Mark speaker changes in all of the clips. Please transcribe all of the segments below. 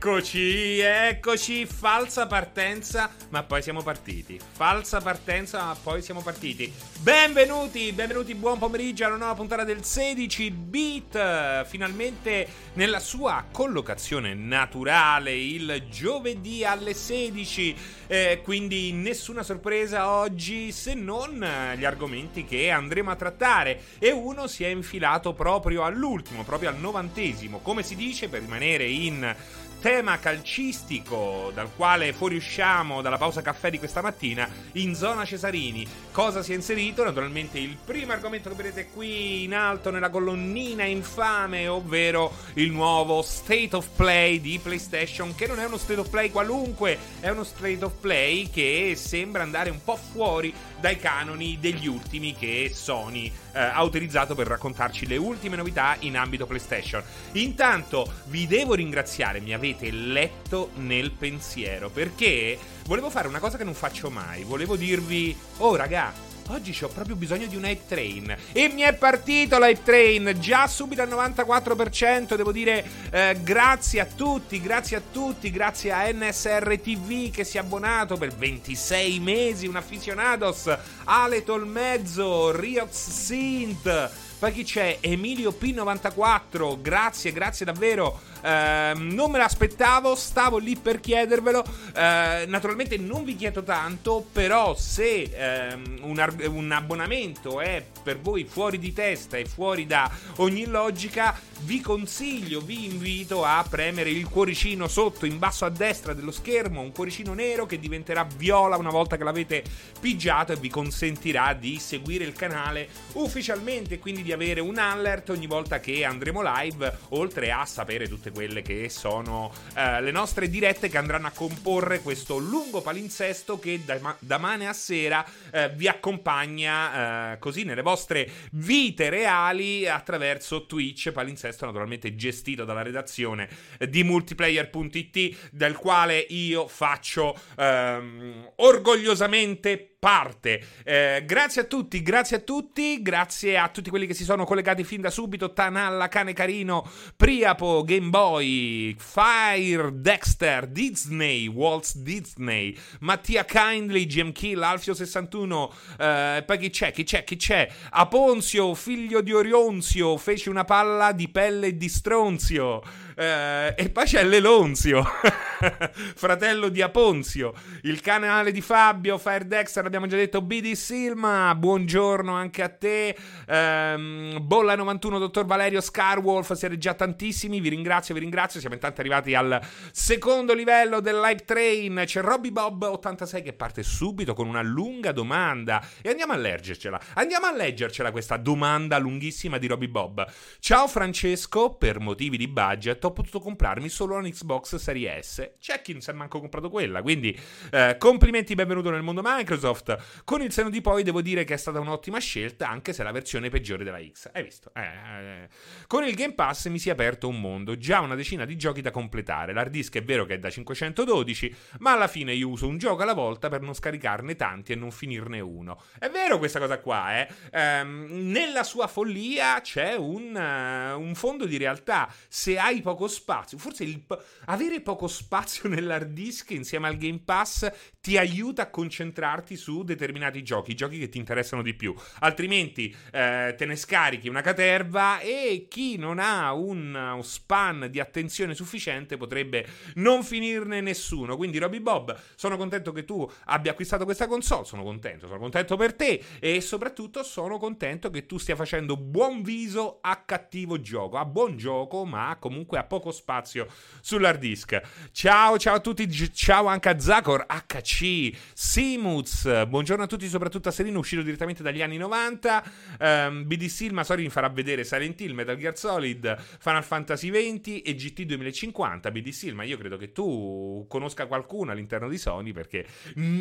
Speaker 1: Eccoci, eccoci, falsa partenza, ma poi siamo partiti. Falsa partenza, ma poi siamo partiti. Benvenuti, benvenuti, buon pomeriggio alla nuova puntata del 16 bit. Finalmente nella sua collocazione naturale il giovedì alle 16. Eh, quindi nessuna sorpresa oggi se non gli argomenti che andremo a trattare. E uno si è infilato proprio all'ultimo, proprio al novantesimo, come si dice per rimanere in tema calcistico dal quale fuoriusciamo dalla pausa caffè di questa mattina in zona Cesarini. Cosa si è inserito? Naturalmente il primo argomento che vedete qui in alto nella colonnina infame, ovvero il nuovo State of Play di PlayStation, che non è uno State of Play qualunque, è uno State of Play che sembra andare un po' fuori dai canoni degli ultimi che Sony eh, ha utilizzato per raccontarci le ultime novità in ambito PlayStation. Intanto vi devo ringraziare, mi avete letto nel pensiero perché volevo fare una cosa che non faccio mai. Volevo dirvi, oh raga, Oggi ho proprio bisogno di un hype train. E mi è partito l'hype train. Già subito al 94%. Devo dire eh, grazie a tutti, grazie a tutti, grazie a NSR TV che si è abbonato per 26 mesi. Un aficionados. Ale Tolmezzo, Riox Synth. Poi chi c'è? Emilio P94. Grazie, grazie davvero. Uh, non me l'aspettavo, stavo lì per chiedervelo. Uh, naturalmente non vi chiedo tanto, però se uh, un, un, abbonamento è per voi fuori di testa e fuori da ogni logica, vi consiglio, vi invito a premere il cuoricino sotto in basso a destra dello schermo, un cuoricino nero che diventerà viola una volta che l'avete pigiato e vi consentirà di seguire il canale ufficialmente, quindi di avere un alert ogni volta che andremo live, oltre a sapere tutte tutte quelle che sono eh, le nostre dirette che andranno a comporre questo lungo palinsesto che da, da mane a sera eh, vi accompagna eh, così nelle vostre vite reali attraverso Twitch, palinsesto naturalmente gestito dalla redazione di multiplayer.it, del quale io faccio ehm, orgogliosamente parte. Eh, grazie a tutti, grazie a tutti, grazie a tutti quelli che si sono collegati fin da subito. Tanalla, Cane Carino, Priapo, Game Boy, Fire, Dexter, Disney, Walt Disney, Mattia Kindly, GM Kill, Alfio61, eh, poi chi c'è, chi c'è, chi c'è? Aponzio, figlio di Orionzio, fece una palla di pelle di stronzio. Eh, e poi c'è Lelonzio, fratello di Aponzio, il canale di Fabio, Fire Dexter, abbiamo già detto BD Silma, buongiorno anche a te, ehm, Bolla 91, dottor Valerio Scarwolf, siete già tantissimi, vi ringrazio, vi ringrazio, siamo intanto arrivati al secondo livello del live train, c'è Robby Bob 86 che parte subito con una lunga domanda. E andiamo a leggercela, andiamo a leggercela questa domanda lunghissima di Robby Bob. Ciao Francesco, per motivi di budget ho potuto comprarmi solo un Xbox Series S. C'è chi non si è manco comprato quella. Quindi, eh, complimenti, benvenuto nel mondo Microsoft. Con il seno di poi, devo dire che è stata un'ottima scelta, anche se la versione peggiore della X. Hai visto? Eh, eh. Con il Game Pass mi si è aperto un mondo, già una decina di giochi da completare. L'hard disk è vero che è da 512, ma alla fine io uso un gioco alla volta per non scaricarne tanti e non finirne uno. È vero questa cosa qua, eh? Ehm, nella sua follia c'è un, uh, un fondo di realtà. Se hai poco poco spazio. Forse il, avere poco spazio nell'hard disk insieme al Game Pass ti aiuta a concentrarti su determinati giochi, giochi che ti interessano di più. Altrimenti eh, te ne scarichi una caterva e chi non ha un span di attenzione sufficiente potrebbe non finirne nessuno. Quindi, Robby Bob, sono contento che tu abbia acquistato questa console. Sono contento, sono contento per te e soprattutto sono contento che tu stia facendo buon viso a cattivo gioco, a buon gioco, ma comunque a poco spazio sull'hard disk. Ciao, ciao a tutti, ciao anche a Zakor, HC, Simuz, buongiorno a tutti, soprattutto a Serino, uscito direttamente dagli anni 90. Um, BD Silma, sorry, mi farà vedere Silent Hill, Metal Gear Solid, Final Fantasy XX e GT 2050. BD Silma, io credo che tu conosca qualcuno all'interno di Sony perché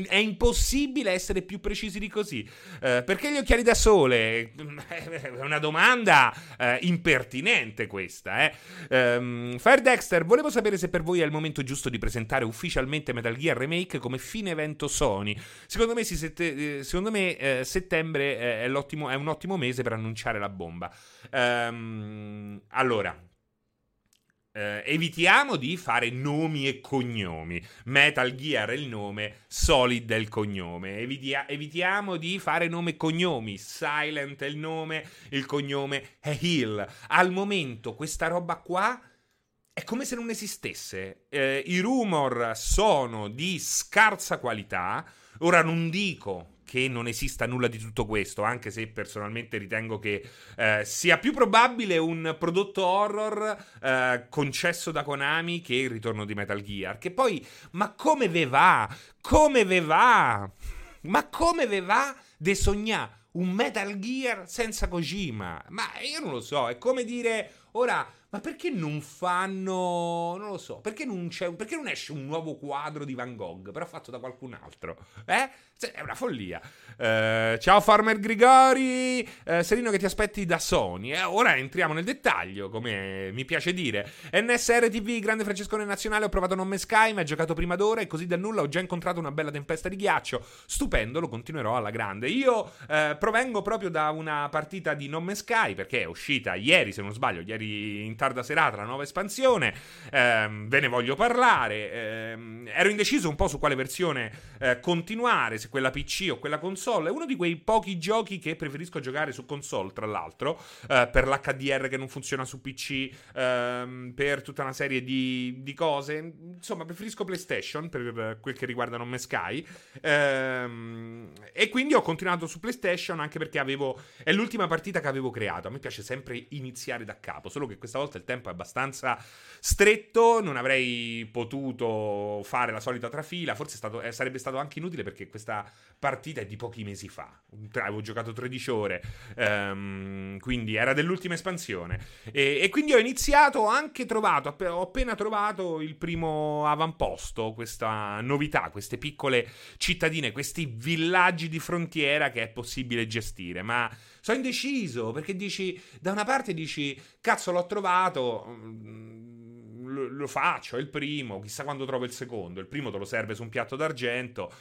Speaker 1: è impossibile essere più precisi di così. Uh, perché gli occhiali da sole? È una domanda uh, impertinente questa, eh. Um, Fire Dexter, volevo sapere se per voi è il momento giusto di presentare ufficialmente Metal Gear Remake come fine evento Sony. Secondo me, sette, eh, secondo me eh, settembre è, è, un ottimo mese per annunciare la bomba. Um, allora, eh, evitiamo di fare nomi e cognomi. Metal Gear è il nome, Solid è il cognome. Evitia- evitiamo di fare nome e cognomi. Silent è il nome, il cognome è Hill. Al momento questa roba qua è come se non esistesse. Eh, I rumor sono di scarsa qualità. Ora non dico che non esista nulla di tutto questo, anche se personalmente ritengo che eh, sia più probabile un prodotto horror eh, concesso da Konami che il ritorno di Metal Gear. Che poi, ma come ve va? Come ve va? Ma come ve va de sognare un Metal Gear senza Kojima? Ma io non lo so, è come dire ora ma perché non fanno. Non lo so. Perché non, perché non, esce un nuovo quadro di Van Gogh, però fatto da qualcun altro? Eh? È una follia. Eh, ciao Farmer Grigori. Eh, Serino che ti aspetti da Sony. Eh, ora entriamo nel dettaglio, come mi piace dire. NSR TV, grande Francescone Nazionale. Ho provato Non Me Sky, ma ho giocato prima d'ora e così da nulla ho già incontrato una bella tempesta di ghiaccio. Stupendo, lo continuerò alla grande. Io eh, provengo proprio da una partita di Non Me Sky, perché è uscita ieri, se non sbaglio, ieri in tarda serata la nuova espansione. Ehm, ve ne voglio parlare. Ehm, ero indeciso un po' su quale versione eh, continuare, se quella PC o quella console. È uno di quei pochi giochi che preferisco giocare su console, tra l'altro, eh, per l'HDR che non funziona su PC, ehm, per tutta una serie di, di, cose. Insomma, preferisco PlayStation per quel che riguarda Non Me Sky. Ehm, e quindi ho continuato su PlayStation anche perché avevo. È l'ultima partita che avevo creato. A me piace sempre iniziare da capo, solo che questa volta volta il tempo è abbastanza stretto, non avrei potuto fare la solita trafila, forse stato, eh, sarebbe stato anche inutile perché questa partita è di pochi mesi fa, avevo giocato 13 ore, um, quindi era dell'ultima espansione. E, e, quindi ho iniziato, ho anche trovato, ho appena trovato il primo avamposto, questa novità, queste piccole cittadine, questi villaggi di frontiera che è possibile gestire, ma sono indeciso perché dici, da una parte dici, cazzo l'ho trovato, mm, lo, lo faccio, è il primo, chissà quando trovo il secondo, il primo te lo serve su un piatto d'argento,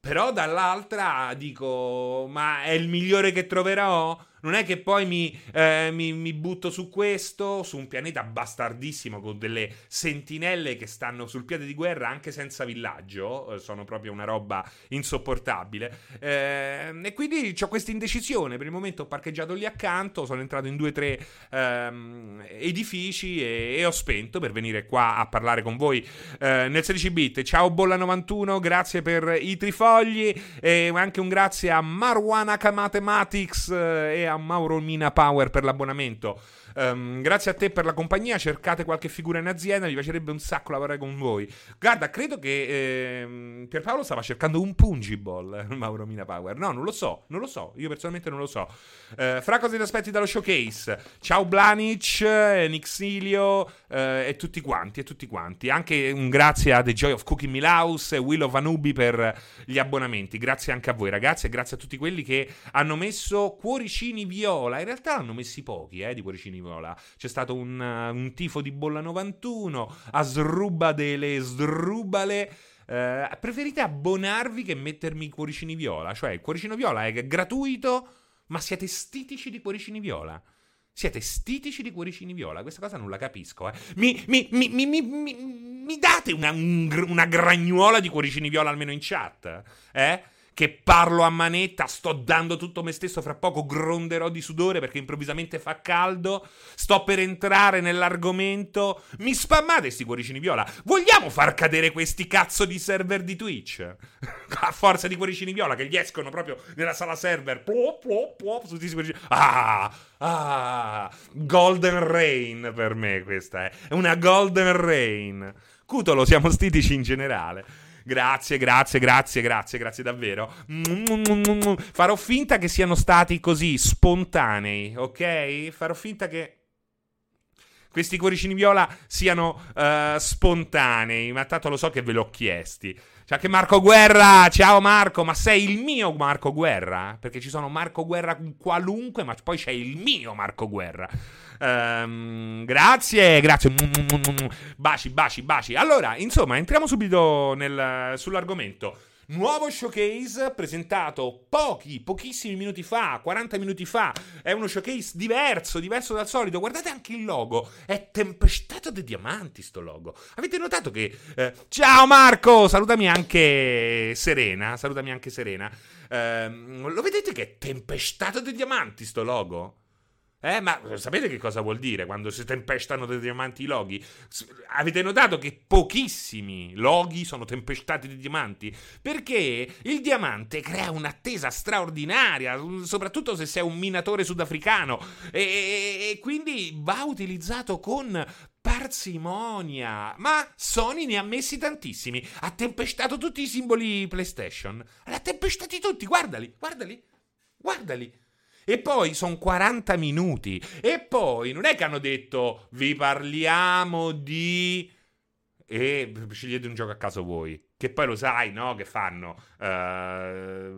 Speaker 1: però dall'altra dico, ma è il migliore che troverò? Non è che poi mi, eh, mi, mi, butto su questo, su un pianeta bastardissimo con delle sentinelle che stanno sul piede di guerra anche senza villaggio, eh, sono proprio una roba insopportabile. Eh, e quindi ho questa indecisione. Per il momento ho parcheggiato lì accanto, sono entrato in due o tre ehm, edifici e, e, ho spento per venire qua a parlare con voi eh, nel 16 bit. Ciao Bolla91, grazie per i trifogli e anche un grazie a Marwanaka Mathematics eh, e Mauro Mina Power per l'abbonamento. Um, grazie a te per la compagnia. Cercate qualche figura in azienda. Mi piacerebbe un sacco lavorare con voi. Guarda, credo che eh, Pierpaolo stava cercando un Pungible. Mauro Mina Power. No, non lo so. Non lo so. Io personalmente non lo so. Uh, fra cosa ti aspetti dallo showcase? Ciao Blanic, Nixilio eh, e tutti quanti. E tutti quanti. Anche un grazie a The Joy of Cooking Milhouse e Will of Anubi per gli abbonamenti. Grazie anche a voi, ragazzi. E grazie a tutti quelli che hanno messo cuoricini viola. In realtà hanno messi pochi eh, di cuoricini Viola. C'è stato un, uh, un tifo di bolla 91, a sruba delle srubale. Uh, preferite abbonarvi che mettermi i cuoricini viola? Cioè, il cuoricino viola è gratuito, ma siete stitici di cuoricini viola. Siete stitici di cuoricini viola. Questa cosa non la capisco. Eh. Mi, mi, mi, mi, date una, una gragnuola di cuoricini viola almeno in chat? Eh? Che parlo a manetta, sto dando tutto me stesso, fra poco gronderò di sudore perché improvvisamente fa caldo, sto per entrare nell'argomento. Mi spammate sti cuoricini viola? Vogliamo far cadere questi cazzo di server di Twitch? a forza di cuoricini viola che gli escono proprio nella sala server. Plop, plop, plop, su tutti cuoricini. Ah, ah, Golden Rain per me questa è. È una Golden Rain. Cutolo, siamo stitici in generale. Grazie, grazie, grazie, grazie, grazie davvero. Farò finta che siano stati così spontanei, ok? Farò finta che questi cuoricini viola siano uh, spontanei, ma tanto lo so che ve l'ho chiesti. C'è anche Marco Guerra, ciao Marco, ma sei il mio Marco Guerra? Perché ci sono Marco Guerra qualunque, ma poi c'è il mio Marco Guerra. Um, grazie, grazie. Baci, baci, baci. Allora, insomma, entriamo subito nel, sull'argomento. Nuovo showcase presentato pochi, pochissimi minuti fa, 40 minuti fa. È uno showcase diverso, diverso dal solito. Guardate anche il logo. È tempestato di diamanti sto logo. Avete notato che... Eh, ciao Marco! Salutami anche Serena. Salutami anche Serena. Eh, lo vedete che è tempestato di diamanti sto logo? Eh, ma sapete che cosa vuol dire quando si tempestano dei diamanti i loghi? Avete notato che pochissimi loghi sono tempestati di diamanti? Perché il diamante crea un'attesa straordinaria, soprattutto se sei un minatore sudafricano, e, e quindi va utilizzato con parsimonia. Ma Sony ne ha messi tantissimi. Ha tempestato tutti i simboli PlayStation. Li ha tempestati tutti, guardali, guardali, guardali. E poi sono 40 minuti. E poi non è che hanno detto vi parliamo di... E scegliete un gioco a caso voi. Che poi lo sai, no? Che fanno uh, eh,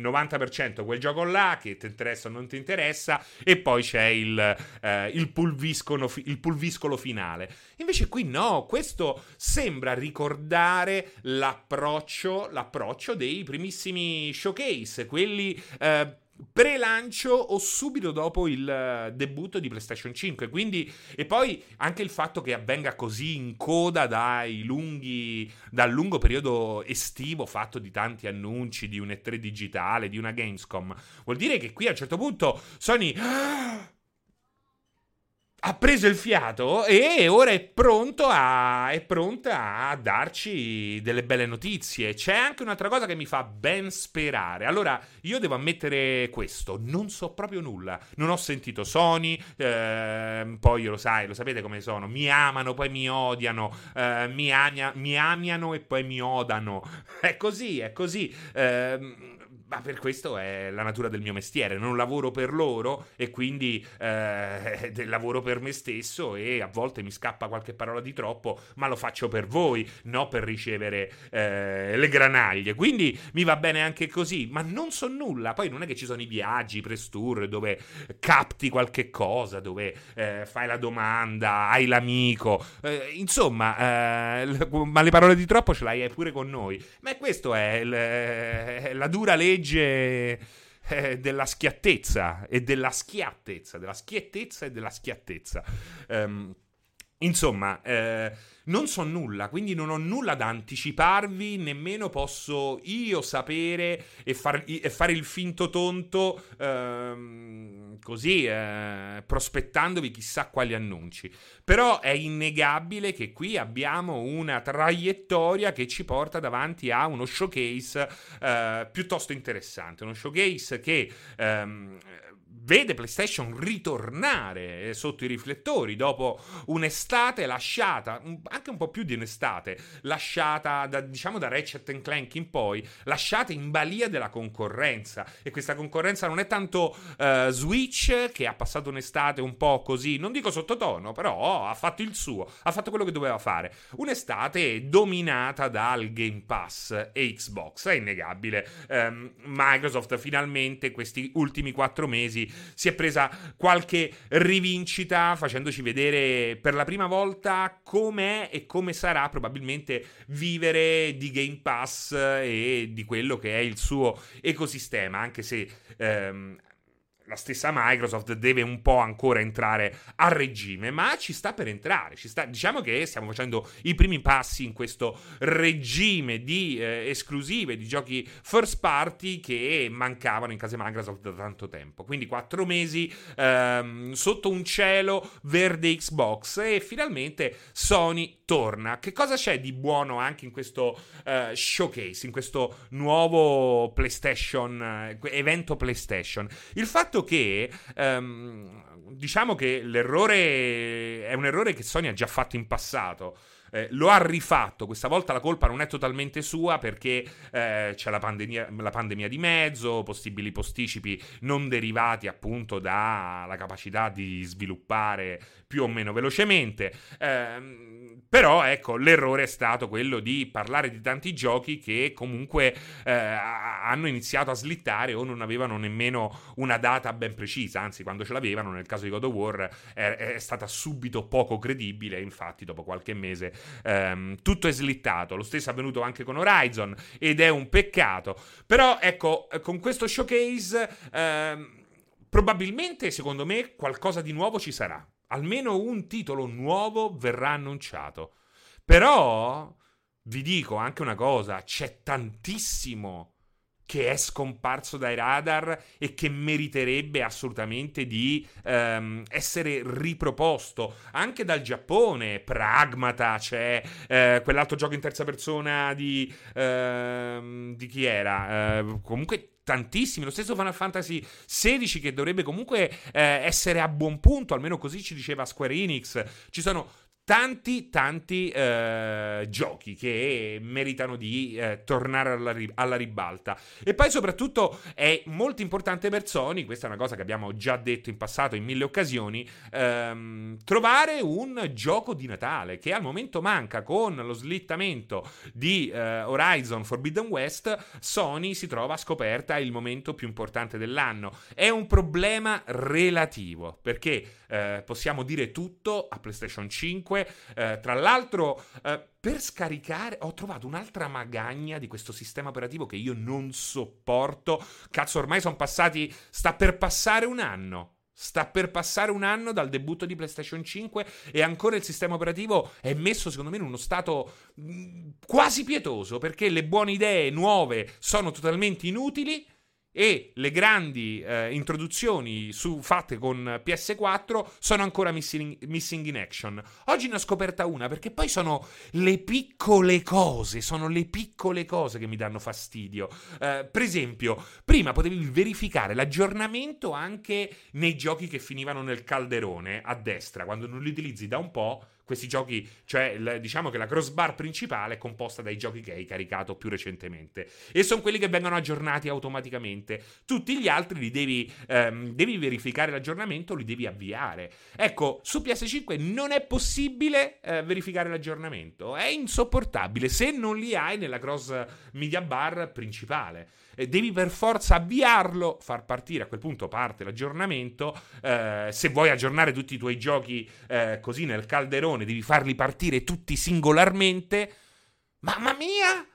Speaker 1: 90% quel gioco là che ti interessa o non ti interessa, e poi c'è il, uh, il, pulviscolo, il pulviscolo finale. Invece qui no, questo sembra ricordare l'approccio, l'approccio dei primissimi showcase, quelli uh, pre-lancio o subito dopo il eh, debutto di PlayStation 5. Quindi, e poi anche il fatto che avvenga così in coda lunghi, dal lungo periodo estivo fatto di tanti annunci, di un E3 digitale, di una Gamescom, vuol dire che qui a un certo punto Sony ha preso il fiato e ora è pronto a, è pronta a darci delle belle notizie. C'è anche un'altra cosa che mi fa ben sperare. Allora, io devo ammettere questo: non so proprio nulla. Non ho sentito Sony, eh, poi lo sai, lo sapete come sono. Mi amano, poi mi odiano, eh, mi, amia, mi amiano e poi mi odano. È così, è così. Eh, ma per questo è la natura del mio mestiere. Non lavoro per loro e quindi eh, lavoro per me stesso e a volte mi scappa qualche parola di troppo, ma lo faccio per voi, non per ricevere eh, le granaglie. Quindi mi va bene anche così, ma non so nulla. Poi non è che ci sono i viaggi, i press tour dove capti qualche cosa, dove eh, fai la domanda, hai l'amico. Eh, insomma, eh, ma le parole di troppo ce l'hai pure con noi. Ma questo è il, la dura legge eh, della schiattezza e della schiattezza, della schiettezza e della schiattezza. Um, insomma, eh, non so nulla, quindi non ho nulla da anticiparvi, nemmeno posso io sapere e, far, e fare il finto tonto ehm, così, eh, prospettandovi chissà quali annunci. Però è innegabile che qui abbiamo una traiettoria che ci porta davanti a uno showcase eh, piuttosto interessante, uno showcase che... Ehm, vede PlayStation ritornare sotto i riflettori dopo un'estate lasciata, anche un po' più di un'estate, lasciata da, diciamo da Ratchet Clank in poi, lasciata in balia della concorrenza. E questa concorrenza non è tanto uh, Switch che ha passato un'estate un po' così, non dico sottotono, però ha fatto il suo, ha fatto quello che doveva fare. Un'estate dominata dal Game Pass e Xbox, è innegabile. Um, Microsoft finalmente questi ultimi quattro mesi si è presa qualche rivincita facendoci vedere per la prima volta com'è e come sarà probabilmente vivere di Game Pass e di quello che è il suo ecosistema, anche se ehm, la stessa Microsoft deve un po' ancora entrare a regime, ma ci sta per entrare. Sta, diciamo che stiamo facendo i primi passi in questo regime di eh, esclusive, di giochi first party che mancavano in casa Microsoft da tanto tempo. Quindi quattro mesi ehm, sotto un cielo verde Xbox e finalmente Sony torna. Che cosa c'è di buono anche in questo uh, showcase, in questo nuovo PlayStation, uh, evento PlayStation? Il fatto che, um, diciamo che l'errore è un errore che Sony ha già fatto in passato. Eh, lo ha rifatto. Questa volta la colpa non è totalmente sua perché eh, c'è la pandemia, la pandemia, di mezzo, possibili posticipi non derivati appunto dalla capacità di sviluppare più o meno velocemente. Eh, però ecco, l'errore è stato quello di parlare di tanti giochi che comunque eh, hanno iniziato a slittare o non avevano nemmeno una data ben precisa, anzi quando ce l'avevano, nel caso di God of War è, è stata subito poco credibile, infatti dopo qualche mese ehm, tutto è slittato, lo stesso è avvenuto anche con Horizon ed è un peccato, però ecco, con questo showcase ehm, probabilmente secondo me qualcosa di nuovo ci sarà, almeno un titolo nuovo verrà annunciato, però vi dico anche una cosa, c'è tantissimo che è scomparso dai radar e che meriterebbe assolutamente di ehm, essere riproposto anche dal Giappone. Pragmata, c'è eh, quell'altro gioco in terza persona di, ehm, di chi era? Eh, comunque tantissimi. Lo stesso Final Fantasy XVI che dovrebbe comunque eh, essere a buon punto, almeno così ci diceva Square Enix. Ci sono tanti, tanti eh, giochi che meritano di eh, tornare alla, alla, ribalta. E poi, soprattutto, è molto importante per Sony, questa è una cosa che abbiamo già detto in passato in mille occasioni, ehm, trovare un gioco di Natale che al momento manca con lo slittamento di eh, Horizon Forbidden West. Sony si trova scoperta il momento più importante dell'anno. È un problema relativo perché eh, possiamo dire tutto a PlayStation 5. Eh, tra l'altro, eh, per scaricare, ho trovato un'altra magagna di questo sistema operativo che io non sopporto. Cazzo, ormai sono passati. Sta per passare un anno. Sta per passare un anno dal debutto di PlayStation 5 e ancora il sistema operativo è messo, secondo me, in uno stato mm, quasi pietoso perché le buone idee nuove sono totalmente inutili e le grandi eh, introduzioni su, fatte con PS4 sono ancora missing, missing, in action. Oggi ne ho scoperta una perché poi sono le piccole cose, sono le piccole cose che mi danno fastidio. Eh, per esempio, prima potevi verificare l'aggiornamento anche nei giochi che finivano nel calderone a destra, quando non li utilizzi da un po' questi giochi, cioè diciamo che la crossbar principale è composta dai giochi che hai caricato più recentemente e sono quelli che vengono aggiornati automaticamente. Tutti gli altri li devi, ehm, devi verificare l'aggiornamento, li devi avviare. Ecco, su PS5 non è possibile eh, verificare l'aggiornamento, è insopportabile se non li hai nella cross media bar principale devi per forza avviarlo, far partire, a quel punto parte l'aggiornamento, eh, se vuoi aggiornare tutti i tuoi giochi eh, così nel calderone, devi farli partire tutti singolarmente. Mamma mia,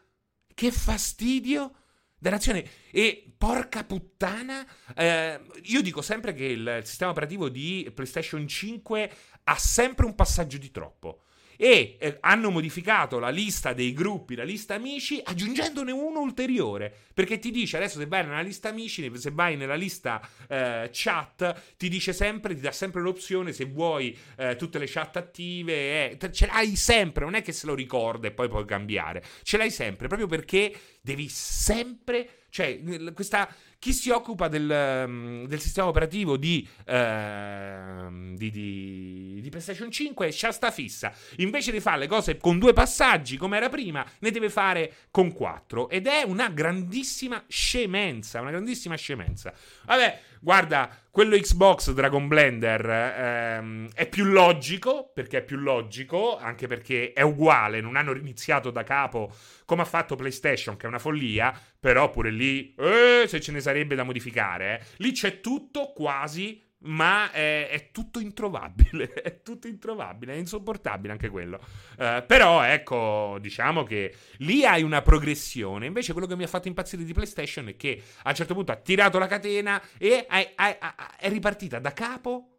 Speaker 1: che fastidio! Dannazione. E porca puttana, eh, io dico sempre che il sistema operativo di PlayStation 5 ha sempre un passaggio di troppo e eh, hanno modificato la lista dei gruppi, la lista amici, aggiungendone uno ulteriore. Perché ti dice adesso se vai nella lista amici, se vai nella lista eh, chat, ti dice sempre, ti dà sempre l'opzione se vuoi eh, tutte le chat attive. Eh, ce l'hai sempre, non è che se lo ricorda e poi puoi cambiare. Ce l'hai sempre, proprio perché devi sempre. Cioè, questa chi si occupa del, mm, del sistema operativo di, uh, di, di, di, PlayStation 5 c'ha sta fissa. Invece di fare le cose con due passaggi come era prima, ne deve fare con quattro. Ed è una grandissima scemenza. Una grandissima scemenza. Vabbè, guarda, quello Xbox Dragon Blender ehm, è più logico, perché è più logico, anche perché è uguale, non hanno iniziato da capo come ha fatto PlayStation, che è una follia, però pure lì, eh, se ce ne sarebbe da modificare, eh. lì c'è tutto quasi ma è, è, tutto introvabile, è tutto introvabile, è insopportabile anche quello. Uh, però ecco, diciamo che lì hai una progressione, invece quello che mi ha fatto impazzire di PlayStation è che a un certo punto ha tirato la catena e è, è, è ripartita da capo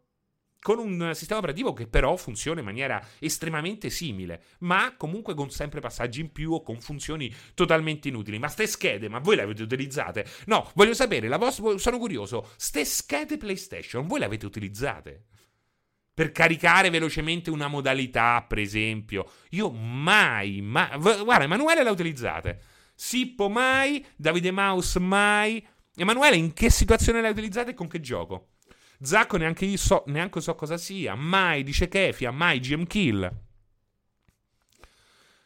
Speaker 1: con un sistema operativo che però funziona in maniera estremamente simile, ma comunque con sempre passaggi in più o con funzioni totalmente inutili. Ma ste schede, ma voi le avete utilizzate? No, voglio sapere, la vostra, sono curioso, ste schede PlayStation, voi le avete utilizzate? Per caricare velocemente una modalità, per esempio. Io mai, mai... Guarda, Emanuele la utilizzate. Sippo mai, Davide Maus mai. Emanuele, in che situazione la utilizzate e con che gioco? Zacco neanche io so, neanche so cosa sia. Mai dice Kefia, mai GM Kill.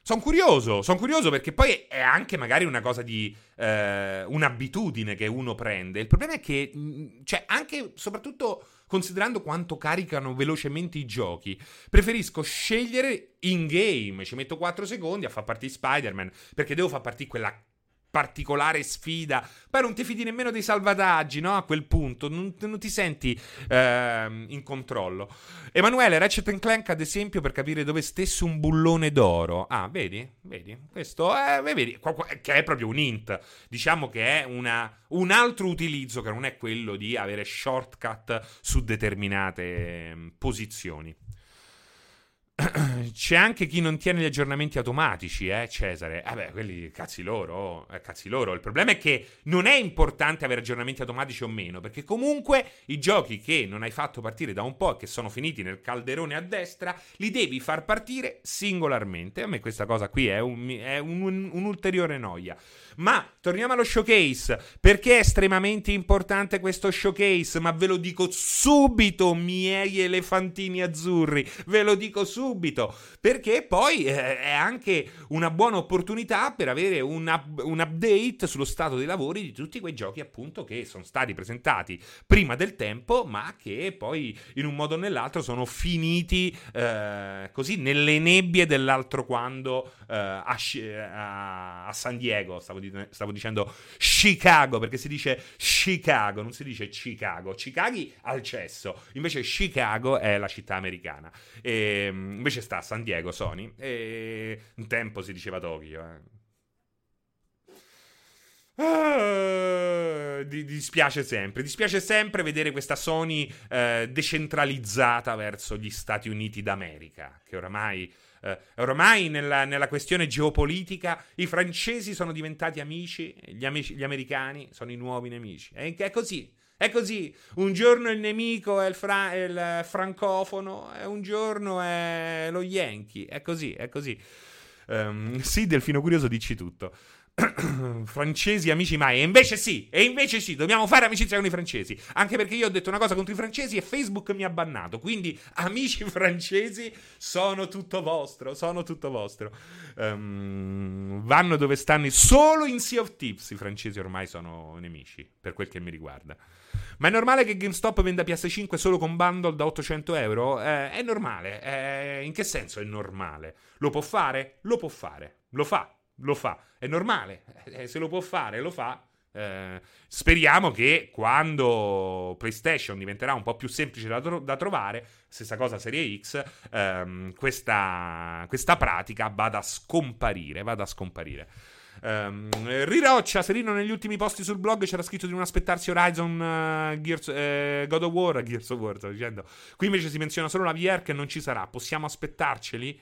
Speaker 1: Sono curioso, sono curioso perché poi è anche magari una cosa di eh, un'abitudine che uno prende. Il problema è che, mm, cioè, anche soprattutto considerando quanto caricano velocemente i giochi, preferisco scegliere in game. Ci metto 4 secondi a far partire Spider-Man perché devo far partire quella particolare sfida. Poi non ti fidi nemmeno dei salvataggi, no? A quel punto, non, non ti senti eh, in controllo. Emanuele, Ratchet Clank, ad esempio, per capire dove stesse un bullone d'oro. Ah, vedi? Vedi? Questo è, vedi, che è proprio un hint. Diciamo che è una, un altro utilizzo che non è quello di avere shortcut su determinate ehm, posizioni. C'è anche chi non tiene gli aggiornamenti automatici, eh, Cesare. Vabbè, eh quelli cazzi loro, eh, cazzi loro. Il problema è che non è importante avere aggiornamenti automatici o meno, perché comunque i giochi che non hai fatto partire da un po' e che sono finiti nel calderone a destra, li devi far partire singolarmente. A me questa cosa qui è, un, è un, un, un'ulteriore noia. Ma torniamo allo showcase. Perché è estremamente importante questo showcase? Ma ve lo dico subito, miei elefantini azzurri. Ve lo dico subito. Perché poi eh, è anche una buona opportunità per avere un, up- un, update sullo stato dei lavori di tutti quei giochi, appunto, che sono stati presentati prima del tempo, ma che poi in un modo o nell'altro sono finiti eh, così nelle nebbie dell'altro quando eh, a, a, a San Diego. Stavo stavo dicendo Chicago, perché si dice Chicago, non si dice Chicago. Chicago al cesso, invece Chicago è la città americana. E, ehm, invece sta a San Diego, Sony, e un tempo si diceva Tokyo. Eh. Ah, dispiace sempre, dispiace sempre vedere questa Sony eh, decentralizzata verso gli Stati Uniti d'America, che oramai eh, ormai nella, nella, questione geopolitica i francesi sono diventati amici, gli, amici, gli americani sono i nuovi nemici. È, è così. È così, un giorno il nemico è il, fra- il, francofono, e un giorno è lo Yankee, è così, è così. Um, sì, Delfino Curioso, dici tutto. francesi amici mai. E invece sì, e invece sì, dobbiamo fare amicizia con i francesi. Anche perché io ho detto una cosa contro i francesi e Facebook mi ha bannato. Quindi, amici francesi, sono tutto vostro. Sono tutto vostro. Um, vanno dove stanno. Solo in Sea of Tips i francesi ormai sono nemici, per quel che mi riguarda. Ma è normale che GameStop venda PS5 solo con bundle da 800 euro? Eh, è normale. Eh, in che senso è normale? Lo può fare? Lo può fare. Lo fa lo fa. È normale, eh, se lo può fare, lo fa. Eh, speriamo che quando PlayStation diventerà un po' più semplice da, tro- da trovare, stessa cosa Serie X, ehm, questa, questa, pratica vada a scomparire. Vada a scomparire. Um, Riroccia, Serino negli ultimi posti sul blog c'era scritto di non aspettarsi Horizon uh, Gears, uh, God of War, Gears of War, sto dicendo. Qui invece si menziona solo la VR che non ci sarà. Possiamo aspettarceli?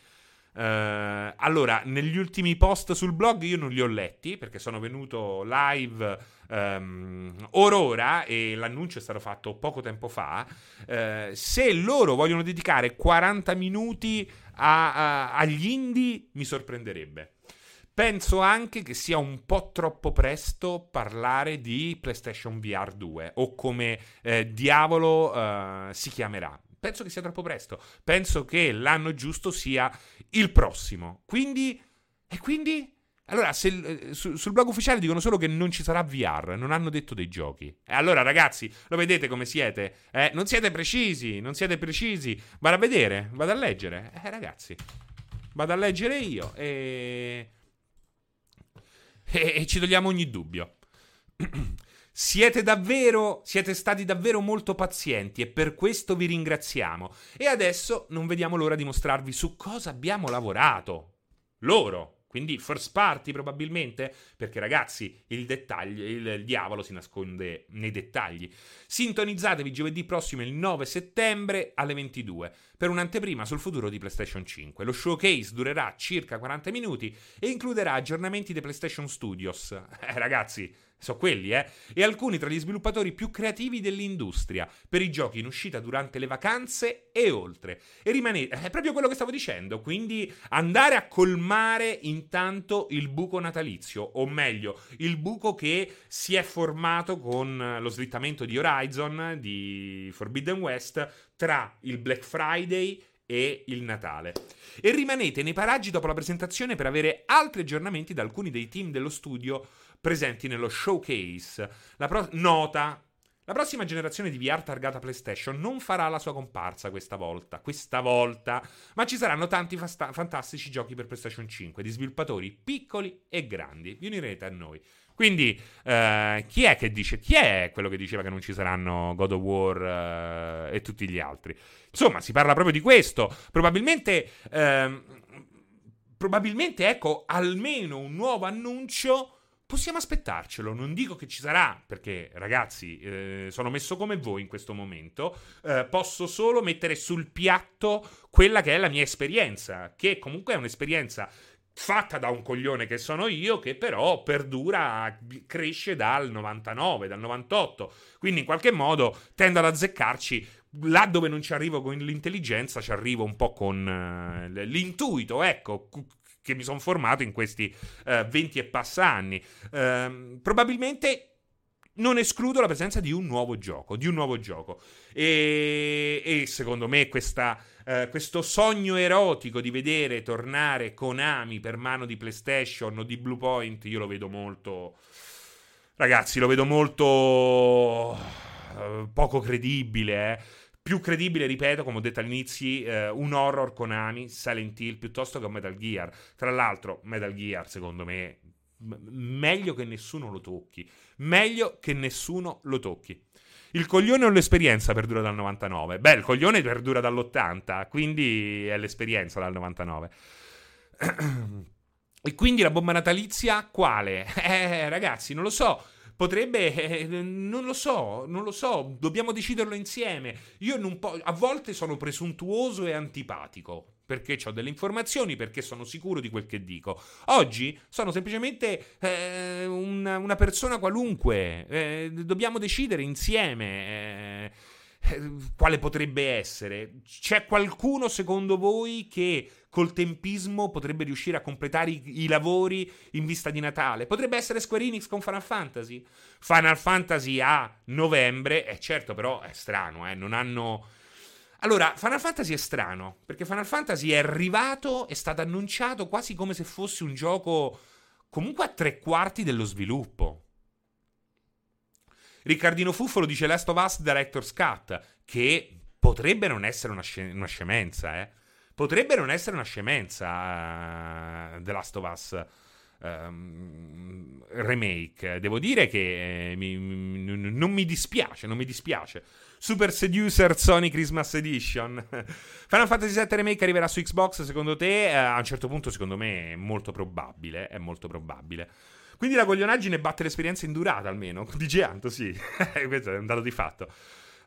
Speaker 1: Uh, allora, negli ultimi post sul blog io non li ho letti perché sono venuto live um, orora e l'annuncio è stato fatto poco tempo fa. Uh, se loro vogliono dedicare 40 minuti a, a, agli indie, mi sorprenderebbe. Penso anche che sia un po' troppo presto parlare di PlayStation VR 2 o come eh, diavolo uh, si chiamerà penso che sia troppo presto. Penso che l'anno giusto sia il prossimo. Quindi. E quindi. Allora, se, eh, su, sul blog ufficiale dicono solo che non ci sarà VR, non hanno detto dei giochi. E allora, ragazzi, lo vedete come siete? Eh, non siete precisi, non siete precisi. Vado a vedere, vado a leggere. Eh, ragazzi, vado a leggere io e. E, e ci togliamo ogni dubbio. Siete davvero, siete stati davvero molto pazienti e per questo vi ringraziamo. E adesso non vediamo l'ora di mostrarvi su cosa abbiamo lavorato. Loro. Quindi first party probabilmente, perché ragazzi il, dettaglio, il, diavolo si nasconde nei dettagli. Sintonizzatevi giovedì prossimo il 9 settembre alle 22 per un'anteprima sul futuro di PlayStation 5. Lo showcase durerà circa 40 minuti e includerà aggiornamenti dei PlayStation Studios. Eh ragazzi, sono quelli, eh? E alcuni tra gli sviluppatori più creativi dell'industria per i giochi in uscita durante le vacanze e oltre. E rimanete, è proprio quello che stavo dicendo, quindi andare a colmare intanto il buco natalizio, o meglio, il buco che si è formato con lo slittamento di Horizon, di Forbidden West, tra il Black Friday e il Natale. E rimanete nei paraggi dopo la presentazione per avere altri aggiornamenti da alcuni dei team dello studio presenti nello showcase. La pro- nota La prossima generazione di VR targata PlayStation non farà la sua comparsa questa volta, questa volta, ma ci saranno tanti fasta- fantastici giochi per PlayStation 5 di sviluppatori piccoli e grandi. Vi unirete a noi. Quindi, eh, chi è che dice? Chi è quello che diceva che non ci saranno God of War eh, e tutti gli altri? Insomma, si parla proprio di questo. Probabilmente, ehm, probabilmente, ecco, almeno un nuovo annuncio Possiamo aspettarcelo, non dico che ci sarà, perché ragazzi, eh, sono messo come voi in questo momento, eh, posso solo mettere sul piatto quella che è la mia esperienza, che comunque è un'esperienza fatta da un coglione che sono io, che però perdura, cresce dal 99, dal 98, quindi in qualche modo tendo ad azzeccarci. Là dove non ci arrivo con l'intelligenza, ci arrivo un po' con uh, l'intuito, ecco, che mi sono formato in questi eh, 20 e passa anni. Uh, probabilmente non escludo la presenza di un nuovo gioco, di un nuovo gioco. E, e secondo me questa, uh, questo sogno erotico di vedere tornare Konami per mano di PlayStation o di Bluepoint, io lo vedo molto... Ragazzi, lo vedo molto... poco credibile, eh più credibile, ripeto, come ho detto all'inizio, eh, un horror Konami, Silent Hill, piuttosto che un Metal Gear. Tra l'altro, Metal Gear, secondo me, m- meglio che nessuno lo tocchi. Meglio che nessuno lo tocchi. Il coglione o l'esperienza perdura dal 99? Beh, il coglione perdura dall'80, quindi è l'esperienza dal 99. e quindi la bomba natalizia quale? Eh, ragazzi, non lo so potrebbe, eh, non lo so, non lo so, dobbiamo deciderlo insieme. Io po- a volte sono presuntuoso e antipatico. Perché ho delle informazioni, perché sono sicuro di quel che dico. Oggi sono semplicemente eh, una, una, persona qualunque. Eh, dobbiamo decidere insieme eh, eh, quale potrebbe essere. C'è qualcuno, secondo voi, che col tempismo potrebbe riuscire a completare i, i, lavori in vista di Natale. Potrebbe essere Square Enix con Final Fantasy. Final Fantasy a novembre, è eh, certo però è strano, eh, non hanno... Allora, Final Fantasy è strano, perché Final Fantasy è arrivato, è stato annunciato quasi come se fosse un gioco comunque a tre quarti dello sviluppo. Riccardino Fuffolo dice Last of Us Director's Cut, che potrebbe non essere una, sc- una scemenza, eh potrebbe non essere una scemenza uh, The Last of Us um, remake. Devo dire che eh, mi, mi, non mi dispiace, non mi dispiace. Super Seducer Sony Christmas Edition. Final Fantasy VII Remake arriverà su Xbox, secondo te? Eh, a un certo punto, secondo me, è molto probabile. È molto probabile. Quindi la coglionaggine batte l'esperienza in durata, almeno. Dice Anto, sì. Questo è un dato di fatto.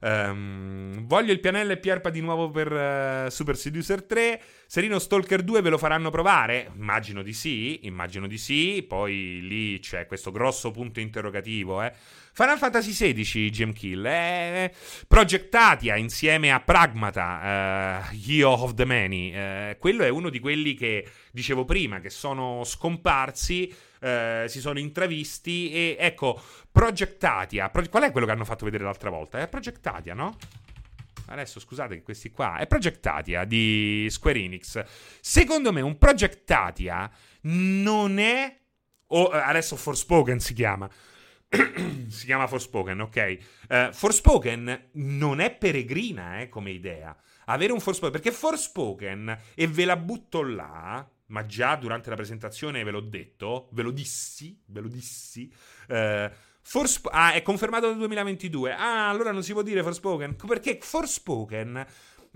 Speaker 1: Um, voglio il pianello e Pierpa di nuovo per uh, Super Seducer 3. Serino Stalker 2 ve lo faranno provare? Immagino di sì, immagino di sì. Poi lì c'è questo grosso punto interrogativo, eh. Final Fantasy XVI, Gem Kill, eh, progettatia insieme a Pragmata, uh, Hero of the Many. Uh, quello è uno di quelli che dicevo prima, che sono scomparsi eh, si sono intravisti e ecco, Projectatia, Pro- qual è quello che hanno fatto vedere l'altra volta? È Projectatia, no? Adesso scusate che questi qua è Projectatia di Square Enix. Secondo me un Projectatia non è o adesso Forspoken si chiama. si chiama Forspoken, ok? Uh, Forspoken non è peregrina eh, come idea. Avere un Forspoken, perché Forspoken, e ve la butto là, ma già durante la presentazione ve l'ho detto, ve lo dissi, ve lo dissi. Eh, Forsp- ah, è confermato nel 2022. Ah, allora non si può dire Forspoken. Perché Forspoken,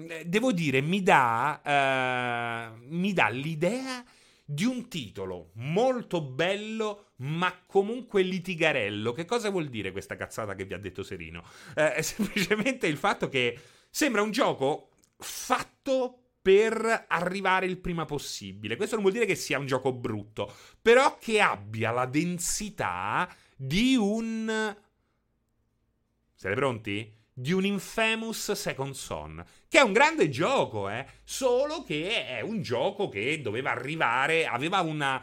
Speaker 1: eh, devo dire, mi dà, eh, mi dà l'idea di un titolo molto bello, ma comunque litigarello. Che cosa vuol dire questa cazzata che vi ha detto Serino? Eh, è semplicemente il fatto che sembra un gioco fatto per arrivare il prima possibile. Questo non vuol dire che sia un gioco brutto, però che abbia la densità di un... Siete pronti? Di un Infamous Second Son, che è un grande gioco, eh? Solo che è un gioco che doveva arrivare, aveva una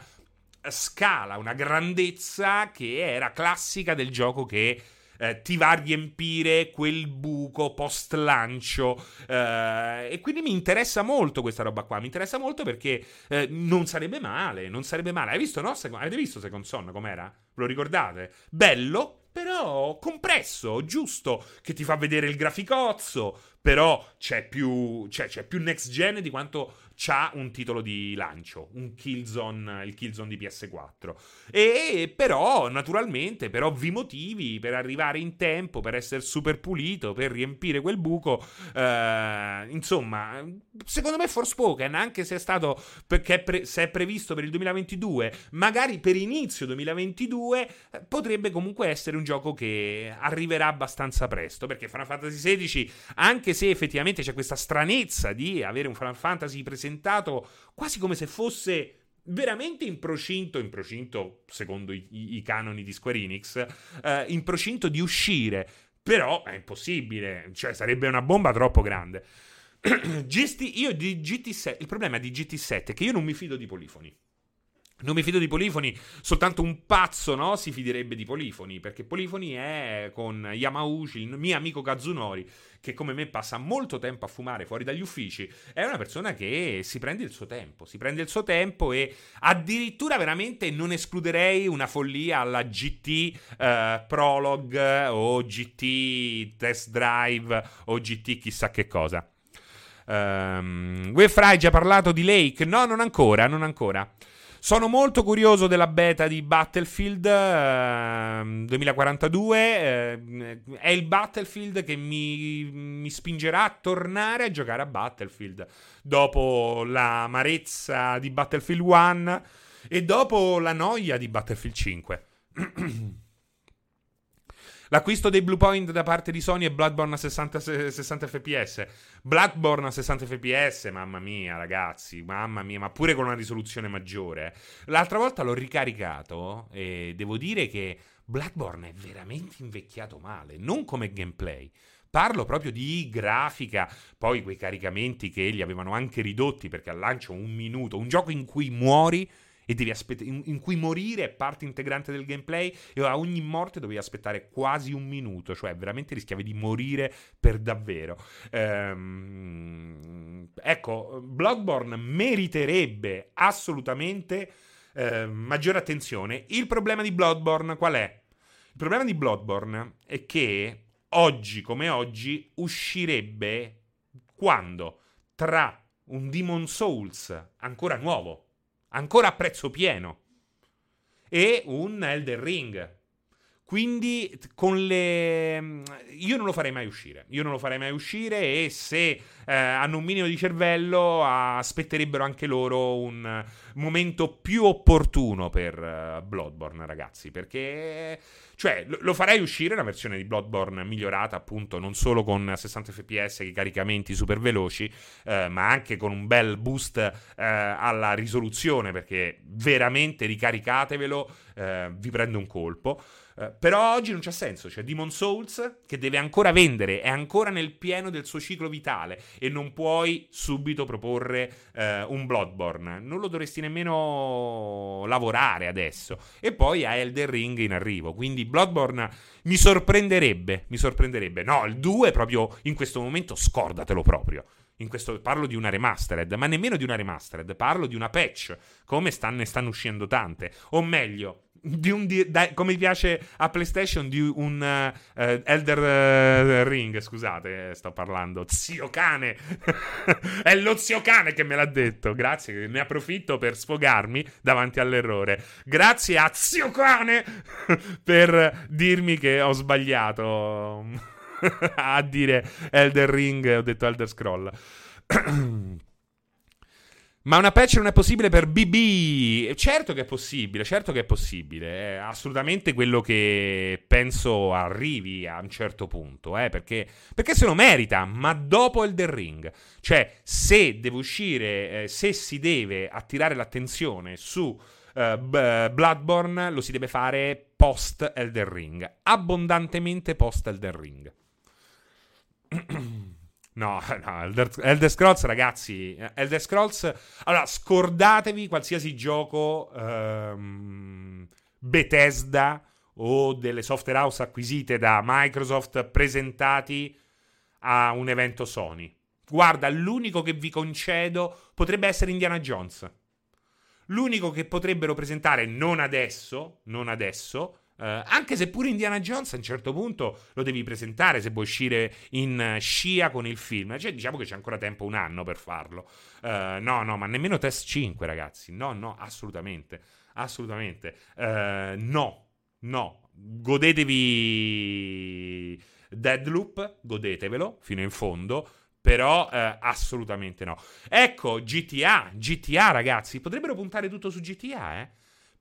Speaker 1: scala, una grandezza che era classica del gioco che eh, ti va a riempire quel buco post lancio eh, e quindi mi interessa molto questa roba qua mi interessa molto perché eh, non sarebbe male non sarebbe male hai visto no? avete visto Second Son com'era? ve lo ricordate? bello però compresso, giusto, che ti fa vedere il graficozzo, però c'è più, c'è, c'è più next gen di quanto c'ha un titolo di lancio, un Killzone, il Killzone di PS4. E però, naturalmente, per ovvi motivi, per arrivare in tempo, per essere super pulito, per riempire quel buco, eh, insomma, secondo me Forspoken, anche se è stato perché pre- se è previsto per il 2022, magari per inizio 2022, eh, potrebbe comunque essere un gioco che arriverà abbastanza presto, perché Final Fantasy XVI, anche se effettivamente c'è questa stranezza di avere un Final Fantasy presentato presentato quasi come se fosse veramente in procinto, in procinto secondo i, i, i canoni di Square Enix, eh, in procinto di uscire. Però è impossibile, cioè sarebbe una bomba troppo grande. GT, io di GT7, il problema di GT7 è che io non mi fido di polifoni. Non mi fido di Polifoni, soltanto un pazzo no, si fiderebbe di Polifoni, perché Polifoni è con Yamauchi, il mio amico Kazunori, che come me passa molto tempo a fumare fuori dagli uffici, è una persona che si prende il suo tempo, si prende il suo tempo e addirittura veramente non escluderei una follia alla GT eh, Prologue o GT Test Drive o GT chissà che cosa. Um, ehm, Wefry ha parlato di Lake? No, non ancora, non ancora. Sono molto curioso della beta di Battlefield eh, 2042. Eh, è il Battlefield che mi, mi, spingerà a tornare a giocare a Battlefield. Dopo l'amarezza di Battlefield 1 e dopo la noia di Battlefield 5. L'acquisto dei Blue Point da parte di Sony è Bloodborne a 60, 60 fps. Bloodborne a 60 fps, mamma mia, ragazzi, mamma mia, ma pure con una risoluzione maggiore. L'altra volta l'ho ricaricato e devo dire che Bloodborne è veramente invecchiato male, non come gameplay. Parlo proprio di grafica, poi quei caricamenti che li avevano anche ridotti perché al lancio un minuto, un gioco in cui muori e devi aspettare in, in, cui morire è parte integrante del gameplay e a ogni morte dovevi aspettare quasi un minuto, cioè veramente rischiavi di morire per davvero. Ehm, ecco, Bloodborne meriterebbe assolutamente eh, maggiore attenzione. Il problema di Bloodborne qual è? Il problema di Bloodborne è che oggi come oggi uscirebbe quando tra un Demon Souls ancora nuovo ancora a prezzo pieno, e un Elden Ring. Quindi con le... Io non lo farei mai uscire. Io non lo farei mai uscire e se eh, hanno un minimo di cervello aspetterebbero anche loro un momento più opportuno per uh, Bloodborne, ragazzi. Perché... Cioè, lo, lo farei uscire una versione di Bloodborne migliorata, appunto, non solo con 60 fps e caricamenti super veloci, eh, ma anche con un bel boost eh, alla risoluzione, perché veramente ricaricatevelo, eh, vi prende un colpo. Uh, però oggi non c'ha senso. C'è Demon Souls che deve ancora vendere, è ancora nel pieno del suo ciclo vitale e non puoi subito proporre uh, un Bloodborne. Non lo dovresti nemmeno lavorare adesso. E poi ha Elden Ring in arrivo. Quindi Bloodborne mi sorprenderebbe. Mi sorprenderebbe. No, il 2 proprio in questo momento scordatelo proprio. In questo parlo di una remastered, ma nemmeno di una remastered, parlo di una patch, come stanno, ne stanno uscendo tante. O meglio, di un di, da, come piace a PlayStation di un uh, Elder uh, Ring, scusate, sto parlando. Zio cane. È lo zio cane che me l'ha detto. Grazie, ne approfitto per sfogarmi davanti all'errore. Grazie a zio cane per dirmi che ho sbagliato a dire Elder Ring, ho detto Elder Scroll. Ma una patch non è possibile per BB? Certo che è possibile, certo che è possibile. È assolutamente quello che penso arrivi a un certo punto, eh, perché, perché se lo merita, ma dopo Elden Ring. Cioè, se deve uscire, eh, se si deve attirare l'attenzione su uh, B- Bloodborne, lo si deve fare post Elden Ring. Abbondantemente post Elden Ring. No, no, Elder, Elder, Scrolls, ragazzi, Elder Scrolls. Allora, scordatevi qualsiasi gioco um, Bethesda o delle software house acquisite da Microsoft presentati a un evento Sony. Guarda, l'unico che vi concedo potrebbe essere Indiana Jones. L'unico che potrebbero presentare non adesso, non adesso, Uh, anche se pure Indiana Jones a un certo punto lo devi presentare se vuoi uscire in scia con il film. Cioè, diciamo che c'è ancora tempo, un anno per farlo. Uh, no, no, ma nemmeno test 5, ragazzi. No, no, assolutamente. Assolutamente. Uh, no, no. Godetevi Deadloop, godetevelo fino in fondo. Però assolutamente no. Ecco, GTA, GTA, ragazzi. Potrebbero puntare tutto su GTA, eh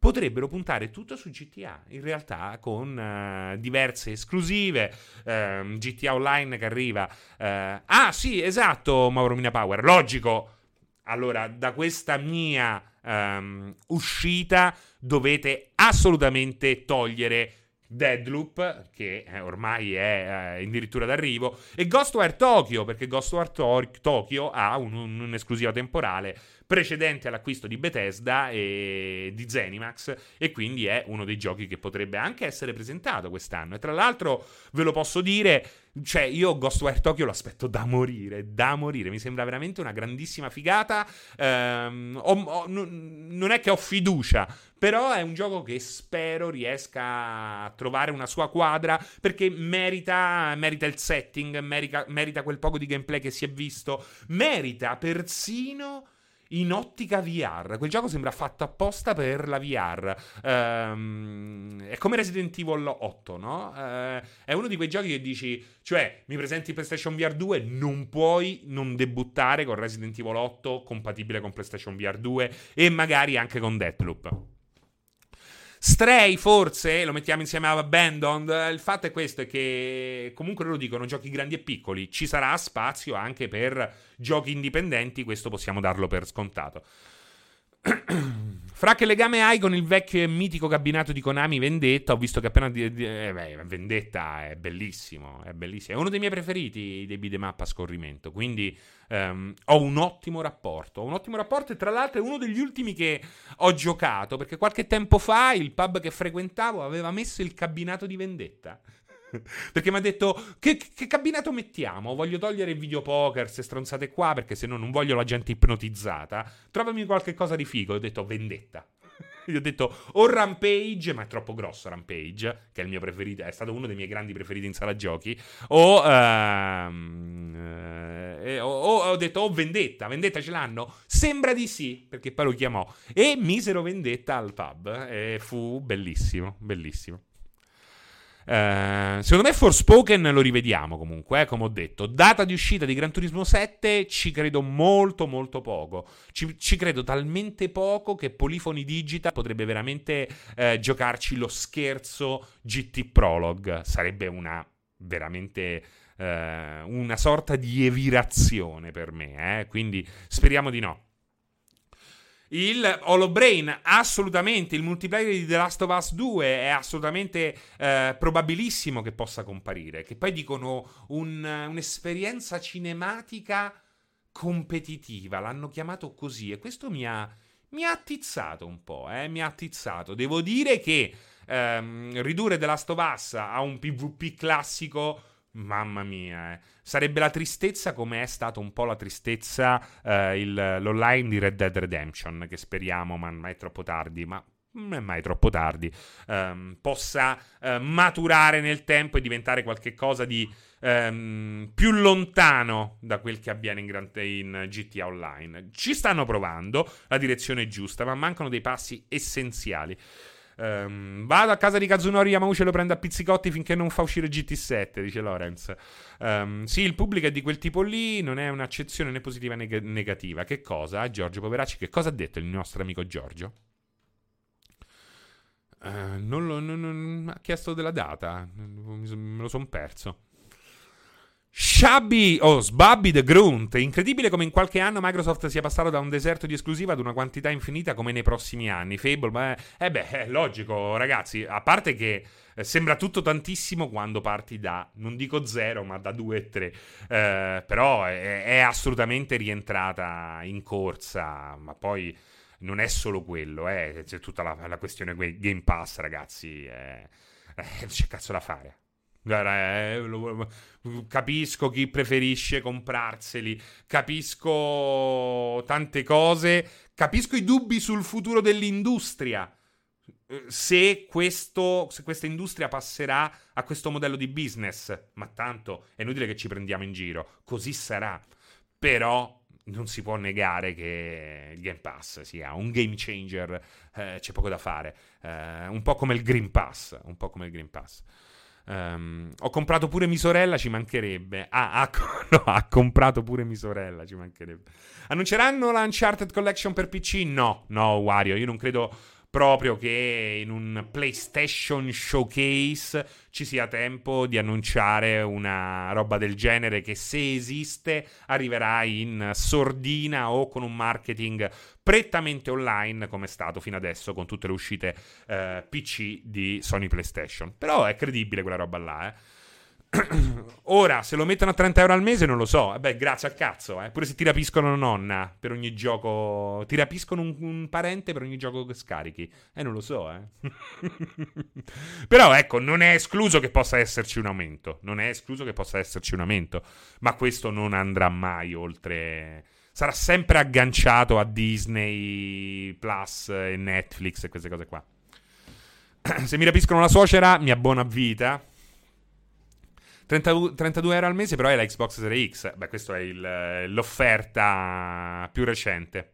Speaker 1: potrebbero puntare tutto su GTA, in realtà con uh, diverse esclusive, uh, ehm, GTA Online che arriva. Uh, ah sì, esatto, Mauro Mina Power, logico. Allora, da questa mia um, uscita dovete assolutamente togliere Deadloop, che eh, ormai è eh, addirittura d'arrivo, e Ghostwire Tokyo, perché Ghostwire to- Tokyo ha un, un, un'esclusiva temporale precedente all'acquisto di Bethesda e di Zenimax e quindi è uno dei giochi che potrebbe anche essere presentato quest'anno. E tra l'altro ve lo posso dire, cioè io Ghostwire Tokyo lo aspetto da morire, da morire, mi sembra veramente una grandissima figata. Ehm, ho, ho, non è che ho fiducia, però è un gioco che spero riesca a trovare una sua quadra perché merita, merita il setting, merita, merita quel poco di gameplay che si è visto, merita persino in ottica VR. Quel gioco sembra fatto apposta per la VR. Um, è come Resident Evil 8, no? Uh, è uno di quei giochi che dici, cioè, mi presenti PlayStation VR 2, non puoi non debuttare con Resident Evil 8 compatibile con PlayStation VR 2 e magari anche con Deathloop. Stray forse lo mettiamo insieme a Abandoned. Il fatto è questo: è che comunque loro dicono giochi grandi e piccoli. Ci sarà spazio anche per giochi indipendenti. Questo possiamo darlo per scontato. Fra che legame hai con il vecchio e mitico cabinato di Konami Vendetta? Ho visto che appena. Di, di, eh, beh, Vendetta è bellissimo. È bellissimo. È uno dei miei preferiti dei beat'em a scorrimento. Quindi um, ho un ottimo rapporto. Ho un ottimo rapporto e tra l'altro è uno degli ultimi che ho giocato. Perché qualche tempo fa il pub che frequentavo aveva messo il cabinato di Vendetta. Perché mi ha detto che, che, cabinato mettiamo? Voglio togliere il videopoker, se stronzate qua, perché se no non voglio la gente ipnotizzata. Trovami qualche cosa di figo. Ho detto vendetta. Gli ho detto o Rampage, ma è troppo grosso Rampage, che è il mio preferito, è stato uno dei miei grandi preferiti in sala giochi. O, uh, eh, o, o ho detto o Vendetta, Vendetta ce l'hanno? Sembra di sì, perché poi lo chiamò. E misero Vendetta al pub. E fu bellissimo, bellissimo. Uh, secondo me Forspoken lo rivediamo comunque, eh, come ho detto. Data di uscita di Gran Turismo 7 ci credo molto molto poco. Ci, ci credo talmente poco che Polifoni Digital potrebbe veramente uh, giocarci lo scherzo GT Prologue. Sarebbe una veramente uh, una sorta di evirazione per me, eh? quindi speriamo di no. Il Holobrain, assolutamente. Il multiplayer di The Last of Us 2 è assolutamente eh, probabilissimo che possa comparire. Che poi dicono un, un'esperienza cinematica competitiva. L'hanno chiamato così. E questo mi ha, mi ha attizzato un po'. Eh, mi ha attizzato. Devo dire che ehm, ridurre The Last of Us a un PvP classico Mamma mia, eh. sarebbe la tristezza come è stata un po' la tristezza eh, il, l'online di Red Dead Redemption, che speriamo, ma è troppo tardi, ma non è mai troppo tardi, ehm, possa eh, maturare nel tempo e diventare qualcosa di ehm, più lontano da quel che avviene in, in, GTA Online. Ci stanno provando, la direzione è giusta, ma mancano dei passi essenziali. Um, vado a casa di Kazunori Yamauchi e lo prendo a pizzicotti finché non fa uscire GT7, dice Lorenz. Um, sì, il pubblico è di quel tipo lì, non è un'accezione né positiva né negativa. Che cosa? Giorgio Poveracci, che cosa ha detto il nostro amico Giorgio? Uh, non lo, non, non, ha chiesto della data, me lo sono perso. Shabby o oh, Sbabby the Grunt. Incredibile come in qualche anno Microsoft sia passato da un deserto di esclusiva ad una quantità infinita come nei prossimi anni. Fable, beh, eh beh, è logico, ragazzi. A parte che eh, sembra tutto tantissimo quando parti da, non dico zero, ma da due e tre. Eh, però è, è, assolutamente rientrata in corsa. Ma poi non è solo quello, eh. c'è tutta la, la questione Game Pass, ragazzi. Eh, eh c'è cazzo da fare. Eh, capisco chi preferisce comprarseli, capisco tante cose, capisco i dubbi sul futuro dell'industria. se, questo, se questa industria passerà a questo modello di business. Ma tanto è inutile che ci prendiamo in giro, così sarà. Però non si può negare che il Game Pass sia un game changer, eh, c'è poco da fare. Eh, un po' come il Green Pass, un po' come il Green Pass. Um, ho comprato pure mia sorella, ci mancherebbe. Ah, ha, no, ha comprato pure mia sorella, ci mancherebbe. Annunceranno la Uncharted Collection per PC? No, no, Wario, io non credo proprio che in un PlayStation Showcase ci sia tempo di annunciare una roba del genere che se esiste arriverà in sordina o con un marketing prettamente online come è stato fino adesso con tutte le uscite eh, PC di Sony PlayStation. Però è credibile quella roba là, eh. Ora, se lo mettono a 30 euro al mese, non lo so. Eh beh, grazie al cazzo. Eh. Pure se ti rapiscono nonna per ogni gioco. Ti rapiscono un, un, parente per ogni gioco che scarichi. Eh, non lo so, eh. Però, ecco, non è escluso che possa esserci un aumento. Non è escluso che possa esserci un aumento. Ma questo non andrà mai oltre. Sarà sempre agganciato a Disney Plus e Netflix e queste cose qua. se mi rapiscono la suocera, mi abbono a vita 30, 32 euro al mese, però è la Xbox Series X. Beh, questa è il, l'offerta più recente.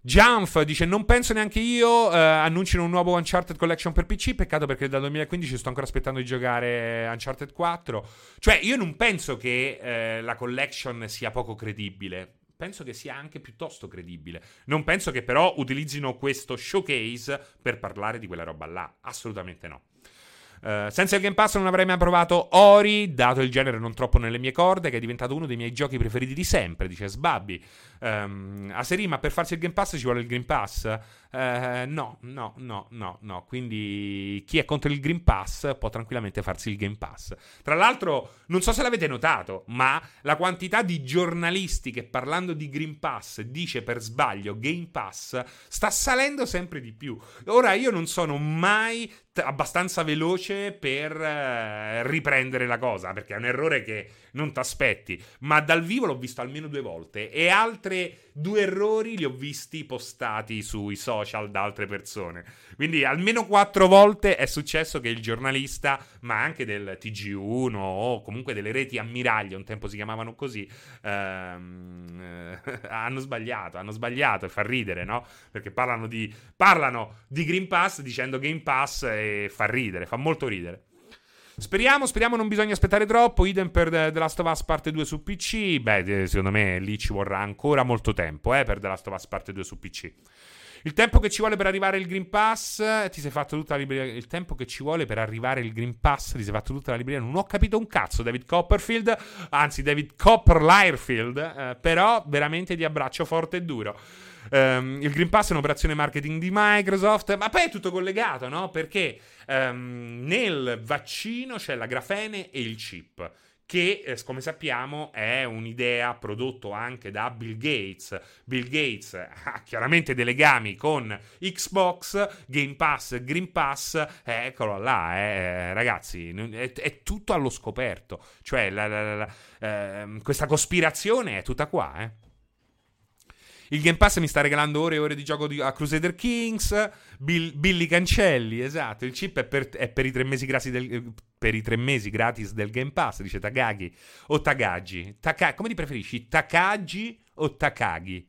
Speaker 1: Jump dice: Non penso neanche io. Uh, annunciano un nuovo Uncharted Collection per PC. Peccato perché dal 2015 sto ancora aspettando di giocare Uncharted 4. Cioè, io non penso che uh, la collection sia poco credibile. Penso che sia anche piuttosto credibile. Non penso che però utilizzino questo showcase per parlare di quella roba là. Assolutamente no. Uh, senza il Game Pass non avrei mai provato Ori, dato il genere non troppo nelle mie corde, che è diventato uno dei miei giochi preferiti di sempre, dice Sbabbi. Um, a Seri, ma per farsi il Game Pass ci vuole il Green Pass? Uh, no, no, no, no, no. Quindi chi è contro il Green Pass può tranquillamente farsi il Game Pass. Tra l'altro, non so se l'avete notato, ma la quantità di giornalisti che parlando di Green Pass dice per sbaglio Game Pass sta salendo sempre di più. Ora io non sono mai abbastanza veloce per eh, riprendere la cosa, perché è un errore che non ti aspetti, ma dal vivo l'ho visto almeno due volte e altre due errori li ho visti postati sui social da altre persone. Quindi almeno quattro volte è successo che il giornalista, ma anche del TG1 o comunque delle reti ammiraglia, un tempo si chiamavano così, ehm, eh, hanno sbagliato, hanno sbagliato e fa ridere, no? Perché parlano di, parlano di Green Pass dicendo Game Pass e fa ridere, fa molto ridere. Speriamo, speriamo non bisogna aspettare troppo. Idem per The Last of Us parte 2 su PC. Beh, eh, secondo me lì ci vorrà ancora molto tempo eh, per The Last of Us parte 2 su PC. Il tempo che ci vuole per arrivare il Green Pass, ti sei fatto tutta la libreria. Il tempo che ci vuole per arrivare il Green Pass, ti sei fatto tutta la libreria. Non ho capito un cazzo, David Copperfield, anzi, David Copperfield, eh, però veramente ti abbraccio forte e duro. Um, il Green Pass è un'operazione marketing di Microsoft, ma poi è tutto collegato, no? Perché um, nel vaccino c'è la grafene e il chip che eh, come sappiamo è un'idea prodotto anche da Bill Gates. Bill Gates ha chiaramente dei legami con Xbox, Game Pass, Green Pass, eccolo là, eh, ragazzi, è, è, tutto allo scoperto, cioè la, la, la, ehm, questa cospirazione è tutta qua, eh. Il Game Pass mi sta regalando ore e ore di gioco di, a Crusader Kings. Bill, Billy Cancelli, esatto. Il chip è per, è per, i tre mesi gratis del, per i tre mesi gratis del Game Pass, dice Takagi o Takagi. Taka, come ti preferisci? Takagi o Takagi?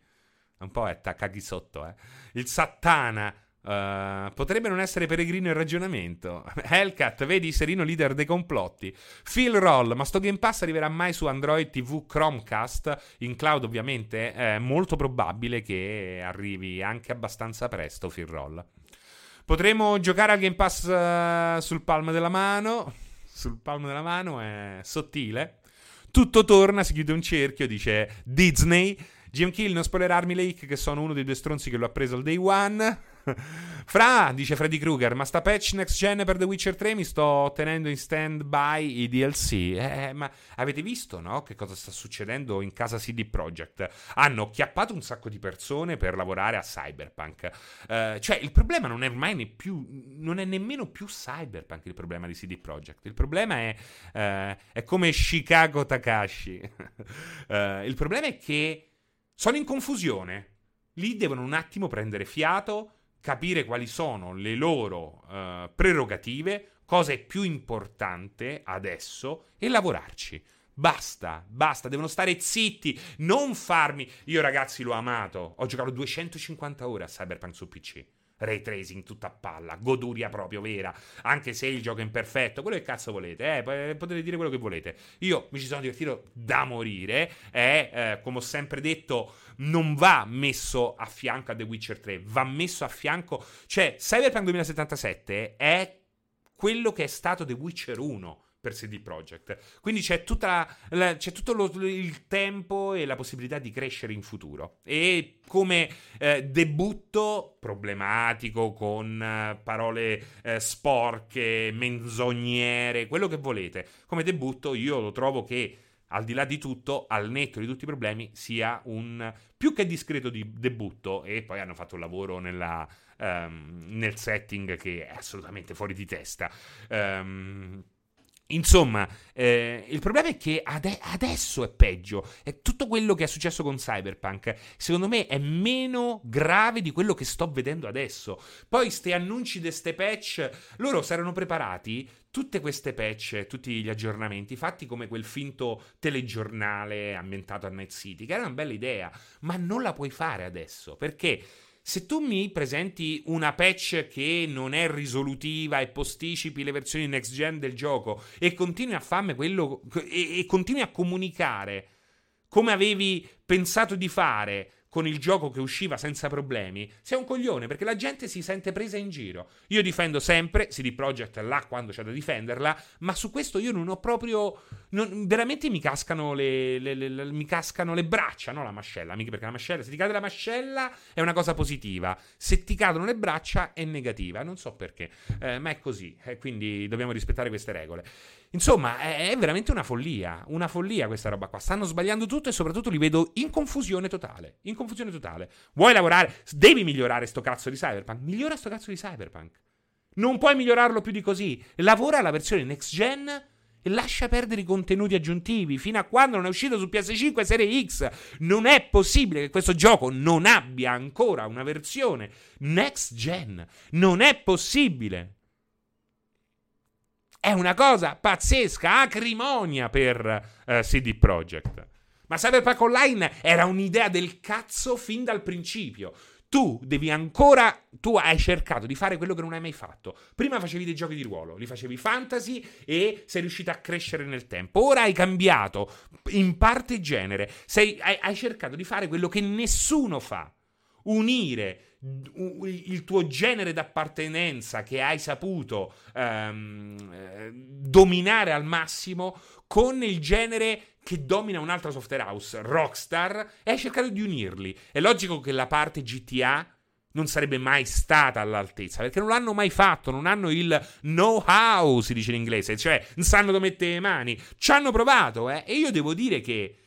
Speaker 1: Un po' è Takagi sotto, eh. Il Satana Uh, potrebbe non essere peregrino il ragionamento. Hellcat, vedi Serino leader dei complotti. Phil Roll, ma sto Game Pass arriverà mai su Android TV Chromecast? In cloud, ovviamente. È molto probabile che arrivi anche abbastanza presto. Phil Roll. Potremo giocare al Game Pass uh, sul palmo della mano. Sul palmo della mano è sottile. Tutto torna, si chiude un cerchio, dice Disney. Jim Kill, non spoilerarmi Lake, che sono uno dei due stronzi che lo ha preso al day one. Fra, dice Freddy Krueger, ma sta patch next gen per The Witcher 3 mi sto tenendo in stand by i DLC. Eh, ma avete visto, no? Che cosa sta succedendo in casa CD Projekt? Hanno chiappato un sacco di persone per lavorare a Cyberpunk. Eh, cioè, il problema non è ormai ne più, non è nemmeno più Cyberpunk il problema di CD Projekt. Il problema è, eh, è come Chicago Takashi. Eh, il problema è che sono in confusione. Lì devono un attimo prendere fiato capire quali sono le loro uh, prerogative, cosa è più importante adesso e lavorarci. Basta, basta, devono stare zitti, non farmi. Io, ragazzi, l'ho amato. Ho giocato 250 ore a Cyberpunk su PC. Ray tracing tutta a palla, goduria proprio vera, anche se il gioco è imperfetto, quello che cazzo volete, eh, potete dire quello che volete. Io mi ci sono divertito da morire e, eh, come ho sempre detto, non va messo a fianco a The Witcher 3, va messo a fianco, cioè Cyberpunk 2077 è quello che è stato The Witcher 1 per CD Projekt. Quindi c'è, tutta la, c'è tutto lo, il tempo e la possibilità di crescere in futuro. E come eh, debutto problematico, con eh, parole eh, sporche, menzognere, quello che volete, come debutto io lo trovo che al di là di tutto, al netto di tutti i problemi, sia un più che discreto di debutto e poi hanno fatto un lavoro nella, um, nel setting che è assolutamente fuori di testa. Um, Insomma, eh, il problema è che ade- adesso è peggio. È tutto quello che è successo con Cyberpunk. Secondo me è meno grave di quello che sto vedendo adesso. Poi, ste annunci di ste patch, loro si erano preparati tutte queste patch, tutti gli aggiornamenti, fatti come quel finto telegiornale ambientato a Night City, che era una bella idea, ma non la puoi fare adesso perché se tu mi presenti una patch che non è risolutiva e posticipi le versioni next gen del gioco e continui a farmi quello e, e continui a comunicare come avevi pensato di fare con il gioco che usciva senza problemi, sei un coglione perché la gente si sente presa in giro. Io difendo sempre CD Projekt là quando c'è da difenderla, ma su questo io non ho proprio. Non, veramente mi cascano le, le, le, le, mi cascano le braccia, no la mascella, perché la mascella, se ti cade la mascella è una cosa positiva, se ti cadono le braccia è negativa, non so perché, eh, ma è così, eh, quindi dobbiamo rispettare queste regole. Insomma, è, veramente una follia, una follia questa roba qua. Stanno sbagliando tutto e soprattutto li vedo in confusione totale. In confusione totale. Vuoi lavorare? Devi migliorare sto cazzo di Cyberpunk. Migliora sto cazzo di Cyberpunk. Non puoi migliorarlo più di così. Lavora la versione next gen e lascia perdere i contenuti aggiuntivi fino a quando non è uscito su PS5 Serie X. Non è possibile che questo gioco non abbia ancora una versione next gen. Non è possibile. È una cosa pazzesca, acrimonia per uh, CD Projekt. Ma Cyberpunk Online era un'idea del cazzo fin dal principio. Tu devi ancora. Tu hai cercato di fare quello che non hai mai fatto. Prima facevi dei giochi di ruolo, li facevi fantasy e sei riuscito a crescere nel tempo. Ora hai cambiato in parte genere. Sei, hai, hai cercato di fare quello che nessuno fa. Unire il tuo genere d'appartenenza che hai saputo um, dominare al massimo con il genere che domina un'altra software house, Rockstar, e hai cercato di unirli. È logico che la parte GTA non sarebbe mai stata all'altezza, perché non l'hanno mai fatto, non hanno il know-how, si dice in inglese, cioè non sanno dove mettere le mani. Ci hanno provato, eh, e io devo dire che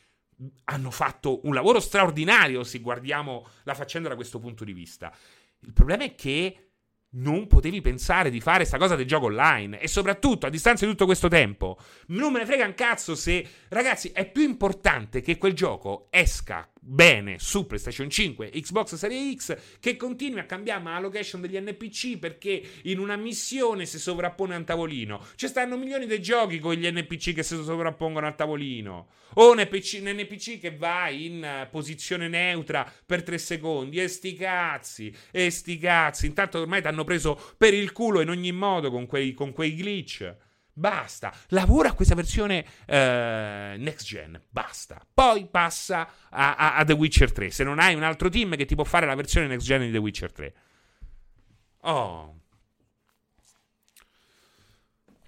Speaker 1: hanno fatto un lavoro straordinario se guardiamo la faccenda da questo punto di vista. Il problema è che non potevi pensare di fare questa cosa del gioco online e soprattutto a distanza di tutto questo tempo non me ne frega un cazzo se ragazzi è più importante che quel gioco esca bene su PlayStation 5 Xbox Series X che continui a cambiare la location degli NPC perché in una missione si sovrappone a un tavolino. Ci stanno milioni di giochi con gli NPC che si sovrappongono al tavolino. O un NPC, un NPC che va in posizione neutra per tre secondi. E sti cazzi e sti cazzi. Intanto ormai ti hanno preso per il culo in ogni modo con quei, con quei glitch Basta, lavora a questa versione uh, next gen, basta. Poi passa a, a, a, The Witcher 3. Se non hai un altro team che ti può fare la versione next gen di The Witcher 3. Oh,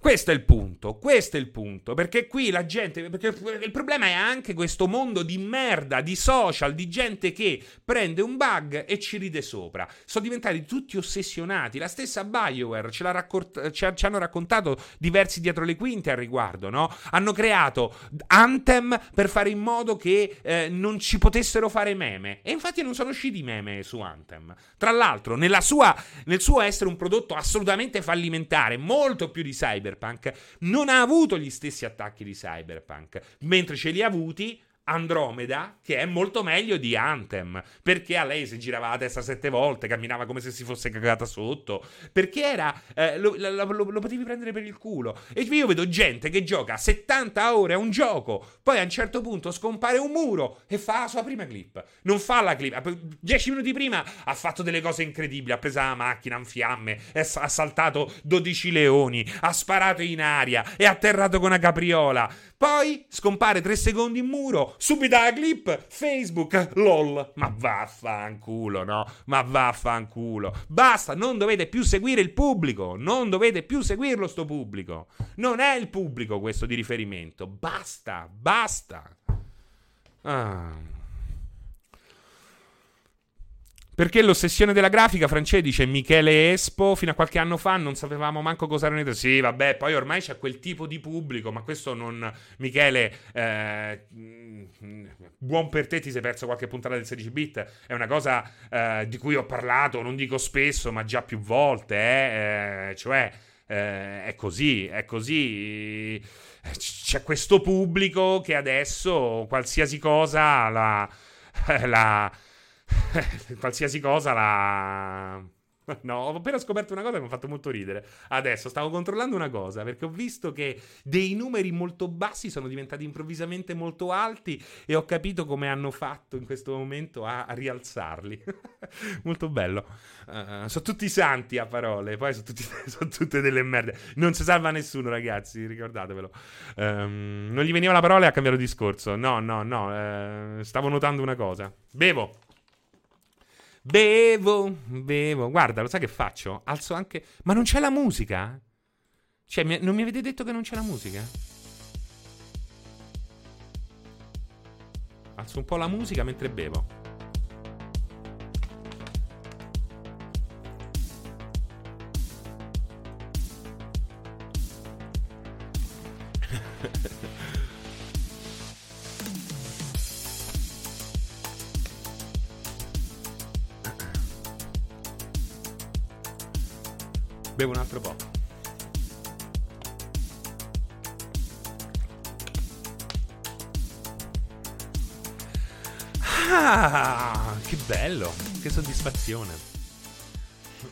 Speaker 1: questo è il punto, questo è il punto, perché qui la gente, perché il problema è anche questo mondo di merda, di social, di gente che prende un bug e ci ride sopra. Sono diventati tutti ossessionati, la stessa BioWare ce raccort- ha, ci, hanno raccontato diversi dietro le quinte al riguardo, no? Hanno creato Anthem per fare in modo che eh, non ci potessero fare meme e infatti non sono usciti meme su Anthem. Tra l'altro, sua, nel suo essere un prodotto assolutamente fallimentare, molto più di Cyber Cyberpunk non ha avuto gli stessi attacchi di Cyberpunk, mentre ce li ha avuti Andromeda, che è molto meglio di Anthem. Perché a lei si girava la testa sette volte, camminava come se si fosse cagata sotto. Perché era. Eh, lo, lo, lo, lo, potevi prendere per il culo. E io vedo gente che gioca 70 ore a un gioco, poi a un certo punto scompare un muro e fa la sua prima clip. Non fa la clip. Dieci minuti prima ha fatto delle cose incredibili. Ha preso la macchina in fiamme, ha saltato 12 leoni, ha sparato in aria, è atterrato con una capriola. Poi scompare tre secondi in muro, subito la clip, Facebook, lol. Ma vaffanculo, no? Ma vaffanculo. Basta, non dovete più seguire il pubblico, non dovete più seguirlo sto pubblico. Non è il pubblico questo di riferimento. Basta, basta. Ah. Perché l'ossessione della grafica, Francesco dice Michele Espo, fino a qualche anno fa non sapevamo manco cosa erano i Sì, vabbè, poi ormai c'è quel tipo di pubblico, ma questo non... Michele, eh, buon per te, ti sei perso qualche puntata del 16 bit, è una cosa eh, di cui ho parlato, non dico spesso, ma già più volte, eh, eh cioè... Eh, è così, è così. C'è questo pubblico che adesso qualsiasi cosa la, la, qualsiasi cosa la No, ho appena scoperto una cosa che mi ha fatto molto ridere. Adesso stavo controllando una cosa perché ho visto che dei numeri molto bassi sono diventati improvvisamente molto alti e ho capito come hanno fatto in questo momento a, rialzarli. molto bello. Uh, sono tutti santi a parole, poi sono, tutti, sono, tutte delle merde. Non si salva nessuno, ragazzi, ricordatevelo. Um, non gli veniva la parola e ha cambiato discorso. No, no, no. Uh, stavo notando una cosa. Bevo. Bevo, bevo. Guarda, lo sai che faccio? Alzo anche. Ma non c'è la musica? Cioè, non mi avete detto che non c'è la musica? Alzo un po' la musica mentre bevo. Bevo un altro po'. Ah, che bello, che soddisfazione.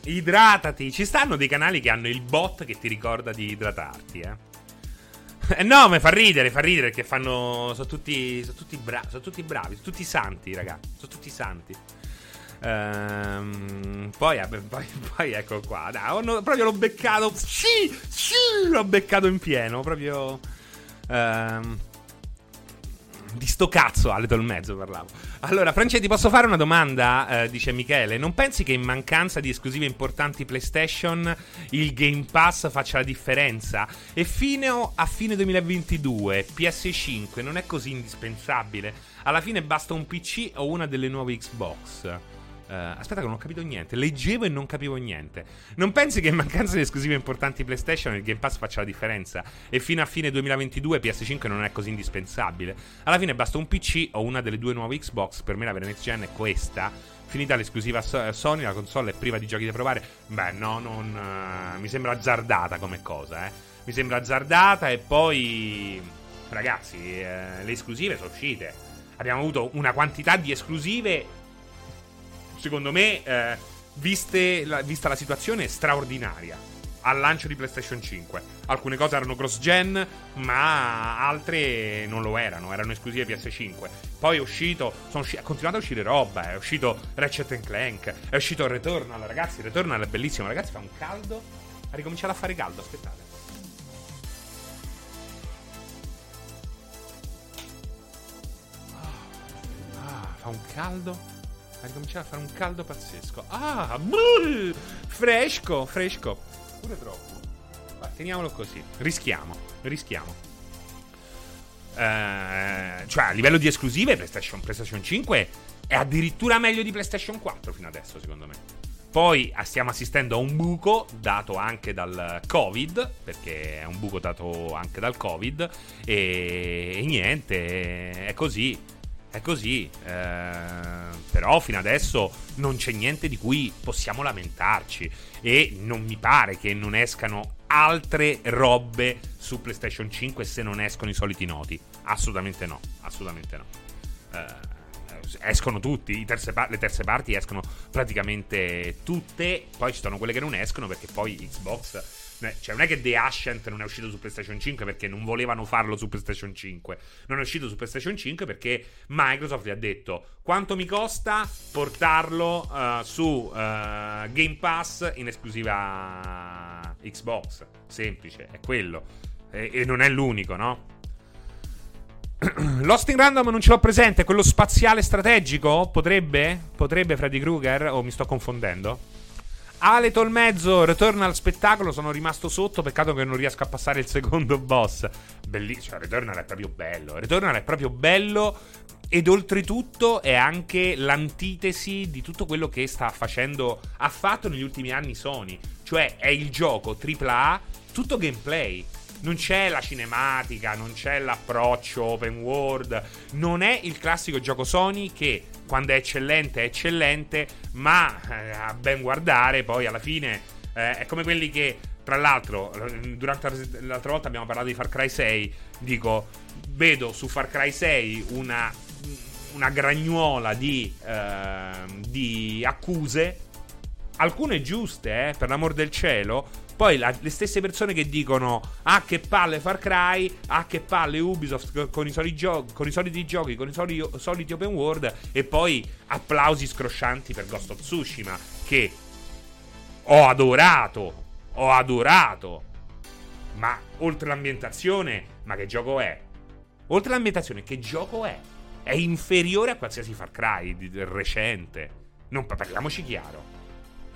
Speaker 1: Idratati. Ci stanno dei canali che hanno il bot che ti ricorda di idratarti, eh. Eh no, mi fa ridere, fa ridere perché fanno. Sono tutti. Sono tutti bravi. Sono tutti bravi. Sono tutti santi, ragazzi. Sono tutti santi. Ehm, poi, poi, poi, ecco qua. Dai, ho, proprio l'ho beccato. Sì, sì, l'ho beccato in pieno. Proprio. Ehm, di sto cazzo, a Little Mezzo parlavo. Allora, ti posso fare una domanda? Eh, dice Michele. Non pensi che in mancanza di esclusive importanti PlayStation il Game Pass faccia la differenza? E fino a fine 2022 PS5 non è così indispensabile. Alla fine basta un PC o una delle nuove Xbox. Uh, aspetta, che non ho capito niente. Leggevo e non capivo niente. Non pensi che in mancanza di esclusive importanti PlayStation il Game Pass faccia la differenza? E fino a fine 2022 PS5 non è così indispensabile? Alla fine basta un PC o una delle due nuove Xbox. Per me la vera next gen è questa. Finita l'esclusiva Sony, la console è priva di giochi da provare. Beh, no, non. Uh, mi sembra azzardata come cosa, eh. Mi sembra azzardata e poi. Ragazzi, eh, le esclusive sono uscite. Abbiamo avuto una quantità di esclusive secondo me, eh, la, vista la situazione, straordinaria al lancio di PlayStation 5. Alcune cose erano cross-gen, ma altre non lo erano, erano esclusive PS5. Poi è uscito, usci- è continuato a uscire roba, è uscito Ratchet Clank, è uscito Returnal, ragazzi, Returnal è bellissimo, ragazzi, fa un caldo. Ha ricominciato a fare caldo, aspettate. Ah, fa un caldo. Ha ricominciato a fare un caldo pazzesco. Ah, buh, fresco, fresco. Pure troppo. Va, teniamolo così. Rischiamo, rischiamo. Eh, cioè, a livello di esclusive, PlayStation, PlayStation 5 è addirittura meglio di PlayStation 4 fino adesso, secondo me. Poi ah, stiamo assistendo a un buco dato anche dal Covid, perché è un buco dato anche dal Covid, e, e niente, è così. È così, eh, però fino adesso non c'è niente di cui possiamo lamentarci e non mi pare che non escano altre robe su PlayStation 5 se non escono i soliti noti. Assolutamente no, assolutamente no. Uh, escono tutti, terze le terze parti escono praticamente tutte, poi ci sono quelle che non escono perché poi Xbox cioè, non è che The Ascent non è uscito su PlayStation 5 perché non volevano farlo su PlayStation 5. Non è uscito su PlayStation 5 perché Microsoft gli ha detto quanto mi costa portarlo uh, su uh, Game Pass in esclusiva Xbox. Semplice, è quello. E, e non è l'unico, no? Lost in Random non ce l'ho presente, quello spaziale strategico? Potrebbe? Potrebbe Freddy Krueger? O mi sto confondendo? Ale Tolmezzo, Returnal spettacolo, sono rimasto sotto, peccato che non riesco a passare il secondo boss. Bellissimo, cioè, Returnal è proprio bello. Returnal è proprio bello ed oltretutto è anche l'antitesi di tutto quello che sta facendo, ha fatto negli ultimi anni Sony. Cioè è il gioco AAA, tutto gameplay non c'è la cinematica, non c'è l'approccio open world, non è il classico gioco Sony che quando è eccellente è eccellente, ma eh, a ben guardare poi alla fine eh, è come quelli che tra l'altro, durante l'altra volta abbiamo parlato di Far Cry 6. Dico, vedo su Far Cry 6 una, una gragnuola di, eh, di accuse. Alcune giuste, eh, per l'amor del cielo. Poi la, le stesse persone che dicono ah che palle Far Cry, ah che palle Ubisoft con i, soliti, gio- con i soliti giochi, con i soliti, soliti open world e poi applausi scroscianti per Ghost of Tsushima che ho adorato, ho adorato. Ma oltre l'ambientazione, ma che gioco è? Oltre l'ambientazione, che gioco è? È inferiore a qualsiasi Far Cry recente. Non parliamoci chiaro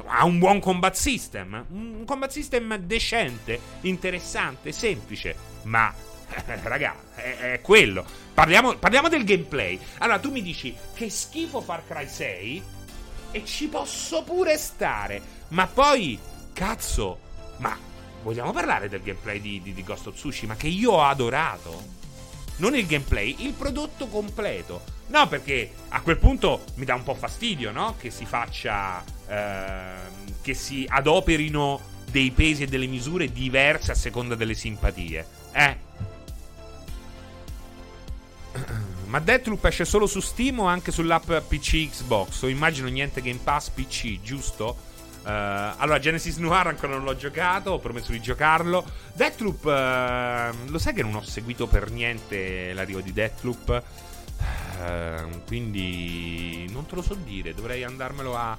Speaker 1: ha un buon combat system. Un combat system decente, interessante, semplice. Ma, raga, è, è quello. Parliamo, parliamo, del gameplay. Allora, tu mi dici che schifo Far Cry 6 e ci posso pure stare. Ma poi, cazzo, ma vogliamo parlare del gameplay di, di, di Ghost of Tsushima che io ho adorato? Non il gameplay, il prodotto completo. No, perché a quel punto mi dà un po' fastidio, no? Che si faccia. Ehm, che si adoperino dei pesi e delle misure diverse a seconda delle simpatie. Eh. Ma Deathloop esce solo su Steam o anche sull'app PC Xbox? O immagino niente Game Pass PC, giusto? Uh, allora, Genesis Noir ancora non l'ho giocato, ho promesso di giocarlo. Deathloop, uh, lo sai che non ho seguito per niente l'arrivo di Deathloop? Ehm, quindi non te lo so dire, dovrei andarmelo a,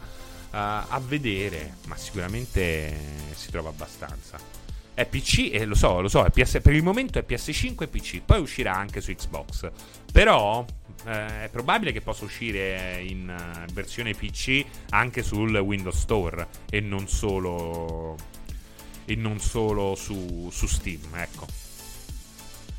Speaker 1: a, a, vedere, ma sicuramente si trova abbastanza. È PC, eh, lo so, lo so, PS, per il momento è PS5 e PC, poi uscirà anche su Xbox. Però eh, è probabile che possa uscire in uh, versione PC anche sul Windows Store e non solo, e non solo su, su Steam, ecco.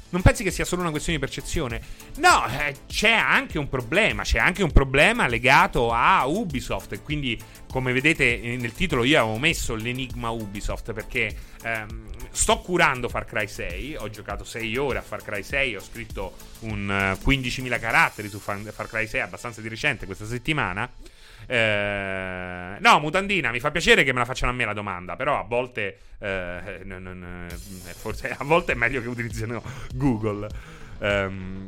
Speaker 1: Non pensi che sia solo una questione di percezione? No, eh, c'è anche un problema. C'è anche un problema legato a Ubisoft. Quindi, come vedete nel titolo, io avevo messo l'enigma Ubisoft perché ehm, sto curando Far Cry 6. Ho giocato 6 ore a Far Cry 6. Ho scritto un uh, eh, 15.000 caratteri su Far Cry 6 abbastanza di recente questa settimana. Eh, no, mutandina, mi fa piacere che me la facciano a me la domanda, però a volte, eh, non, non, forse a volte è meglio che utilizzino Google. Um,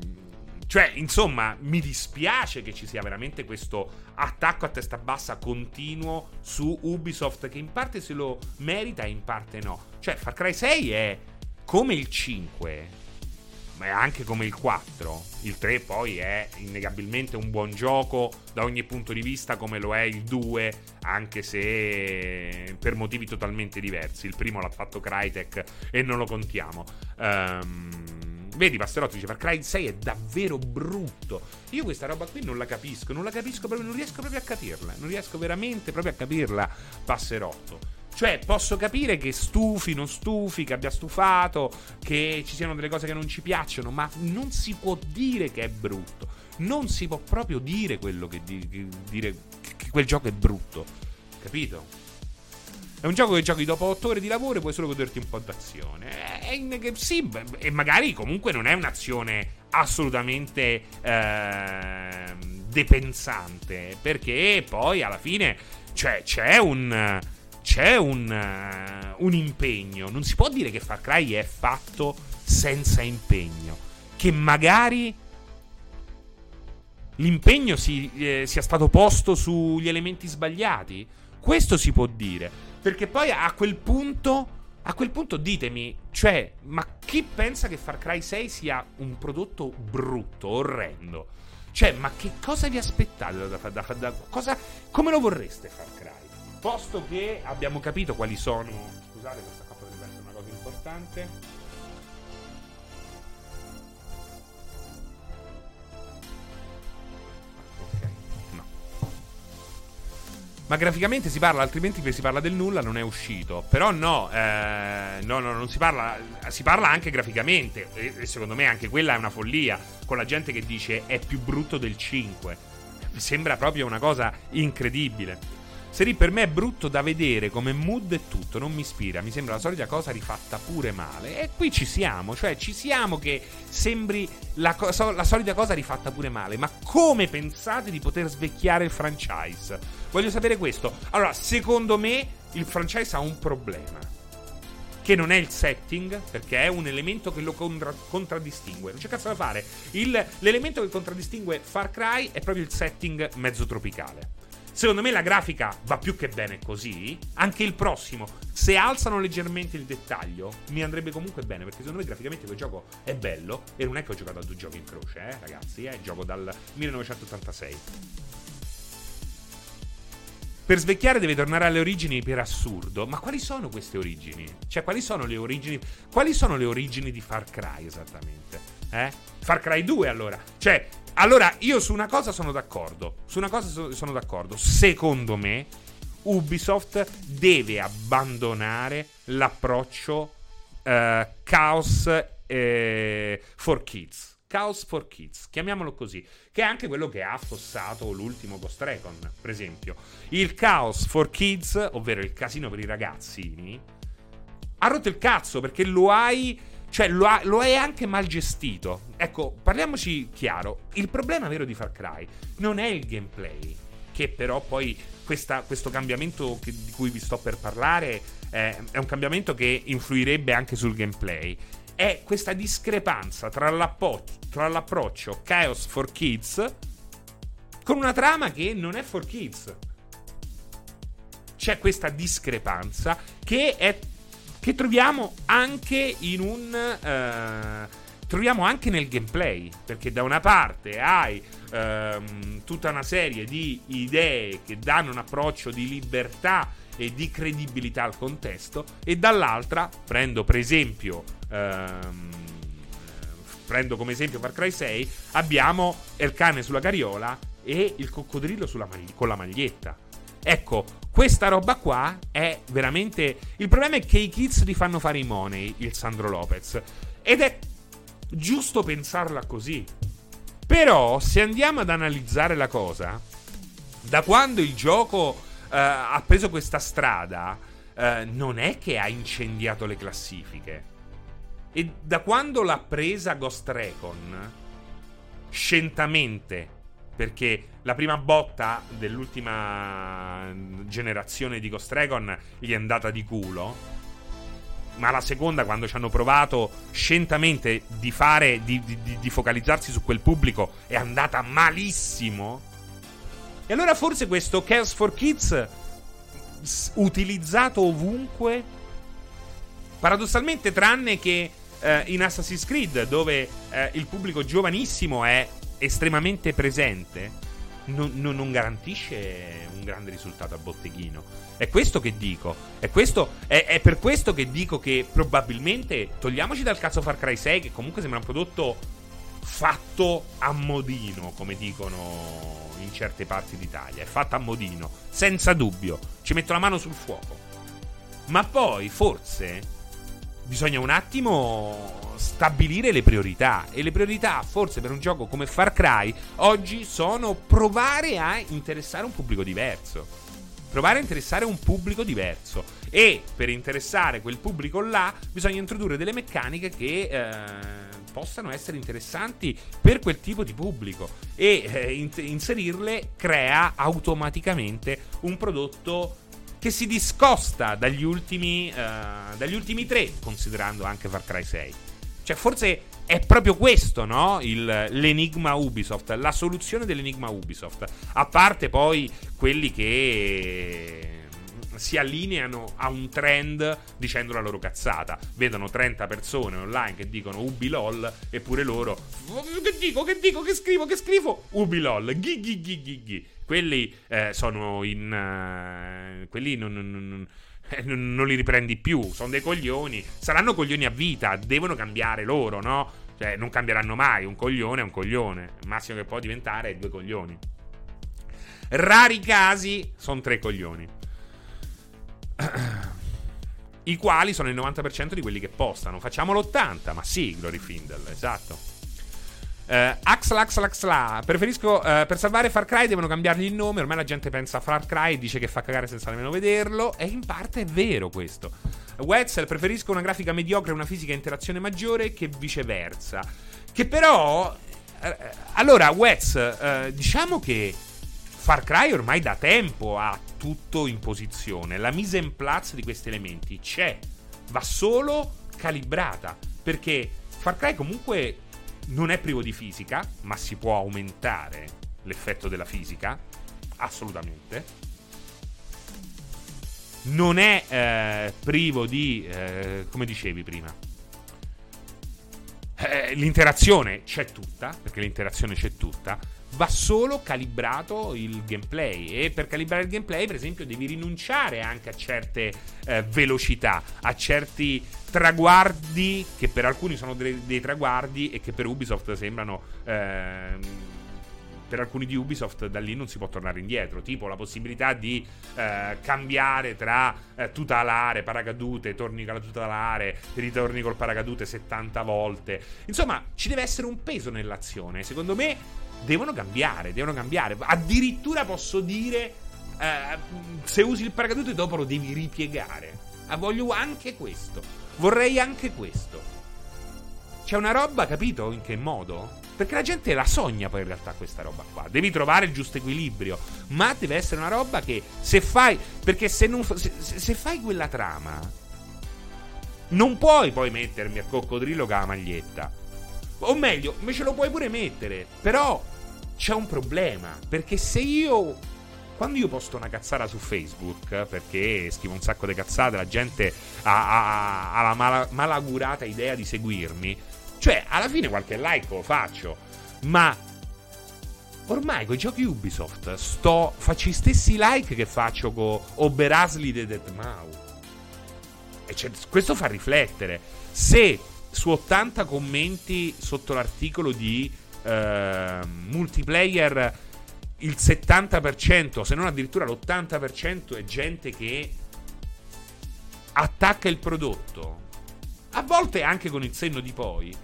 Speaker 1: cioè, insomma, mi dispiace che ci sia veramente questo attacco a testa bassa continuo su Ubisoft che in parte se lo merita e in parte no. Cioè, Far Cry 6 è come il 5 ma anche come il 4. Il 3 poi è innegabilmente un buon gioco da ogni punto di vista come lo è il 2, anche se per motivi totalmente diversi. Il primo l'ha fatto Crytek e non lo contiamo. Um, vedi, Passerotto dice Far Cry 6 è davvero brutto. Io questa roba qui non la capisco, non la capisco proprio, non riesco proprio a capirla. Non riesco veramente proprio a capirla, Passerotto. Cioè, posso capire che stufi, non stufi, che abbia stufato, che ci siano delle cose che non ci piacciono, ma non si può dire che è brutto. Non si può proprio dire quello che, di, che dire che quel gioco è brutto. Capito? È un gioco che giochi dopo 8 ore di lavoro e puoi solo goderti un po' d'azione. È, è, sì, e magari comunque non è un'azione assolutamente eh, depensante. Perché poi alla fine cioè, c'è un c'è un, uh, un impegno. Non si può dire che Far Cry è fatto senza impegno. Che magari l'impegno si, eh, sia stato posto sugli elementi sbagliati. Questo si può dire. Perché poi a quel punto. A quel punto ditemi, cioè, ma chi pensa che Far Cry 6 sia un prodotto brutto, orrendo? Cioè, ma che cosa vi aspettate da, da, da, da cosa, come lo vorreste Far Cry? Posto che abbiamo capito quali sono. Scusate, questa qua potrebbe essere una cosa importante. Ma graficamente si parla, altrimenti si parla del nulla, non è uscito. Però no, eh, no, no, non si parla. Si parla anche graficamente. E secondo me anche quella è una follia. Con la gente che dice è più brutto del 5. Mi sembra proprio una cosa incredibile. Seri per me è brutto da vedere come mood e tutto, non mi ispira, mi sembra la solita cosa rifatta pure male. E qui ci siamo, cioè ci siamo che sembri la, co- la solita cosa rifatta pure male. Ma come pensate di poter svecchiare il franchise? Voglio sapere questo. Allora, secondo me il franchise ha un problema. Che non è il setting, perché è un elemento che lo contra- contraddistingue. Non c'è cazzo da fare. Il, l'elemento che contraddistingue Far Cry è proprio il setting mezzo tropicale. Secondo me la grafica va più che bene così. Anche il prossimo, se alzano leggermente il dettaglio, mi andrebbe comunque bene. Perché secondo me graficamente quel gioco è bello. E non è che ho giocato a due giochi in croce, eh, ragazzi. Eh, gioco dal 1986. Per svecchiare deve tornare alle origini per assurdo. Ma quali sono queste origini? Cioè, quali sono le origini? Quali sono le origini di Far Cry esattamente? Eh? Far Cry 2 allora. Cioè, allora io su una cosa sono d'accordo. Su una cosa sono d'accordo. Secondo me Ubisoft deve abbandonare l'approccio uh, Chaos eh, for Kids. Chaos for Kids, chiamiamolo così, che è anche quello che ha affossato l'ultimo Ghost Recon, per esempio. Il Chaos for Kids, ovvero il casino per i ragazzini, ha rotto il cazzo perché lo hai cioè, lo, ha, lo, è anche mal gestito. Ecco, parliamoci chiaro. Il problema vero di Far Cry non è il gameplay, che però poi questa, questo cambiamento che, di cui vi sto per parlare eh, è un cambiamento che influirebbe anche sul gameplay è questa discrepanza tra, tra l'approccio Chaos for Kids con una trama che non è for kids. C'è questa discrepanza che, è, che troviamo anche in un... Uh, troviamo anche nel gameplay, perché da una parte hai um, tutta una serie di idee che danno un approccio di libertà e di credibilità al contesto e dall'altra prendo per esempio ehm, prendo come esempio Far Cry 6 abbiamo il cane sulla carriola e il coccodrillo magli- con la maglietta ecco questa roba qua è veramente il problema è che i kids li fanno fare i money il Sandro Lopez ed è giusto pensarla così però se andiamo ad analizzare la cosa da quando il gioco uh, ha preso questa strada, uh, non è che ha incendiato le classifiche. E da quando l'ha presa Ghost Recon, scientamente, perché la prima botta dell'ultima generazione di Ghost Recon gli è andata di culo. Ma la seconda, quando ci hanno provato scientamente di fare, di, di, di focalizzarsi su quel pubblico, è andata malissimo. E allora forse questo Chaos for Kids utilizzato ovunque paradossalmente tranne che eh, in Assassin's Creed dove eh, il pubblico giovanissimo è estremamente presente non, non, non, garantisce un grande risultato a botteghino è questo che dico è, questo, è, è per questo che dico che probabilmente togliamoci dal cazzo Far Cry 6 che comunque sembra un prodotto fatto a modino come dicono in certe parti d'Italia. È fatta a modino, senza dubbio. Ci metto la mano sul fuoco. Ma poi, forse, bisogna un attimo stabilire le priorità. E le priorità, forse, per un gioco come Far Cry, oggi sono provare a interessare un pubblico diverso. Provare a interessare un pubblico diverso. E per interessare quel pubblico là, bisogna introdurre delle meccaniche che. Eh, possano essere interessanti per quel tipo di pubblico e eh, inserirle crea automaticamente un prodotto che si discosta dagli ultimi, uh, dagli ultimi tre, considerando anche Far Cry 6. Cioè, forse è proprio questo, no? Il, l'enigma Ubisoft, la soluzione dell'enigma Ubisoft. A parte poi quelli che si allineano a un trend dicendo la loro cazzata. Vedono 30 persone online che dicono Ubilol, eppure loro. Che dico, che dico, che scrivo, che scrivo? Ubilol, ghi ghi ghi ghi ghi. Quelli eh, sono in. Uh, quelli non, non, non eh, non li riprendi più. Sono dei coglioni. Saranno coglioni a vita. Devono cambiare loro, no? Cioè, non cambieranno mai. Un coglione è un coglione. Il massimo che può diventare è due coglioni. Rari casi sono tre coglioni. I quali sono il 90% di quelli che postano. Facciamo l'80, ma sì, Glory Findle, esatto. Uh, Axla, Axla, Axla. Preferisco. Uh, per salvare Far Cry devono cambiargli il nome. Ormai la gente pensa a Far Cry e dice che fa cagare senza nemmeno vederlo. E in parte è vero questo. Wetzel preferisco una grafica mediocre e una fisica interazione maggiore che viceversa. Che però. Uh, allora, Wetz, diciamo che Far Cry ormai da tempo ha tutto in posizione. La mise in place di questi elementi c'è. Va solo calibrata. Perché Far Cry comunque non è privo di fisica, ma si può aumentare l'effetto della fisica, assolutamente. Non è eh, privo di, eh, come dicevi prima, eh, l'interazione c'è tutta, perché l'interazione c'è tutta, va solo calibrato il gameplay e per calibrare il gameplay per esempio devi rinunciare anche a certe eh, velocità, a certi traguardi che per alcuni sono dei, dei traguardi e che per Ubisoft sembrano... Eh, per alcuni di Ubisoft da lì non si può tornare indietro, tipo la possibilità di eh, cambiare tra eh, tutelare, paracadute, torni con la tutelare, ritorni col paracadute 70 volte. Insomma, ci deve essere un peso nell'azione. Secondo me devono cambiare, devono cambiare. Addirittura posso dire, eh, se usi il paracadute dopo lo devi ripiegare. Ah, voglio anche questo. Vorrei anche questo. C'è una roba, capito? In che modo? Perché la gente la sogna poi in realtà questa roba qua. Devi trovare il giusto equilibrio. Ma deve essere una roba che se fai. Perché se, non, se, se fai quella trama. Non puoi poi mettermi a coccodrillo con la maglietta. O meglio, me ce lo puoi pure mettere. Però c'è un problema. Perché se io. Quando io posto una cazzata su Facebook, perché scrivo un sacco di cazzate, la gente ha, ha, ha la mal- malagurata idea di seguirmi. Cioè, alla fine qualche like lo faccio. Ma ormai con i giochi Ubisoft sto, faccio gli stessi like che faccio con Oberasli de Deadmau. E cioè, questo fa riflettere. Se su 80 commenti sotto l'articolo di uh, multiplayer il 70%, se non addirittura l'80% è gente che attacca il prodotto. A volte anche con il senno di poi.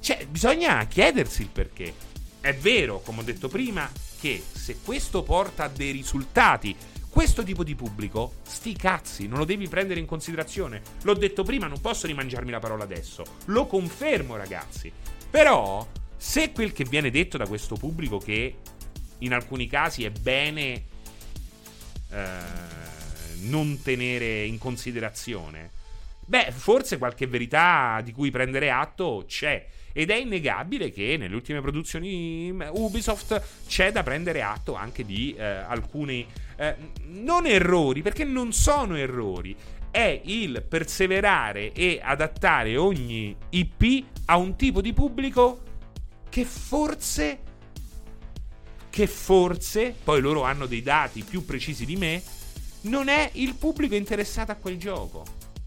Speaker 1: Cioè, bisogna chiedersi il perché. È vero, come ho detto prima, che se questo porta a dei risultati questo tipo di pubblico, sti cazzi, non lo devi prendere in considerazione. L'ho detto prima, non posso rimangiarmi la parola adesso. Lo confermo, ragazzi. Però, se quel che viene detto da questo pubblico, che in alcuni casi è bene eh, non tenere in considerazione, beh, forse qualche verità di cui prendere atto c'è. Ed è innegabile che nelle ultime produzioni Ubisoft c'è da prendere atto anche di eh, alcuni eh, non errori, perché non sono errori. È il perseverare e adattare ogni IP a un tipo di pubblico che forse che forse, poi loro hanno dei dati più precisi di me, non è il pubblico interessato a quel gioco.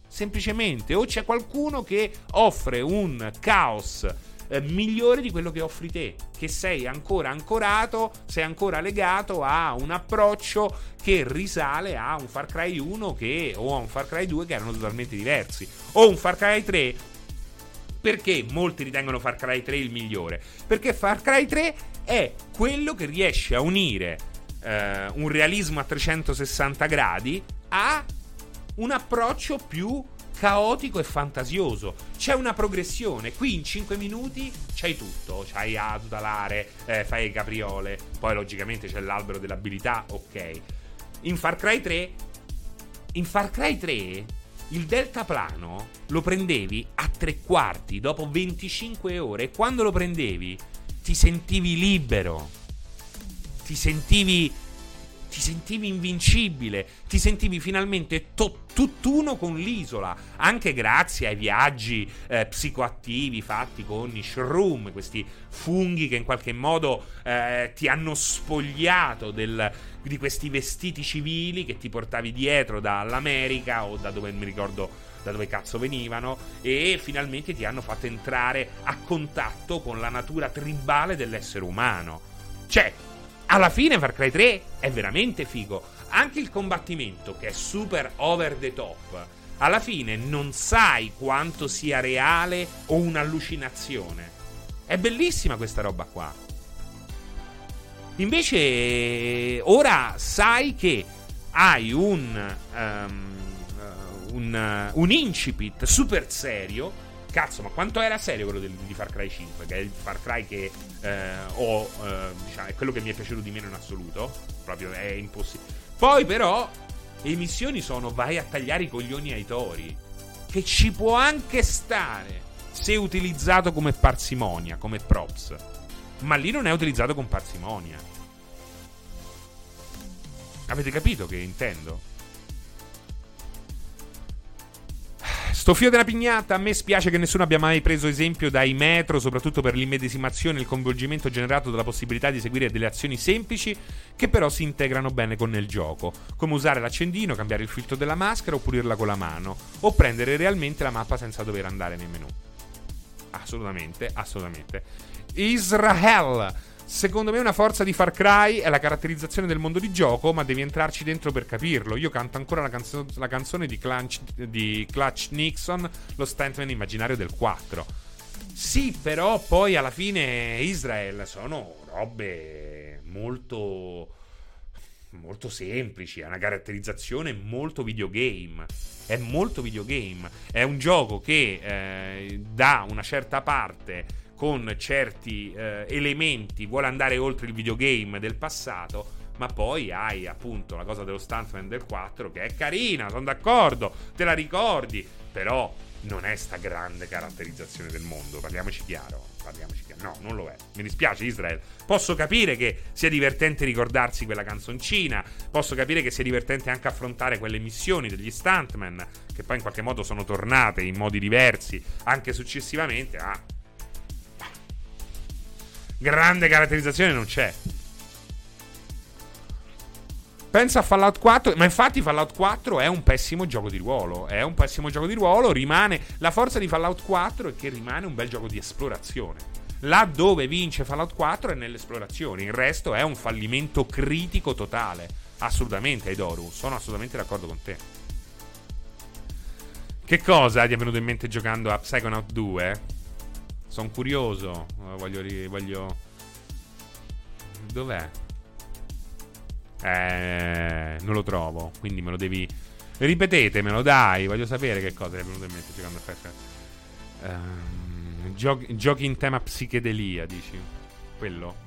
Speaker 1: Semplicemente o c'è qualcuno che offre un caos eh, migliore di quello che offri te, che sei ancora ancorato, sei ancora legato a un approccio che risale a un Far Cry 1 che, o a un Far Cry 2 che erano totalmente diversi, o un Far Cry 3 perché molti ritengono Far Cry 3 il migliore? Perché Far Cry 3 è quello che riesce a unire eh, un realismo a 360 gradi a un approccio più caotico e fantasioso. C'è una progressione. Qui in 5 minuti c'hai tutto. C'hai a tutelare, eh, fai le capriole. Poi, logicamente, c'è l'albero dell'abilità. Ok. In Far Cry 3 in Far Cry 3 il deltaplano lo prendevi a tre quarti dopo 25 ore e quando lo prendevi ti sentivi libero. Ti sentivi ti sentivi invincibile, ti sentivi finalmente to- tutt'uno con l'isola, anche grazie ai viaggi eh, psicoattivi fatti con i shroom, questi funghi che in qualche modo eh, ti hanno spogliato del, di questi vestiti civili che ti portavi dietro dall'America o da dove mi ricordo da dove cazzo venivano e finalmente ti hanno fatto entrare a contatto con la natura tribale dell'essere umano. Cioè, alla fine Far Cry 3 è veramente figo. Anche il combattimento, che è super over the top, alla fine non sai quanto sia reale o un'allucinazione. È bellissima questa roba qua. Invece, ora sai che hai un, um, un, un incipit super serio cazzo, ma quanto era serio quello di, di Far Cry 5? Che è il Far Cry che eh, ho, eh, diciamo, è quello che mi è piaciuto di meno in assoluto. Proprio è impossibile. Poi, però, le missioni sono vai a tagliare i coglioni ai tori. Che ci può anche stare se utilizzato come parsimonia, come props. Ma lì non è utilizzato con parsimonia. Avete capito che intendo? Sto fio della pignata, a me spiace che nessuno abbia mai preso esempio dai metro, soprattutto per l'immedesimazione e il coinvolgimento generato dalla possibilità di seguire delle azioni semplici che però si integrano bene con il gioco, come usare l'accendino, cambiare il filtro della maschera o pulirla con la mano, o prendere realmente la mappa senza dover andare nei menu. Assolutamente, assolutamente. Israel Secondo me una forza di Far Cry è la caratterizzazione del mondo di gioco, ma devi entrarci dentro per capirlo. Io canto ancora la, canzo- la canzone di, Clutch, di Clutch Nixon, lo stuntman immaginario del 4. Sì, però poi alla fine Israel sono robe molto molto semplici, ha una caratterizzazione molto videogame. È molto videogame. È un gioco che eh, da una certa parte con certi eh, elementi vuole andare oltre il videogame del passato. Ma poi hai appunto la cosa dello Stuntman del 4 che è carina, sono d'accordo, te la ricordi, però non è sta grande caratterizzazione del mondo, parliamoci chiaro, parliamoci chiaro. No, non lo è. Mi dispiace Israel. Posso capire che sia divertente ricordarsi quella canzoncina, posso capire che sia divertente anche affrontare quelle missioni degli stuntman che poi in qualche modo sono tornate in modi diversi anche successivamente, ah, grande caratterizzazione non c'è. Pensa a Fallout 4, ma infatti Fallout 4 è un pessimo gioco di ruolo. È un pessimo gioco di ruolo, rimane la forza di Fallout 4 è che rimane un bel gioco di esplorazione. Là dove vince Fallout 4 è nell'esplorazione, il resto è un fallimento critico totale. Assolutamente, Edoru, sono assolutamente d'accordo con te. Che cosa ti è venuto in mente giocando a Psychonaut 2? Sono curioso. Voglio, voglio. Dov'è? Eh, non lo trovo. Quindi me lo devi. Ripetetemelo, dai. Voglio sapere che cosa è venuto in mente giocando a Fast um, giochi, giochi in tema psichedelia, dici? Quello?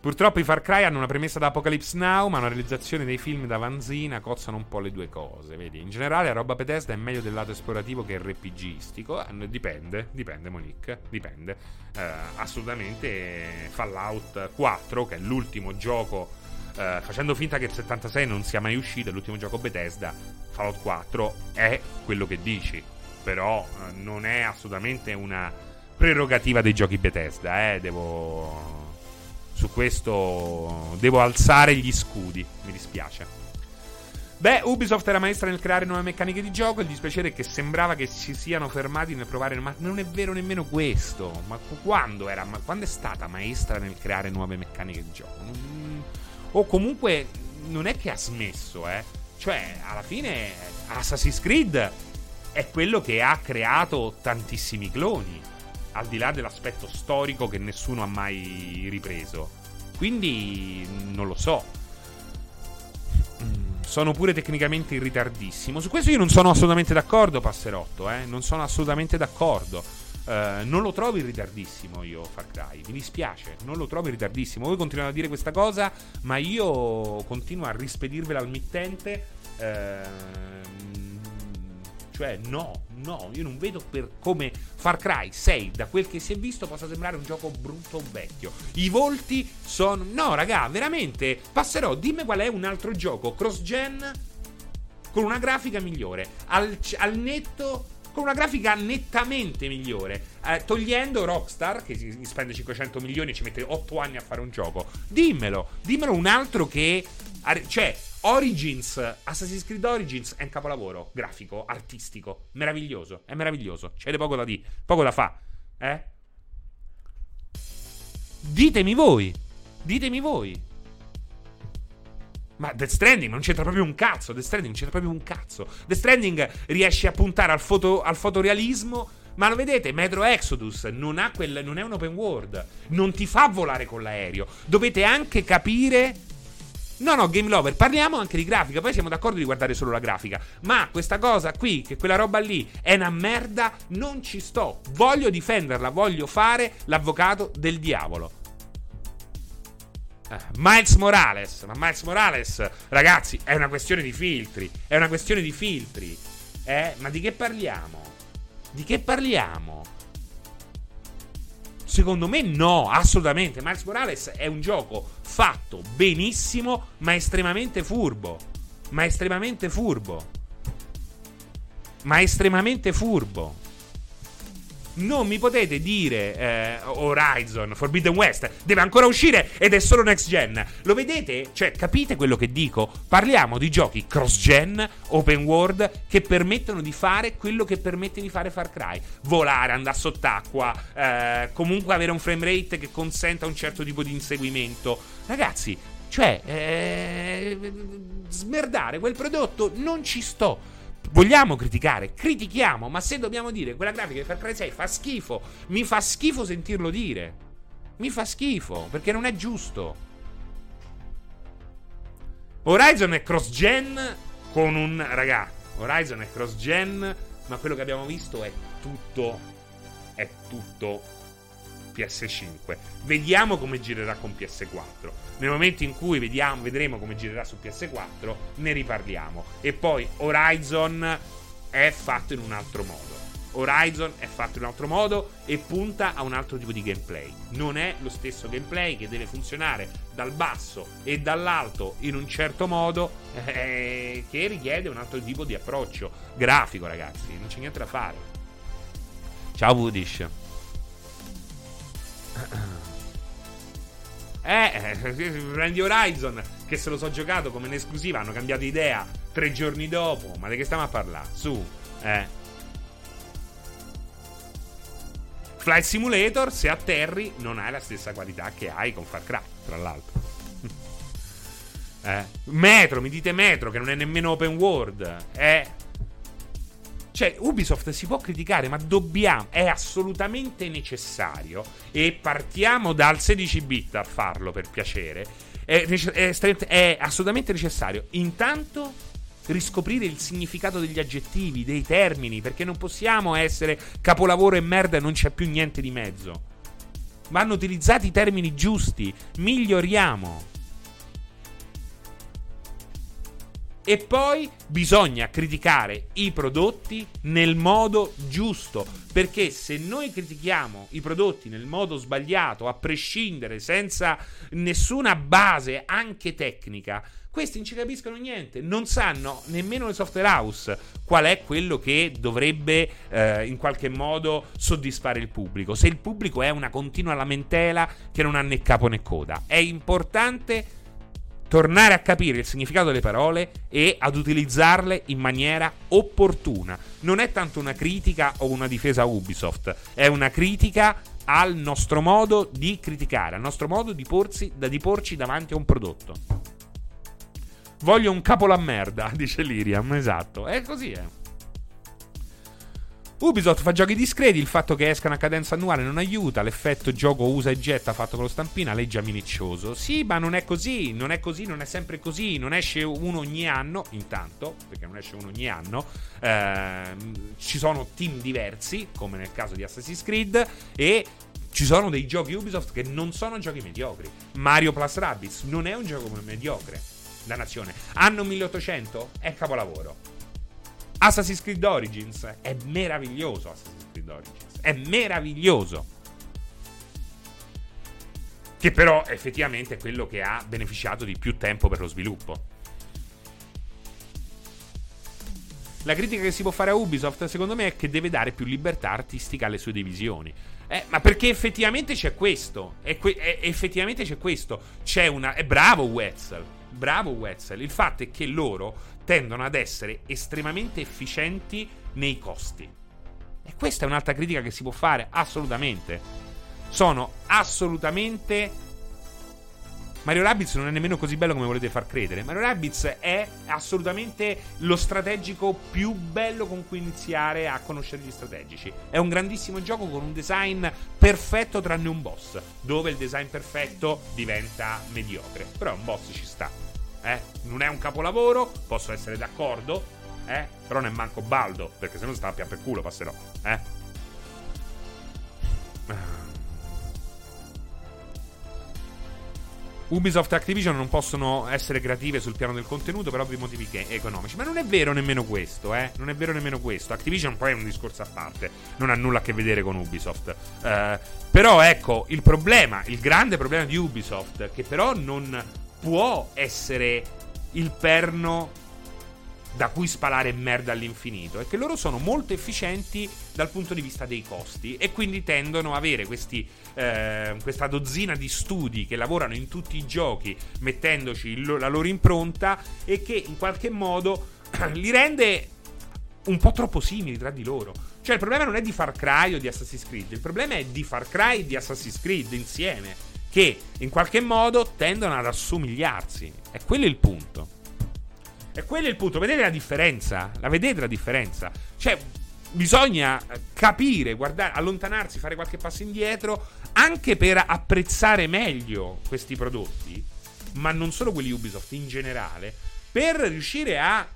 Speaker 1: Purtroppo i Far Cry hanno una premessa da Apocalypse Now, ma una realizzazione dei film da Vanzina cozzano un po' le due cose. Vedi, in generale la roba Bethesda è meglio del lato esplorativo che RPGistico. Eh, dipende, dipende, Monique, dipende. Eh, assolutamente Fallout 4, che è l'ultimo gioco. Eh, facendo finta che il 76 non sia mai uscito, è l'ultimo gioco Bethesda. Fallout 4 è quello che dici, però eh, non è assolutamente una prerogativa dei giochi Bethesda. Eh, devo su questo devo alzare gli scudi, mi dispiace. Beh, Ubisoft era maestra nel creare nuove meccaniche di gioco. Il dispiacere è che sembrava che si siano fermati nel provare. Ma non è vero nemmeno questo. Ma quando era? Ma quando è stata maestra nel creare nuove meccaniche di gioco? Non... O comunque non è che ha smesso, eh. Cioè, alla fine Assassin's Creed è quello che ha creato tantissimi cloni al di là dell'aspetto storico che nessuno ha mai ripreso. Quindi non lo so. Mm, sono pure tecnicamente in ritardissimo. Su questo io non sono assolutamente d'accordo, Passerotto. Eh? Non sono assolutamente d'accordo. Uh, non lo trovo in ritardissimo io Far Cry. Mi dispiace, non lo trovo in ritardissimo. Voi continuate a dire questa cosa, ma io continuo a rispedirvela al mittente Ehm, cioè, no, no, io non vedo per come Far Cry 6, da quel che si è visto, possa sembrare un gioco brutto o vecchio. I volti sono. No, raga, veramente. Passerò, dimmi qual è un altro gioco cross-gen con una grafica migliore. Al, al netto con una grafica nettamente migliore. Eh, togliendo Rockstar, che si spende 500 milioni e ci mette 8 anni a fare un gioco. Dimmelo, dimmelo un altro che. Cioè, Origins, Assassin's Creed Origins è un capolavoro grafico, artistico, meraviglioso. È meraviglioso. C'è poco da dire, poco da fa. Eh? Ditemi voi. Ditemi voi. Ma Death Stranding non c'entra proprio un cazzo. Death Stranding non c'entra proprio un cazzo. Death Stranding riesce a puntare al, foto, al fotorealismo. Ma lo vedete, Metro Exodus non, quel, non è un open world. Non ti fa volare con l'aereo. Dovete anche capire. No, no, Game Lover, parliamo anche di grafica. Poi siamo d'accordo di guardare solo la grafica. Ma questa cosa qui, che quella roba lì è una merda, non ci sto. Voglio difenderla, voglio fare l'avvocato del diavolo. Eh, Miles Morales, ma Miles Morales, ragazzi, è una questione di filtri. È una questione di filtri. Eh, ma di che parliamo? Di che parliamo? Secondo me no, assolutamente. Miles Morales è un gioco fatto benissimo, ma estremamente furbo. Ma estremamente furbo. Ma estremamente furbo non mi potete dire eh, Horizon, Forbidden West, deve ancora uscire ed è solo next gen. Lo vedete? Cioè, capite quello che dico? Parliamo di giochi cross gen, open world, che permettono di fare quello che permette di fare Far Cry. Volare, andare sott'acqua, eh, comunque avere un frame rate che consenta un certo tipo di inseguimento. Ragazzi, cioè, eh, smerdare quel prodotto non ci sto. Vogliamo criticare, critichiamo, ma se dobbiamo dire quella grafica di Far Cry 6 fa schifo, mi fa schifo sentirlo dire. Mi fa schifo, perché non è giusto. Horizon è cross-gen con un... Ragà, Horizon è cross-gen, ma quello che abbiamo visto è tutto... È tutto PS5. Vediamo come girerà con PS4. Nel momento in cui vediamo, vedremo come girerà su PS4, ne riparliamo. E poi Horizon è fatto in un altro modo. Horizon è fatto in un altro modo e punta a un altro tipo di gameplay. Non è lo stesso gameplay che deve funzionare dal basso e dall'alto in un certo modo eh, che richiede un altro tipo di approccio grafico, ragazzi. Non c'è niente da fare. Ciao Woodish. Eh, eh, prendi Horizon, che se lo so giocato come in esclusiva, hanno cambiato idea tre giorni dopo. Ma di che stiamo a parlare? Su, eh. Flight Simulator, se atterri, non hai la stessa qualità che hai con Far Cry, tra l'altro. eh. Metro, mi dite Metro, che non è nemmeno open world. Eh. Cioè, Ubisoft si può criticare, ma dobbiamo, è assolutamente necessario. E partiamo dal 16 bit a farlo per piacere. È, è, è assolutamente necessario. Intanto riscoprire il significato degli aggettivi, dei termini, perché non possiamo essere capolavoro e merda e non c'è più niente di mezzo. Vanno utilizzati i termini giusti, miglioriamo. E poi bisogna criticare i prodotti nel modo giusto. Perché se noi critichiamo i prodotti nel modo sbagliato, a prescindere, senza nessuna base anche tecnica, questi non ci capiscono niente, non sanno nemmeno le software house qual è quello che dovrebbe eh, in qualche modo soddisfare il pubblico. Se il pubblico è una continua lamentela che non ha né capo né coda, è importante tornare a capire il significato delle parole e ad utilizzarle in maniera opportuna. Non è tanto una critica o una difesa a Ubisoft, è una critica al nostro modo di criticare, al nostro modo di, porsi, di porci davanti a un prodotto. Voglio un capo la merda, dice Liriam, esatto, è così, eh. Ubisoft fa giochi discreti, il fatto che escano a cadenza annuale non aiuta, l'effetto gioco usa e getta fatto con lo stampino aleggia miniccioso. Sì, ma non è così, non è così, non è sempre così, non esce uno ogni anno, intanto, perché non esce uno ogni anno, ehm, ci sono team diversi, come nel caso di Assassin's Creed, e ci sono dei giochi Ubisoft che non sono giochi mediocri. Mario Plus Rabbids non è un gioco mediocre. dannazione. Anno 1800 è capolavoro. Assassin's Creed Origins è meraviglioso. Assassin's Creed Origins è meraviglioso. Che però effettivamente è quello che ha beneficiato di più tempo per lo sviluppo. La critica che si può fare a Ubisoft, secondo me, è che deve dare più libertà artistica alle sue divisioni. Eh, ma perché effettivamente c'è questo. È que- è, effettivamente c'è questo. C'è una. È bravo Wetzel. Bravo Wetzel. Il fatto è che loro tendono ad essere estremamente efficienti nei costi. E questa è un'altra critica che si può fare, assolutamente. Sono assolutamente Mario Rabbids non è nemmeno così bello come volete far credere. Mario Rabbids è assolutamente lo strategico più bello con cui iniziare a conoscere gli strategici. È un grandissimo gioco con un design perfetto tranne un boss, dove il design perfetto diventa mediocre. Però un boss ci sta. Eh? Non è un capolavoro, posso essere d'accordo, eh? Però non è manco baldo, perché se no sta a per culo passerò, eh? Ubisoft e Activision non possono essere creative sul piano del contenuto per ovvi motivi economici. Ma non è vero nemmeno questo, eh? Non è vero nemmeno questo. Activision poi è un discorso a parte, non ha nulla a che vedere con Ubisoft. Uh, però ecco, il problema, il grande problema di Ubisoft, che però non può essere il perno da cui spalare merda all'infinito. È che loro sono molto efficienti dal punto di vista dei costi e quindi tendono ad avere questi, eh, questa dozzina di studi che lavorano in tutti i giochi mettendoci la loro impronta e che in qualche modo li rende un po' troppo simili tra di loro. Cioè il problema non è di Far Cry o di Assassin's Creed, il problema è di Far Cry e di Assassin's Creed insieme, che in qualche modo tendono ad assomigliarsi. E quello è il punto. E quello è il punto. Vedete la differenza? La vedete la differenza? Cioè, bisogna capire, guardare, allontanarsi, fare qualche passo indietro, anche per apprezzare meglio questi prodotti, ma non solo quelli Ubisoft, in generale, per riuscire a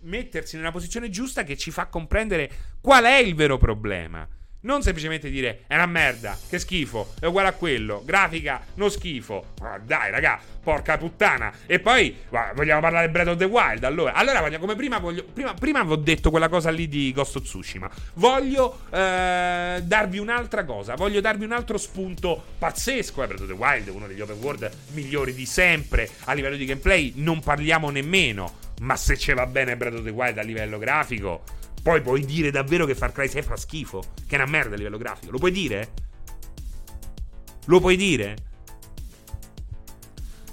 Speaker 1: mettersi nella posizione giusta che ci fa comprendere qual è il vero problema. Non semplicemente dire è una merda, che schifo, è uguale a quello, grafica, no schifo. Ma dai, raga, porca puttana. E poi vogliamo parlare di Breath of the Wild. Allora, allora come prima, voglio, prima, prima avevo detto quella cosa lì di Ghost of Tsushima. Voglio eh, darvi un'altra cosa. Voglio darvi un altro spunto pazzesco. Eh, Breath of the Wild è uno degli open world migliori di sempre. A livello di gameplay non parliamo nemmeno. Ma se ce va bene Breath of the Wild a livello grafico poi puoi dire davvero che Far Cry 6 fa schifo? Che è una merda a livello grafico. Lo puoi dire? Lo puoi dire?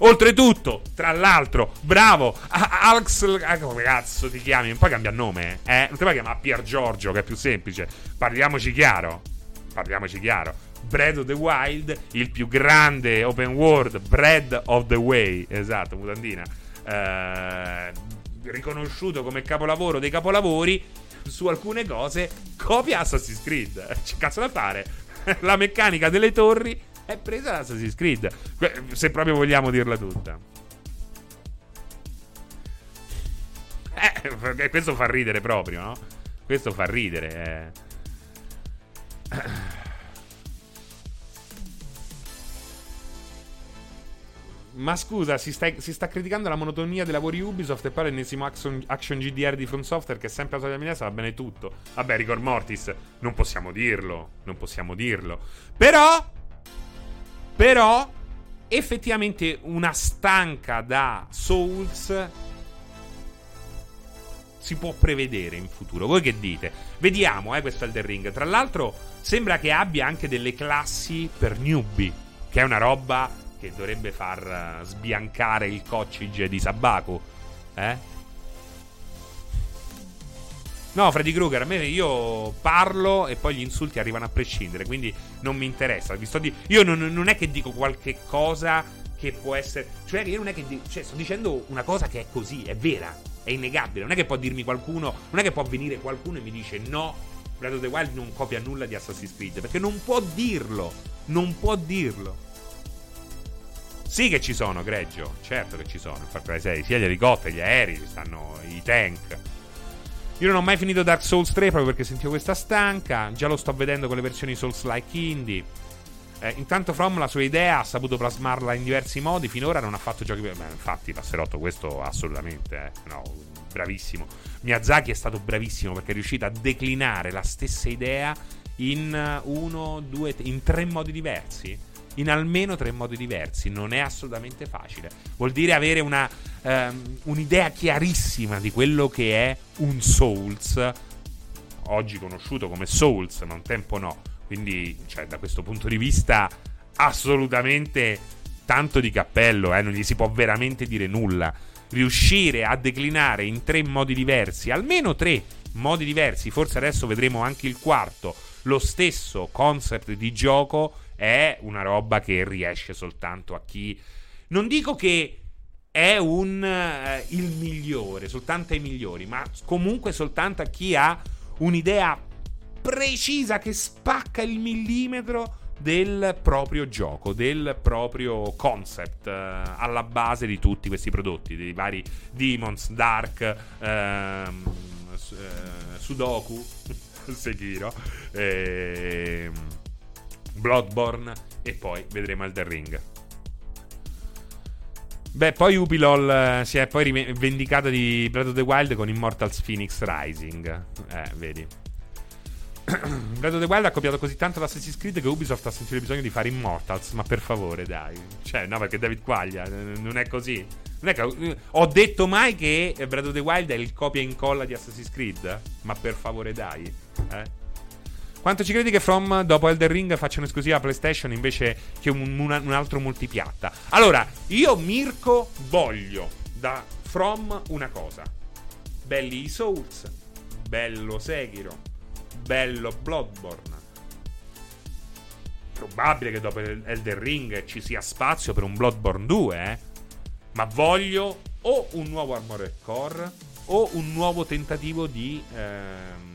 Speaker 1: Oltretutto, tra l'altro, bravo, Alex, ah, come cazzo ti chiami? Poi cambia nome, eh? Non ti puoi chiamare Pier Giorgio, che è più semplice. Parliamoci chiaro. Parliamoci chiaro. Bread of the Wild, il più grande open world, Bread of the Way, esatto, mutandina. Eh, riconosciuto come capolavoro dei capolavori su alcune cose copia Assassin's Creed. C'è cazzo da fare. La meccanica delle torri è presa da Assassin's Creed. Se proprio vogliamo dirla tutta. Eh, questo fa ridere proprio, no? Questo fa ridere. Eh. Ma scusa, si sta, si sta, criticando la monotonia dei lavori Ubisoft e poi l'ennesimo action, action GDR di From Software che è sempre la solita minestra, va bene tutto. Vabbè, Rigor Mortis, non possiamo dirlo, non possiamo dirlo. Però, però, effettivamente una stanca da Souls si può prevedere in futuro. Voi che dite? Vediamo, eh, questo Elden Ring. Tra l'altro, sembra che abbia anche delle classi per newbie, che è una roba che dovrebbe far eh, sbiancare il coccige di Sabaku. Eh? No, Freddy Krueger, a me io parlo e poi gli insulti arrivano a prescindere, quindi non mi interessa. Di- io non, non, è che dico qualche cosa che può essere. Cioè, io non è che. Di- cioè, sto dicendo una cosa che è così, è vera, è innegabile. Non è che può dirmi qualcuno. Non è che può venire qualcuno e mi dice no. Breath of the Wild non copia nulla di Assassin's Creed. Perché non può dirlo. Non può dirlo. Sì che ci sono, Greggio. Certo che ci sono. In Far Cry 6, sia gli elicotteri, gli aerei, ci stanno i tank. Io non ho mai finito Dark Souls 3 proprio perché sentivo questa stanca. Già lo sto vedendo con le versioni Souls-like indie. Eh, intanto From la sua idea ha saputo plasmarla in diversi modi. Finora non ha fatto giochi. Beh, infatti, Passerotto, questo assolutamente. Eh. No, bravissimo. Miyazaki è stato bravissimo perché è riuscito a declinare la stessa idea in uno, due, in tre modi diversi. In almeno tre modi diversi. Non è assolutamente facile. Vuol dire avere una, um, un'idea chiarissima di quello che è un Souls. Oggi conosciuto come Souls, ma un tempo no quindi, cioè, da questo punto di vista, assolutamente tanto di cappello, eh, non gli si può veramente dire nulla. Riuscire a declinare in tre modi diversi, almeno tre modi diversi, forse adesso vedremo anche il quarto, lo stesso concept di gioco, è una roba che riesce soltanto a chi. Non dico che è un, uh, il migliore, soltanto ai migliori, ma comunque soltanto a chi ha un'idea precisa che spacca il millimetro del proprio gioco, del proprio concept eh, alla base di tutti questi prodotti, dei vari Demons, Dark, ehm, eh, Sudoku, Sekiro, ehm, Bloodborne e poi vedremo Elden Ring. Beh, poi Upilol eh, si è poi vendicata di Breath of the Wild con Immortals Phoenix Rising. Eh, vedi. Breath of the Wild ha copiato così tanto l'Assassin's Creed che Ubisoft ha sentito il bisogno di fare Immortals. Ma per favore, dai. Cioè, no, perché David Quaglia. Non è così. Non è che ho detto mai che Breath of the Wild è il copia e incolla di Assassin's Creed? Ma per favore, dai. Eh? Quanto ci credi che From dopo Elder Ring faccia un'esclusiva PlayStation invece che un, un, un altro multipiatta? Allora, io Mirko voglio da From una cosa. Belli i Souls, bello Sekiro, bello Bloodborne. Probabile che dopo Elder Ring ci sia spazio per un Bloodborne 2, eh? Ma voglio o un nuovo Armored Core o un nuovo tentativo di... Ehm,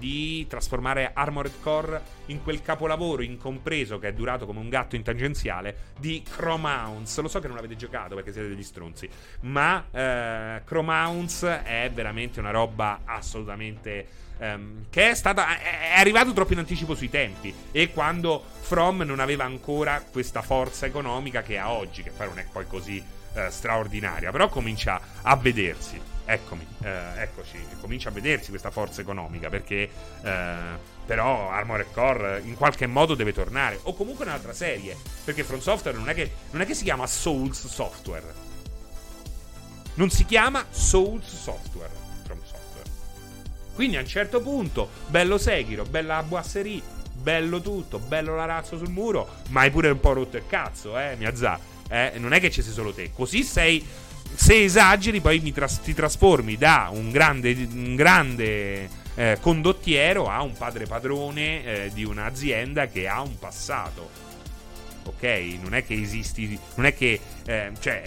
Speaker 1: di trasformare Armored Core in quel capolavoro incompreso che è durato come un gatto in tangenziale di Chromounce. Lo so che non l'avete giocato perché siete degli stronzi, ma eh, Chromounce è veramente una roba assolutamente Um, che è, stata, è, arrivato troppo in anticipo sui tempi e quando From non aveva ancora questa forza economica che ha oggi, che poi non è poi così uh, straordinaria, però comincia a vedersi. Eccomi, uh, eccoci, comincia a vedersi questa forza economica perché uh, però Armored Core in qualche modo deve tornare o comunque un'altra serie, perché From Software non è che, non è che si chiama Souls Software. Non si chiama Souls Software quindi a un certo punto, bello Sekiro, bella Boisserie, bello tutto, bello l'arazzo sul muro, ma hai pure un po' rotto il cazzo, eh, Miyazà. Eh, non è che ci sei solo te. Così sei. Se esageri, poi tras- ti trasformi da un grande, un grande eh, condottiero a un padre padrone eh, di un'azienda che ha un passato. Ok? Non è che esisti. Non è che. Eh, cioè,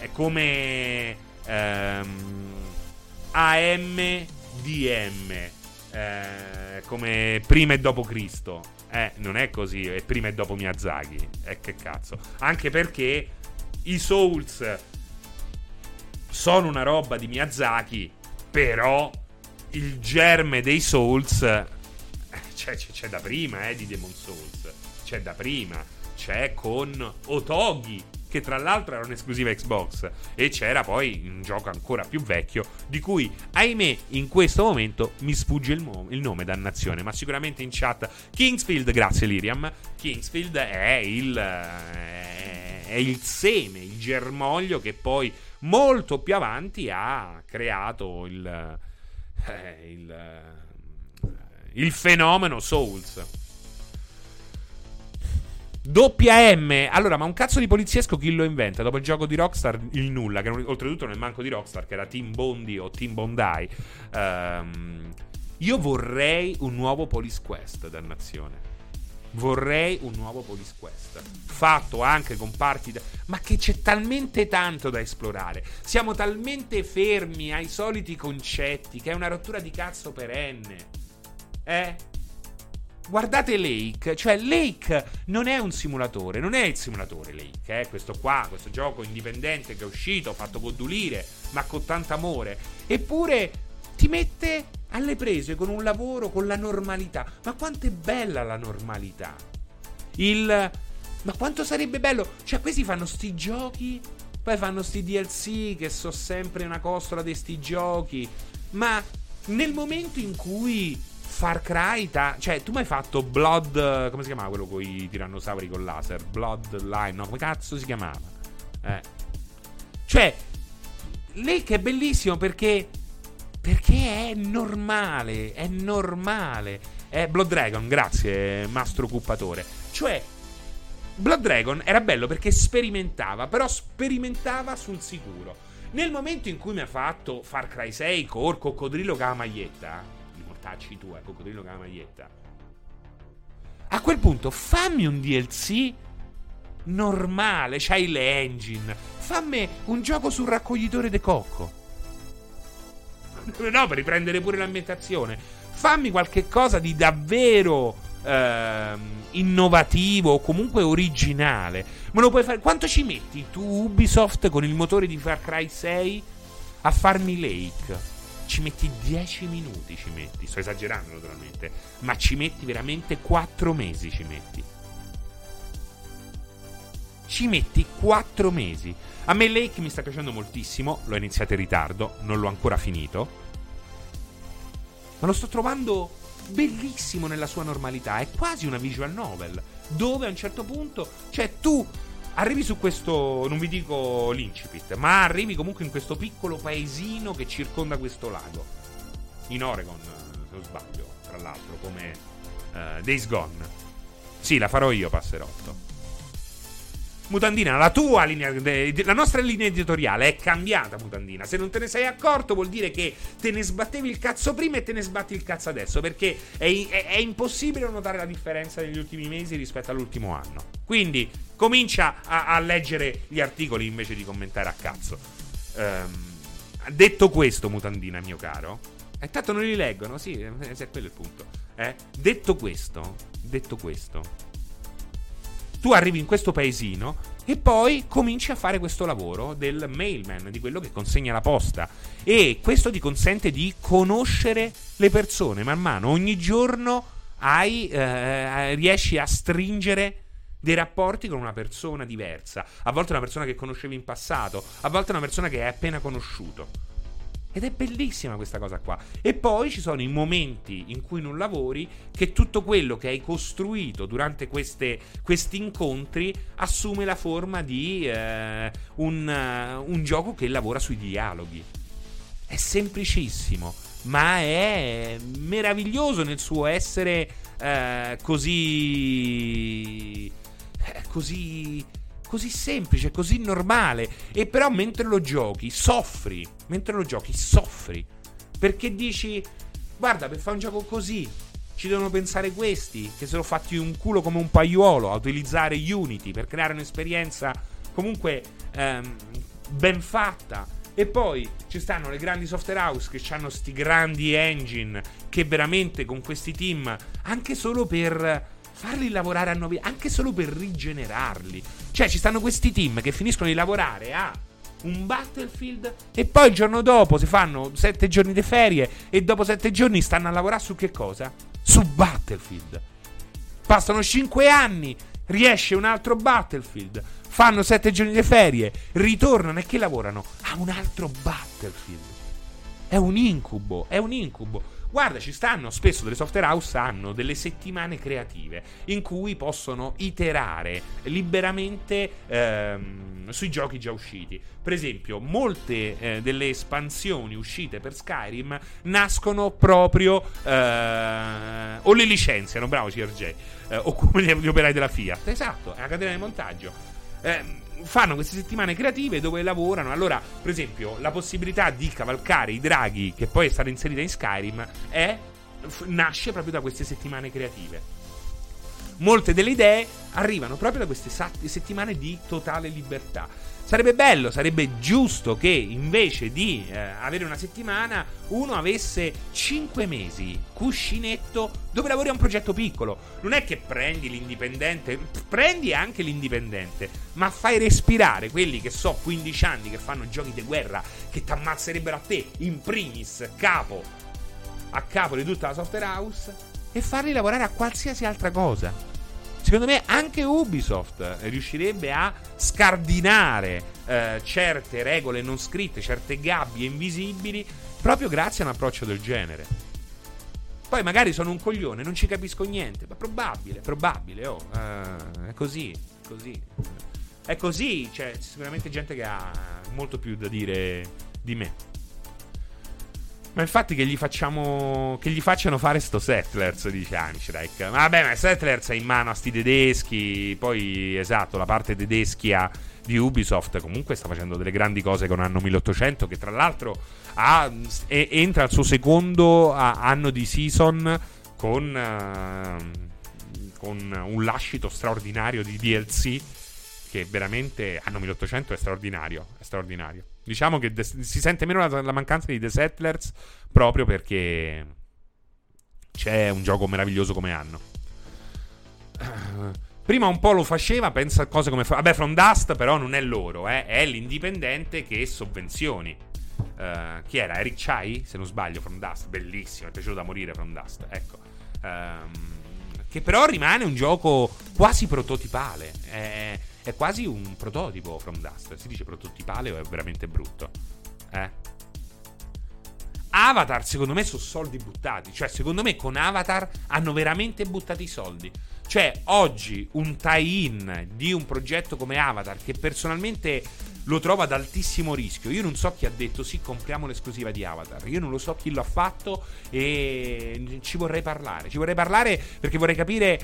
Speaker 1: è, come. Ehm, AM DM eh, come prima e dopo Cristo. Eh, non è così, è prima e dopo Miyazaki. Eh, che cazzo. Anche perché i Souls sono una roba di Miyazaki, però il germe dei Souls eh, c'è, c'è, c'è da prima, eh, di Demon Souls. C'è da prima. C'è con Otogi che tra l'altro era un'esclusiva Xbox e c'era poi un gioco ancora più vecchio di cui ahimè in questo momento mi sfugge il, mo- il nome dannazione ma sicuramente in chat Kingsfield grazie Liriam Kingsfield è il è il seme il germoglio che poi molto più avanti ha creato il eh, il, il fenomeno Souls Doppia M. Allora, ma un cazzo di poliziesco chi lo inventa? Dopo il gioco di Rockstar, il nulla, che non, oltretutto nel manco di Rockstar, che era Team Bondi o Team Bondi. Um, io vorrei un nuovo Police Quest, dannazione. Vorrei un nuovo Police Quest. Fatto anche con parti. Da... Ma che c'è talmente tanto da esplorare. Siamo talmente fermi ai soliti concetti che è una rottura di cazzo perenne. Eh? Guardate Lake, cioè Lake non è un simulatore, non è il simulatore Lake, eh, questo qua, questo gioco indipendente che è uscito, fatto godulire, ma con tanto amore. Eppure ti mette alle prese con un lavoro, con la normalità. Ma quanto è bella la normalità! il... Ma quanto sarebbe bello? Cioè, questi fanno sti giochi, poi fanno sti DLC che so sempre una costola di sti giochi. Ma nel momento in cui Far Cry, ta- cioè, tu mi hai fatto Blood. Come si chiamava quello con i tirannosauri con laser? Bloodline, no? Come cazzo si chiamava? Eh. Cioè, lei che è bellissimo perché. Perché è normale. È normale. È Blood Dragon, grazie, mastro occupatore. Cioè, Blood Dragon era bello perché sperimentava, però sperimentava sul sicuro. Nel momento in cui mi ha fatto Far Cry 6 col coccodrillo con la maglietta tacci tu, eh, coccodrillo con la maglietta. A quel punto fammi un DLC normale, c'hai le engine. Fammi un gioco sul raccoglitore de cocco. No, per riprendere pure l'ambientazione. Fammi qualche cosa di davvero ehm, innovativo o comunque originale. Me lo puoi fare. Quanto ci metti tu, Ubisoft, con il motore di Far Cry 6 a farmi Lake? ci metti 10 minuti, ci metti. Sto esagerando naturalmente, ma ci metti veramente 4 mesi, ci metti. Ci metti 4 mesi. A me Lake mi sta piacendo moltissimo, l'ho iniziato in ritardo, non l'ho ancora finito. Ma lo sto trovando bellissimo nella sua normalità, è quasi una visual novel, dove a un certo punto, cioè tu Arrivi su questo, non vi dico l'incipit, ma arrivi comunque in questo piccolo paesino che circonda questo lago. In Oregon, se non sbaglio, tra l'altro, come uh, Days Gone. Sì, la farò io, passerotto. Mutandina, la tua linea, la nostra linea editoriale è cambiata, Mutandina. Se non te ne sei accorto, vuol dire che te ne sbattevi il cazzo prima e te ne sbatti il cazzo adesso. Perché è, è, è impossibile notare la differenza negli ultimi mesi rispetto all'ultimo anno. Quindi, comincia a, a leggere gli articoli invece di commentare a cazzo. Um, detto questo, mutandina, mio caro. E eh, tanto non li leggono, sì, è quello il punto. Eh? Detto questo, detto questo. Tu arrivi in questo paesino e poi cominci a fare questo lavoro del mailman, di quello che consegna la posta. E questo ti consente di conoscere le persone man mano. Ogni giorno hai, eh, riesci a stringere dei rapporti con una persona diversa. A volte una persona che conoscevi in passato, a volte una persona che hai appena conosciuto. Ed è bellissima questa cosa qua. E poi ci sono i momenti in cui non lavori che tutto quello che hai costruito durante queste, questi incontri assume la forma di eh, un, uh, un gioco che lavora sui dialoghi. È semplicissimo, ma è meraviglioso nel suo essere eh, così così così semplice, così normale. E però mentre lo giochi, soffri. Mentre lo giochi, soffri. Perché dici, guarda, per fare un gioco così ci devono pensare questi, che sono fatti un culo come un paiuolo, a utilizzare Unity per creare un'esperienza comunque ehm, ben fatta. E poi ci stanno le grandi software house che hanno sti grandi engine che veramente con questi team, anche solo per farli lavorare a 9 anche solo per rigenerarli. Cioè, ci stanno questi team che finiscono di lavorare a un Battlefield e poi il giorno dopo si fanno 7 giorni di ferie e dopo 7 giorni stanno a lavorare su che cosa? Su Battlefield. Passano 5 anni, riesce un altro Battlefield, fanno 7 giorni di ferie, ritornano e che lavorano? A un altro Battlefield. È un incubo, è un incubo. Guarda, ci stanno spesso delle software house hanno delle settimane creative in cui possono iterare liberamente ehm, sui giochi già usciti. Per esempio, molte eh, delle espansioni uscite per Skyrim nascono proprio eh, o le licenziano, bravo CRJ, eh, o come gli operai della Fiat. Esatto, è una catena di montaggio. Eh, fanno queste settimane creative dove lavorano. Allora, per esempio, la possibilità di cavalcare i draghi, che poi è stata inserita in Skyrim, è, f- nasce proprio da queste settimane creative. Molte delle idee arrivano proprio da queste settimane di totale libertà. Sarebbe bello, sarebbe giusto che invece di eh, avere una settimana uno avesse 5 mesi cuscinetto dove lavori a un progetto piccolo. Non è che prendi l'indipendente, prendi anche l'indipendente, ma fai respirare quelli che so 15 anni che fanno giochi di guerra che ti ammazzerebbero a te, in primis, capo, a capo di tutta la software house, e farli lavorare a qualsiasi altra cosa secondo me anche Ubisoft riuscirebbe a scardinare eh, certe regole non scritte, certe gabbie invisibili, proprio grazie a un approccio del genere. Poi magari sono un coglione, non ci capisco niente, ma probabile, probabile, oh, uh, è così, così. È così, c'è sicuramente gente che ha molto più da dire di me. Ma infatti che gli facciamo. Che gli facciano fare sto Settlers, dice Anishrek. Vabbè, ma Settlers è in mano a sti tedeschi. Poi, esatto, la parte tedeschia di Ubisoft comunque sta facendo delle grandi cose con anno 1800. Che tra l'altro ha, e, entra al suo secondo anno di season con. Uh, con un lascito straordinario di DLC. Che veramente anno 1800 è straordinario. È straordinario. Diciamo che de- si sente meno la, la, mancanza di The Settlers proprio perché c'è un gioco meraviglioso come hanno. prima un po' lo faceva, pensa a cose come... Vabbè, From Dust però non è loro, eh, è l'indipendente che sovvenzioni. Uh, chi era? Eric Chai, se non sbaglio, From Dust. Bellissimo, è piaciuto da morire From Dust. Ecco. Um, che però rimane un gioco quasi prototipale. È, è quasi un prototipo From Dust. Si dice prototipale o è veramente brutto? Eh? Avatar, secondo me, sono soldi buttati. Cioè, secondo me, con Avatar hanno veramente buttato i soldi. Cioè, oggi un tie-in di un progetto come Avatar, che personalmente lo trovo ad altissimo rischio. Io non so chi ha detto sì, compriamo l'esclusiva di Avatar. Io non lo so chi lo ha fatto e ci vorrei parlare. Ci vorrei parlare perché vorrei capire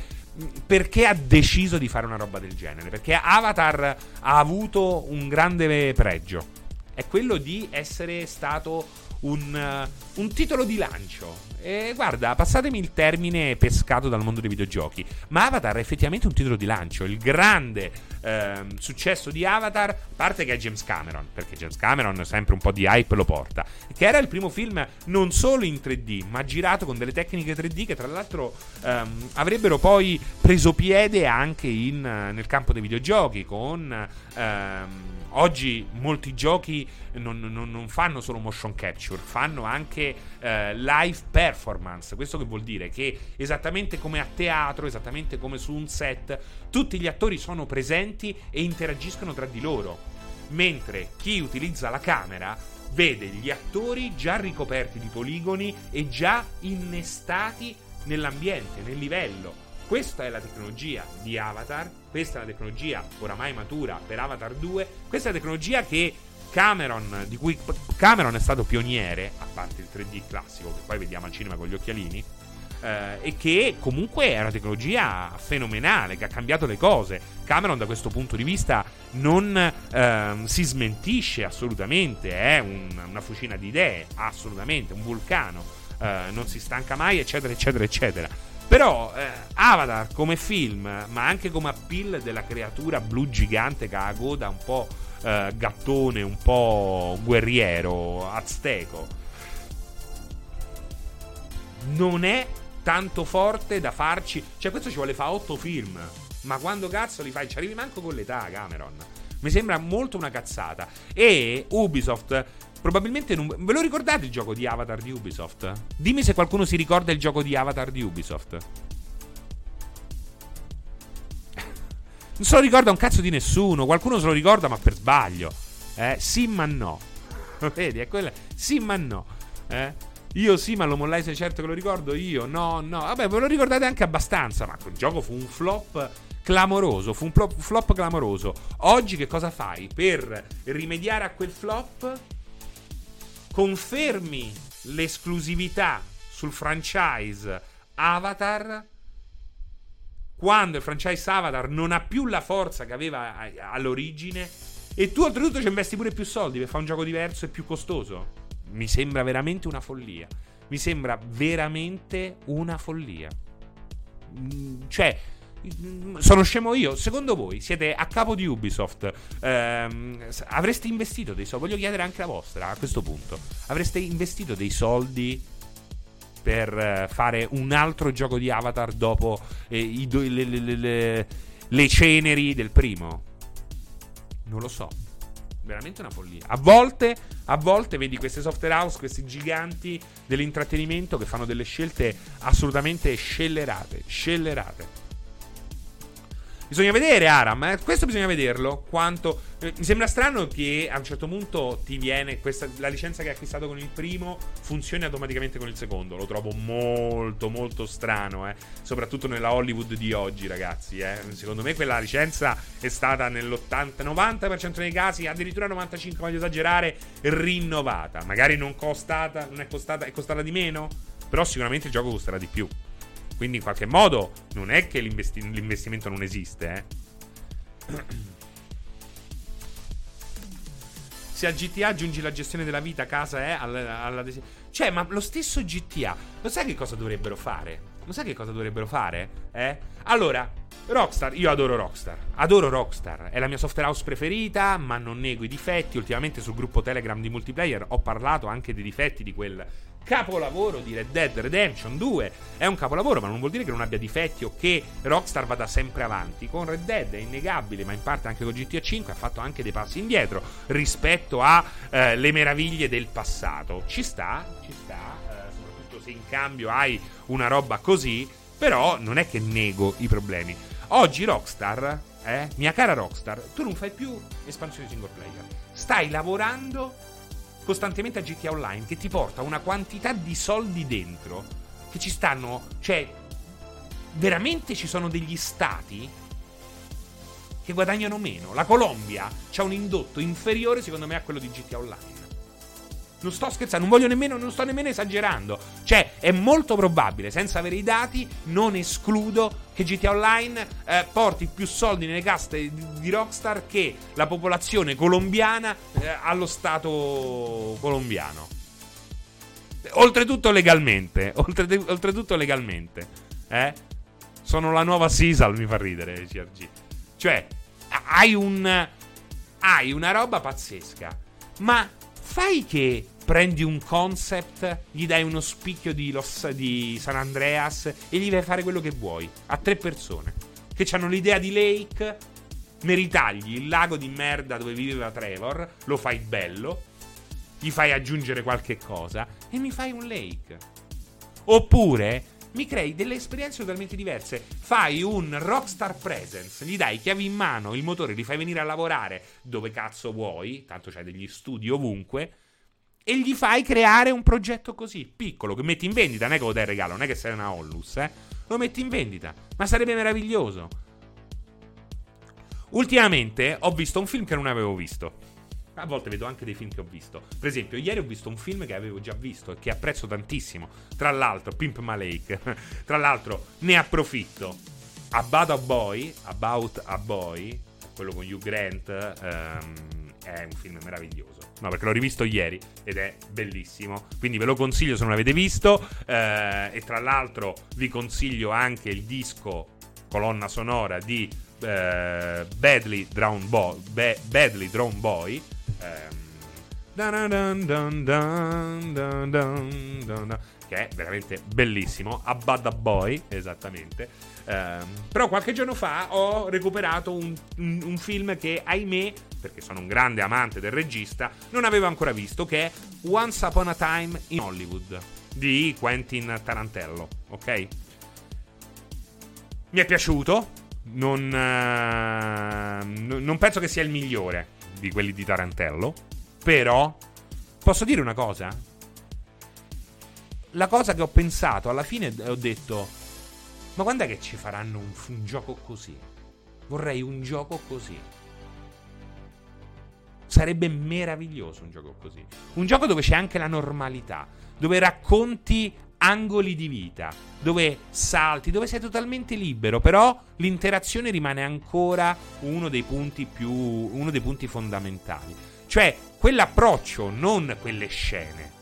Speaker 1: perché ha deciso di fare una roba del genere. Perché Avatar ha avuto un grande pregio. È quello di essere stato un, un titolo di lancio. E guarda, passatemi il termine pescato dal mondo dei videogiochi, ma Avatar è effettivamente un titolo di lancio. Il grande eh, successo di Avatar, a parte che è James Cameron, perché James Cameron sempre un po' di hype lo porta, che era il primo film non solo in 3D, ma girato con delle tecniche 3D che tra l'altro ehm, avrebbero poi preso piede anche in, nel campo dei videogiochi, con... Ehm, oggi molti giochi non, non, non, fanno solo motion capture, fanno anche eh, live performance. Questo che vuol dire? Che esattamente come a teatro, esattamente come su un set, tutti gli attori sono presenti e interagiscono tra di loro. Mentre chi utilizza la camera vede gli attori già ricoperti di poligoni e già innestati nell'ambiente, nel livello. Questa è la tecnologia di Avatar, questa è la tecnologia oramai matura per Avatar 2, questa è la tecnologia che Cameron, di cui Cameron è stato pioniere, a parte il 3D classico che poi vediamo al cinema con gli occhialini, eh, e che comunque è una tecnologia fenomenale, che ha cambiato le cose. Cameron da questo punto di vista non eh, si smentisce assolutamente, è un, una fucina di idee, assolutamente, un vulcano, eh, non si stanca mai, eccetera, eccetera, eccetera. Però eh, Avatar come film, ma anche come appeal della creatura blu gigante che ha coda un po' eh, gattone, un po' guerriero, azteco, non è tanto forte da farci. Cioè, questo ci vuole fare otto film. Ma quando cazzo li fai? Ci arrivi manco con l'età, Cameron. Mi sembra molto una cazzata. E Ubisoft Probabilmente non... Ve lo ricordate il gioco di Avatar di Ubisoft? Dimmi se qualcuno si ricorda il gioco di Avatar di Ubisoft. Non se lo ricorda un cazzo di nessuno. Qualcuno se lo ricorda, ma per sbaglio. Eh? Sì, ma no. Vedi, è quella. Sì, ma no. Eh? Io sì, ma lo mollai sei certo che lo ricordo. Io no, no. Vabbè, ve lo ricordate anche abbastanza. Ma quel gioco fu un flop clamoroso. Fu un flop, flop clamoroso. Oggi che cosa fai? Per rimediare a quel flop, confermi l'esclusività sul franchise Avatar quando il franchise Avatar non ha più la forza che aveva all'origine e tu oltretutto ci investi pure più soldi per fare un gioco diverso e più costoso. Mi sembra veramente una follia. Mi sembra veramente una follia. Mm, cioè, sono scemo io. Secondo voi siete a capo di Ubisoft? Ehm, avreste investito dei soldi? Voglio chiedere anche la vostra a questo punto. Avreste investito dei soldi per eh, fare un altro gioco di Avatar dopo eh, i, le, le, le, le ceneri del primo? Non lo so veramente una follia. A volte, a volte vedi queste software house, questi giganti dell'intrattenimento che fanno delle scelte assolutamente scellerate. Scellerate. Bisogna vedere, Aram, eh? questo bisogna vederlo. Quanto. Eh, mi sembra strano che a un certo punto ti viene questa, la licenza che hai acquistato con il primo funzioni automaticamente con il secondo. Lo trovo molto, molto strano, eh? soprattutto nella Hollywood di oggi, ragazzi. Eh? Secondo me quella licenza è stata nell'80-90% dei casi, addirittura 95, voglio esagerare, rinnovata. Magari non costata, non è costata, è costata di meno, però sicuramente il gioco costerà di più. Quindi in qualche modo non è che l'investi- l'investimento non esiste, eh. Se a GTA aggiungi la gestione della vita, casa è alla, alla Cioè, ma lo stesso GTA, lo sai che cosa dovrebbero fare? Lo sai che cosa dovrebbero fare? Eh? Allora, Rockstar, io adoro Rockstar. Adoro Rockstar. È la mia software house preferita, ma non nego i difetti. Ultimamente sul gruppo Telegram di multiplayer ho parlato anche dei difetti di quel capolavoro di Red Dead Redemption 2. È un capolavoro, ma non vuol dire che non abbia difetti o che Rockstar vada sempre avanti. Con Red Dead è innegabile, ma in parte anche con GTA 5 ha fatto anche dei passi indietro rispetto alle eh, meraviglie del passato. Ci sta, ci sta, eh, soprattutto se in cambio hai una roba così, però non è che nego i problemi. Oggi Rockstar, eh, mia cara Rockstar, tu non fai più espansioni single player. Stai lavorando costantemente a GTA Online che ti porta una quantità di soldi dentro che ci stanno, cioè veramente ci sono degli stati che guadagnano meno. La Colombia ha un indotto inferiore secondo me a quello di GTA Online. Non sto scherzando, non voglio nemmeno, non sto nemmeno esagerando. Cioè, è molto probabile, senza avere i dati, non escludo che GTA Online eh, porti più soldi nelle casse di Rockstar che la popolazione colombiana eh, allo Stato colombiano. Oltretutto legalmente. Oltre, oltretutto legalmente. Eh? Sono la nuova Sisal, mi fa ridere, CRG. Cioè, hai un... Hai una roba pazzesca. Ma fai che prendi un concept, gli dai uno spicchio di, Los, di San Andreas e gli fai fare quello che vuoi a tre persone che hanno l'idea di Lake, ne ritagli il lago di merda dove viveva Trevor, lo fai bello, gli fai aggiungere qualche cosa e mi fai un Lake. Oppure mi crei delle esperienze totalmente diverse. Fai un Rockstar Presence, gli dai chiavi in mano, il motore, li fai venire a lavorare dove cazzo vuoi, tanto c'hai degli studi ovunque e gli fai creare un progetto così, piccolo, che metti in vendita, non è che lo dai regalo, non è che sei una Hollus, eh? Lo metti in vendita, ma sarebbe meraviglioso. Ultimamente ho visto un film che non avevo visto. A volte vedo anche dei film che ho visto. Per esempio, ieri ho visto un film che avevo già visto e che apprezzo tantissimo. Tra l'altro, Pimp My Lake. Tra l'altro, ne approfitto. About a Boy, About a Boy, quello con Hugh Grant, um, è un film meraviglioso. No, perché l'ho rivisto ieri ed è bellissimo. Quindi ve lo consiglio se non l'avete visto. Eh, e tra l'altro vi consiglio anche il disco colonna sonora di eh, Badly Drown Boy. Ba- Badly Drown Boy. Che è veramente bellissimo. A Bada Boy, esattamente. Um, però qualche giorno fa ho recuperato un, un, un, film che, ahimè, perché sono un grande amante del regista, non avevo ancora visto, che è Once Upon a Time in Hollywood di Quentin Tarantello, ok? Mi è piaciuto, non, uh, non penso che sia il migliore di quelli di Tarantello, però posso dire una cosa? La cosa che ho pensato alla fine ho detto, ma quando è che ci faranno un, un gioco così? Vorrei un gioco così. Sarebbe meraviglioso un gioco così. Un gioco dove c'è anche la normalità, dove racconti angoli di vita, dove salti, dove sei totalmente libero, però l'interazione rimane ancora uno dei punti più uno dei punti fondamentali. Cioè, quell'approccio, non quelle scene.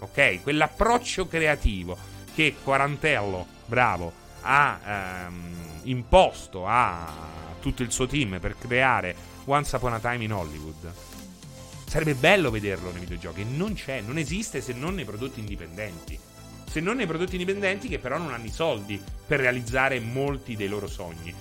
Speaker 1: Ok? Quell'approccio creativo che Quarantello, bravo, ha ehm, imposto a tutto il suo team per creare Once Upon a Time in Hollywood. Sarebbe bello vederlo nei videogiochi. Non c'è, non esiste se non nei prodotti indipendenti. Se non nei prodotti indipendenti che però non hanno i soldi per realizzare molti dei loro sogni.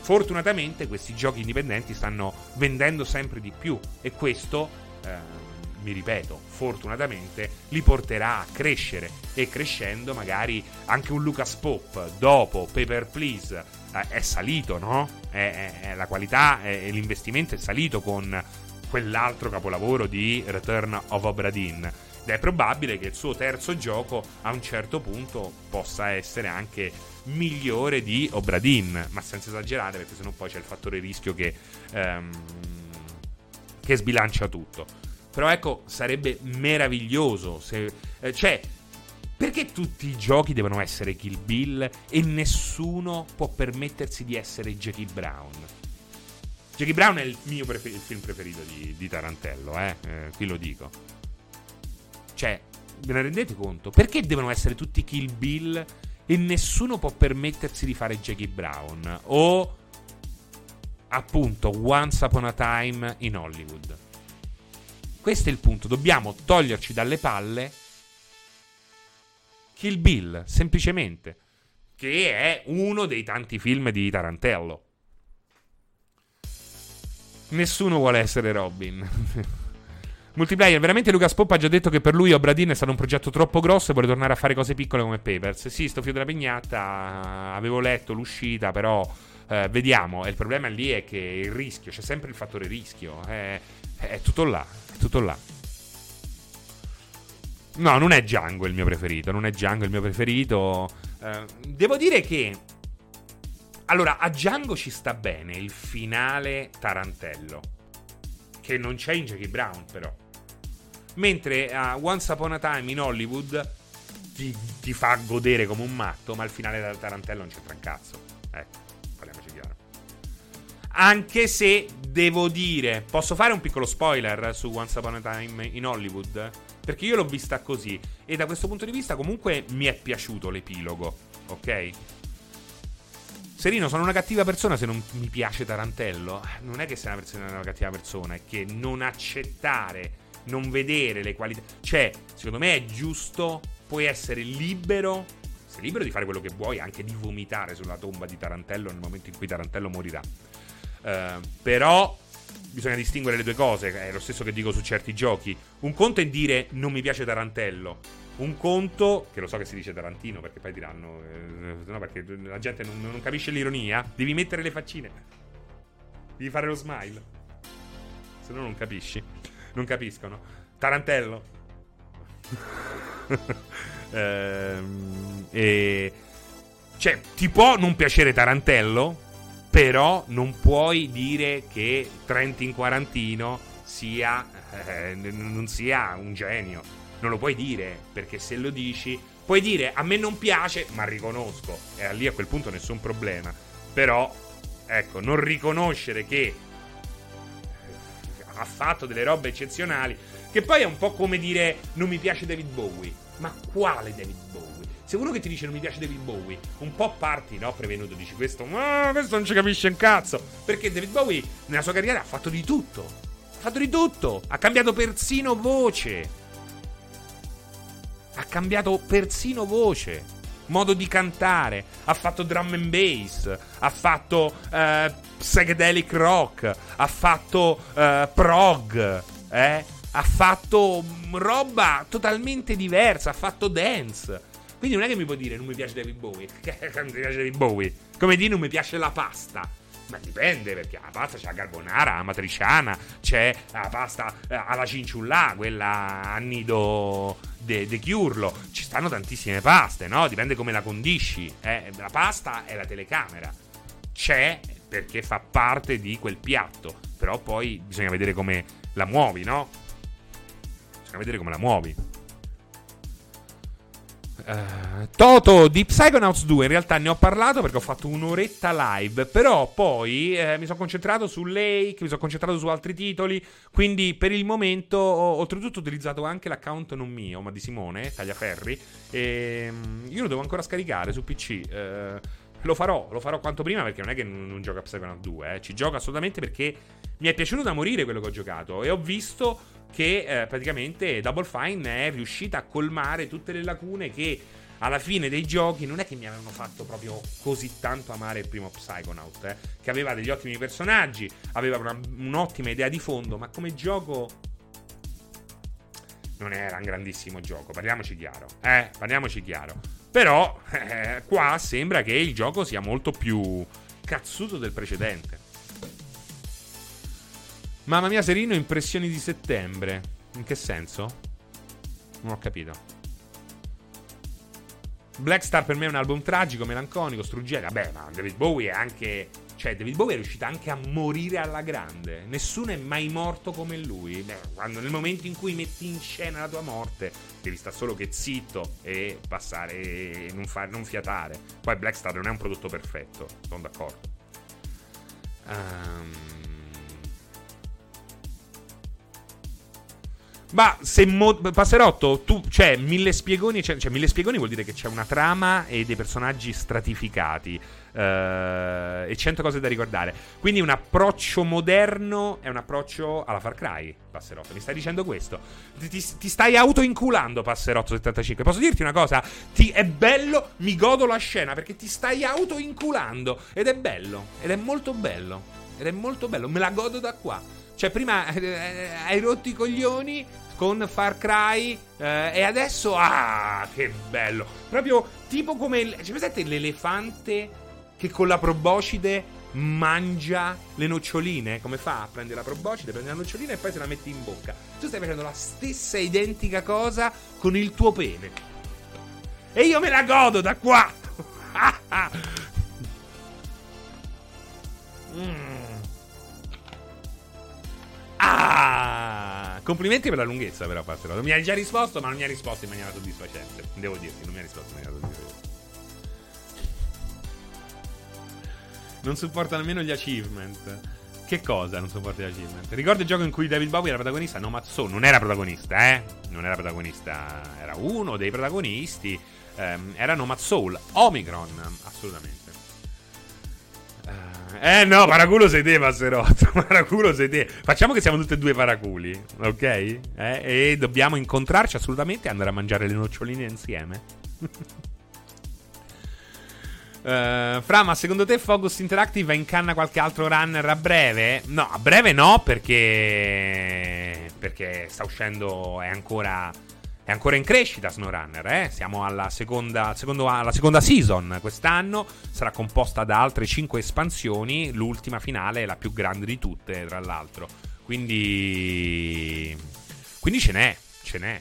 Speaker 1: Fortunatamente questi giochi indipendenti stanno vendendo sempre di più e questo, eh, mi ripeto, fortunatamente li porterà a crescere e crescendo magari anche un Lucas Pop dopo Paper Please eh, è salito, no? È, è, è la qualità e l'investimento è salito con quell'altro capolavoro di Return of Obra Dinn. Ed è probabile che il suo terzo gioco a un certo punto possa essere anche migliore di Obra Dinn, ma senza esagerare perché sennò poi c'è il fattore rischio che, ehm, che sbilancia tutto. Però ecco, sarebbe meraviglioso se... Eh, cioè, perché tutti i giochi devono essere Kill Bill e nessuno può permettersi di essere Jackie Brown? Jackie Brown è il mio prefer- il film preferito di, di Tarantello, eh? eh? Qui lo dico. Cioè, ve ne rendete conto? Perché devono essere tutti Kill Bill e nessuno può permettersi di fare Jackie Brown? O appunto Once Upon a Time in Hollywood. Questo è il punto, dobbiamo toglierci dalle palle Kill Bill, semplicemente, che è uno dei tanti film di Tarantello. Nessuno vuole essere Robin. Multiplayer, veramente Lucas Pop ha già detto che per lui Obradin è stato un progetto troppo grosso e vuole tornare a fare cose piccole come Papers. Sì, sto fio della pignatta, avevo letto l'uscita, però eh, vediamo. E il problema lì è che il rischio, c'è sempre il fattore rischio. È, è tutto là, tutto là. No, non è Django il mio preferito. Non è Django il mio preferito. Eh, devo dire che. Allora, a Django ci sta bene il finale Tarantello. Che non c'è in Jackie Brown, però. Mentre a Once Upon a Time in Hollywood ti, ti, fa godere come un matto, ma il finale del Tarantello non c'entra un cazzo. Ecco. Anche se devo dire, posso fare un piccolo spoiler su Once Upon a Time in Hollywood? Perché io l'ho vista così e da questo punto di vista comunque mi è piaciuto l'epilogo, ok? Serino, sono una cattiva persona se non mi piace Tarantello. Non è che sei una, persona, una cattiva persona, è che non accettare, non vedere le qualità. Cioè, secondo me è giusto, puoi essere libero. Sei libero di fare quello che vuoi, anche di vomitare sulla tomba di Tarantello nel momento in cui Tarantello morirà. Uh, però bisogna distinguere le due cose, è lo stesso che dico su certi giochi. Un conto è dire non mi piace Tarantello. Un conto, che lo so che si dice Tarantino perché poi diranno, eh, no perché la gente non, non, capisce l'ironia, devi mettere le faccine. Devi fare lo smile. Se no non capisci. Non capiscono. Tarantello. ehm, e... Cioè, ti può non piacere Tarantello, però non puoi dire che Trentin Quarantino sia, eh, non sia un genio. Non lo puoi dire, perché se lo dici, puoi dire a me non piace, ma riconosco. E lì a quel punto nessun problema. Però, ecco, non riconoscere che ha fatto delle robe eccezionali, che poi è un po' come dire non mi piace David Bowie. Ma quale David Bowie? Se uno che ti dice non mi piace David Bowie, un po' parti, no? Prevenuto, dici questo, ma questo non ci capisce un cazzo. Perché David Bowie nella sua carriera ha fatto di tutto. Ha fatto di tutto. Ha cambiato persino voce. Ha cambiato persino voce. Modo di cantare. Ha fatto drum and bass. Ha fatto uh, psychedelic rock. Ha fatto uh, prog. Eh? Ha fatto roba totalmente diversa. Ha fatto dance. Quindi non è che mi puoi dire non mi piace David Bowie. non mi piace David Bowie. Come dire non mi piace la pasta. Ma dipende perché la pasta c'è la carbonara, la matriciana, c'è la pasta eh, alla cinciullà, quella a nido de, de chiurlo. Ci stanno tantissime paste, no? Dipende come la condisci. Eh? La pasta è la telecamera. C'è perché fa parte di quel piatto. Però poi bisogna vedere come la muovi, no? Bisogna vedere come la muovi. Uh, Toto di Psychonauts 2 in realtà ne ho parlato perché ho fatto un'oretta live però poi eh, mi sono concentrato su Lake mi sono concentrato su altri titoli quindi per il momento ho, oltretutto utilizzato anche l'account non mio ma di Simone Tagliaferri e um, io lo devo ancora scaricare su PC eh, lo farò, lo farò quanto prima perché non è che non, non gioco a Psychonauts 2 eh. ci gioco assolutamente perché mi è piaciuto da morire quello che ho giocato e ho visto che eh, praticamente Double Fine è riuscita a colmare tutte le lacune che alla fine dei giochi non è che mi avevano fatto proprio così tanto amare il primo Psychonaut, eh, che aveva degli ottimi personaggi, aveva una, un'ottima idea di fondo, ma come gioco non era un grandissimo gioco, parliamoci chiaro, eh, parliamoci chiaro. Però eh, qua sembra che il gioco sia molto più cazzuto del precedente. Mamma mia, Serino, impressioni di settembre. In che senso? Non ho capito. Black Star per me è un album tragico, melanconico, struggente. Vabbè, ma David Bowie è anche cioè, David Bowie è riuscito anche a morire alla grande. Nessuno è mai morto come lui. Beh, quando, nel momento in cui metti in scena la tua morte, devi stare solo che zitto e passare e non, far, non fiatare. Poi Blackstar non è un prodotto perfetto, sono d'accordo. Um... Ma se mo- Passerotto, tu, cioè, mille spiegoni, cioè, cioè, mille spiegoni vuol dire che c'è una trama e dei personaggi stratificati. Uh, e cento cose da ricordare. Quindi un approccio moderno è un approccio alla Far Cry, Passerotto. Mi stai dicendo questo? Ti, ti, ti stai autoinculando, Passerotto75. Posso dirti una cosa? Ti, è bello, mi godo la scena perché ti stai autoinculando. Ed è bello, ed è molto bello. Ed è molto bello, me la godo da qua. Cioè, prima eh, eh hai rotto i coglioni con Far Cry eh, e adesso, ah, che bello. Proprio tipo come... Il, cioè, presente l'elefante che con la proboscide mangia le noccioline. Come fa? Prende la proboscide, prende la nocciolina e poi se la mette in bocca. Tu stai facendo la stessa identica cosa con il tuo pene. E io me la godo da qua. mm. Ah! Complimenti per la lunghezza, però, Passerotto. Mi hai già risposto, ma non mi ha risposto in maniera soddisfacente. Devo dirti, non mi ha risposto in maniera soddisfacente. Non supporta nemmeno gli achievement. Che cosa non supporta gli achievement? Ricordo il gioco in cui David Bowie era protagonista? No, Mazzo, non era protagonista, eh? Non era protagonista, era uno dei protagonisti. Um, era Nomad Soul, Omicron, assolutamente. Eh no, paraculo sei te, Passerotto. Paraculo sei te. Facciamo che siamo tutti e due paraculi, ok? Eh? E dobbiamo incontrarci assolutamente e andare a mangiare le noccioline insieme. Uh, Fra, ma secondo te Focus Interactive incanna qualche altro runner a breve? No, a breve no, perché. Perché sta uscendo. È ancora. È ancora in crescita SnowRunner, eh? Siamo alla seconda, secondo, alla seconda season quest'anno. Sarà composta da altre 5 espansioni. L'ultima finale è la più grande di tutte, tra l'altro. Quindi. Quindi ce n'è, ce n'è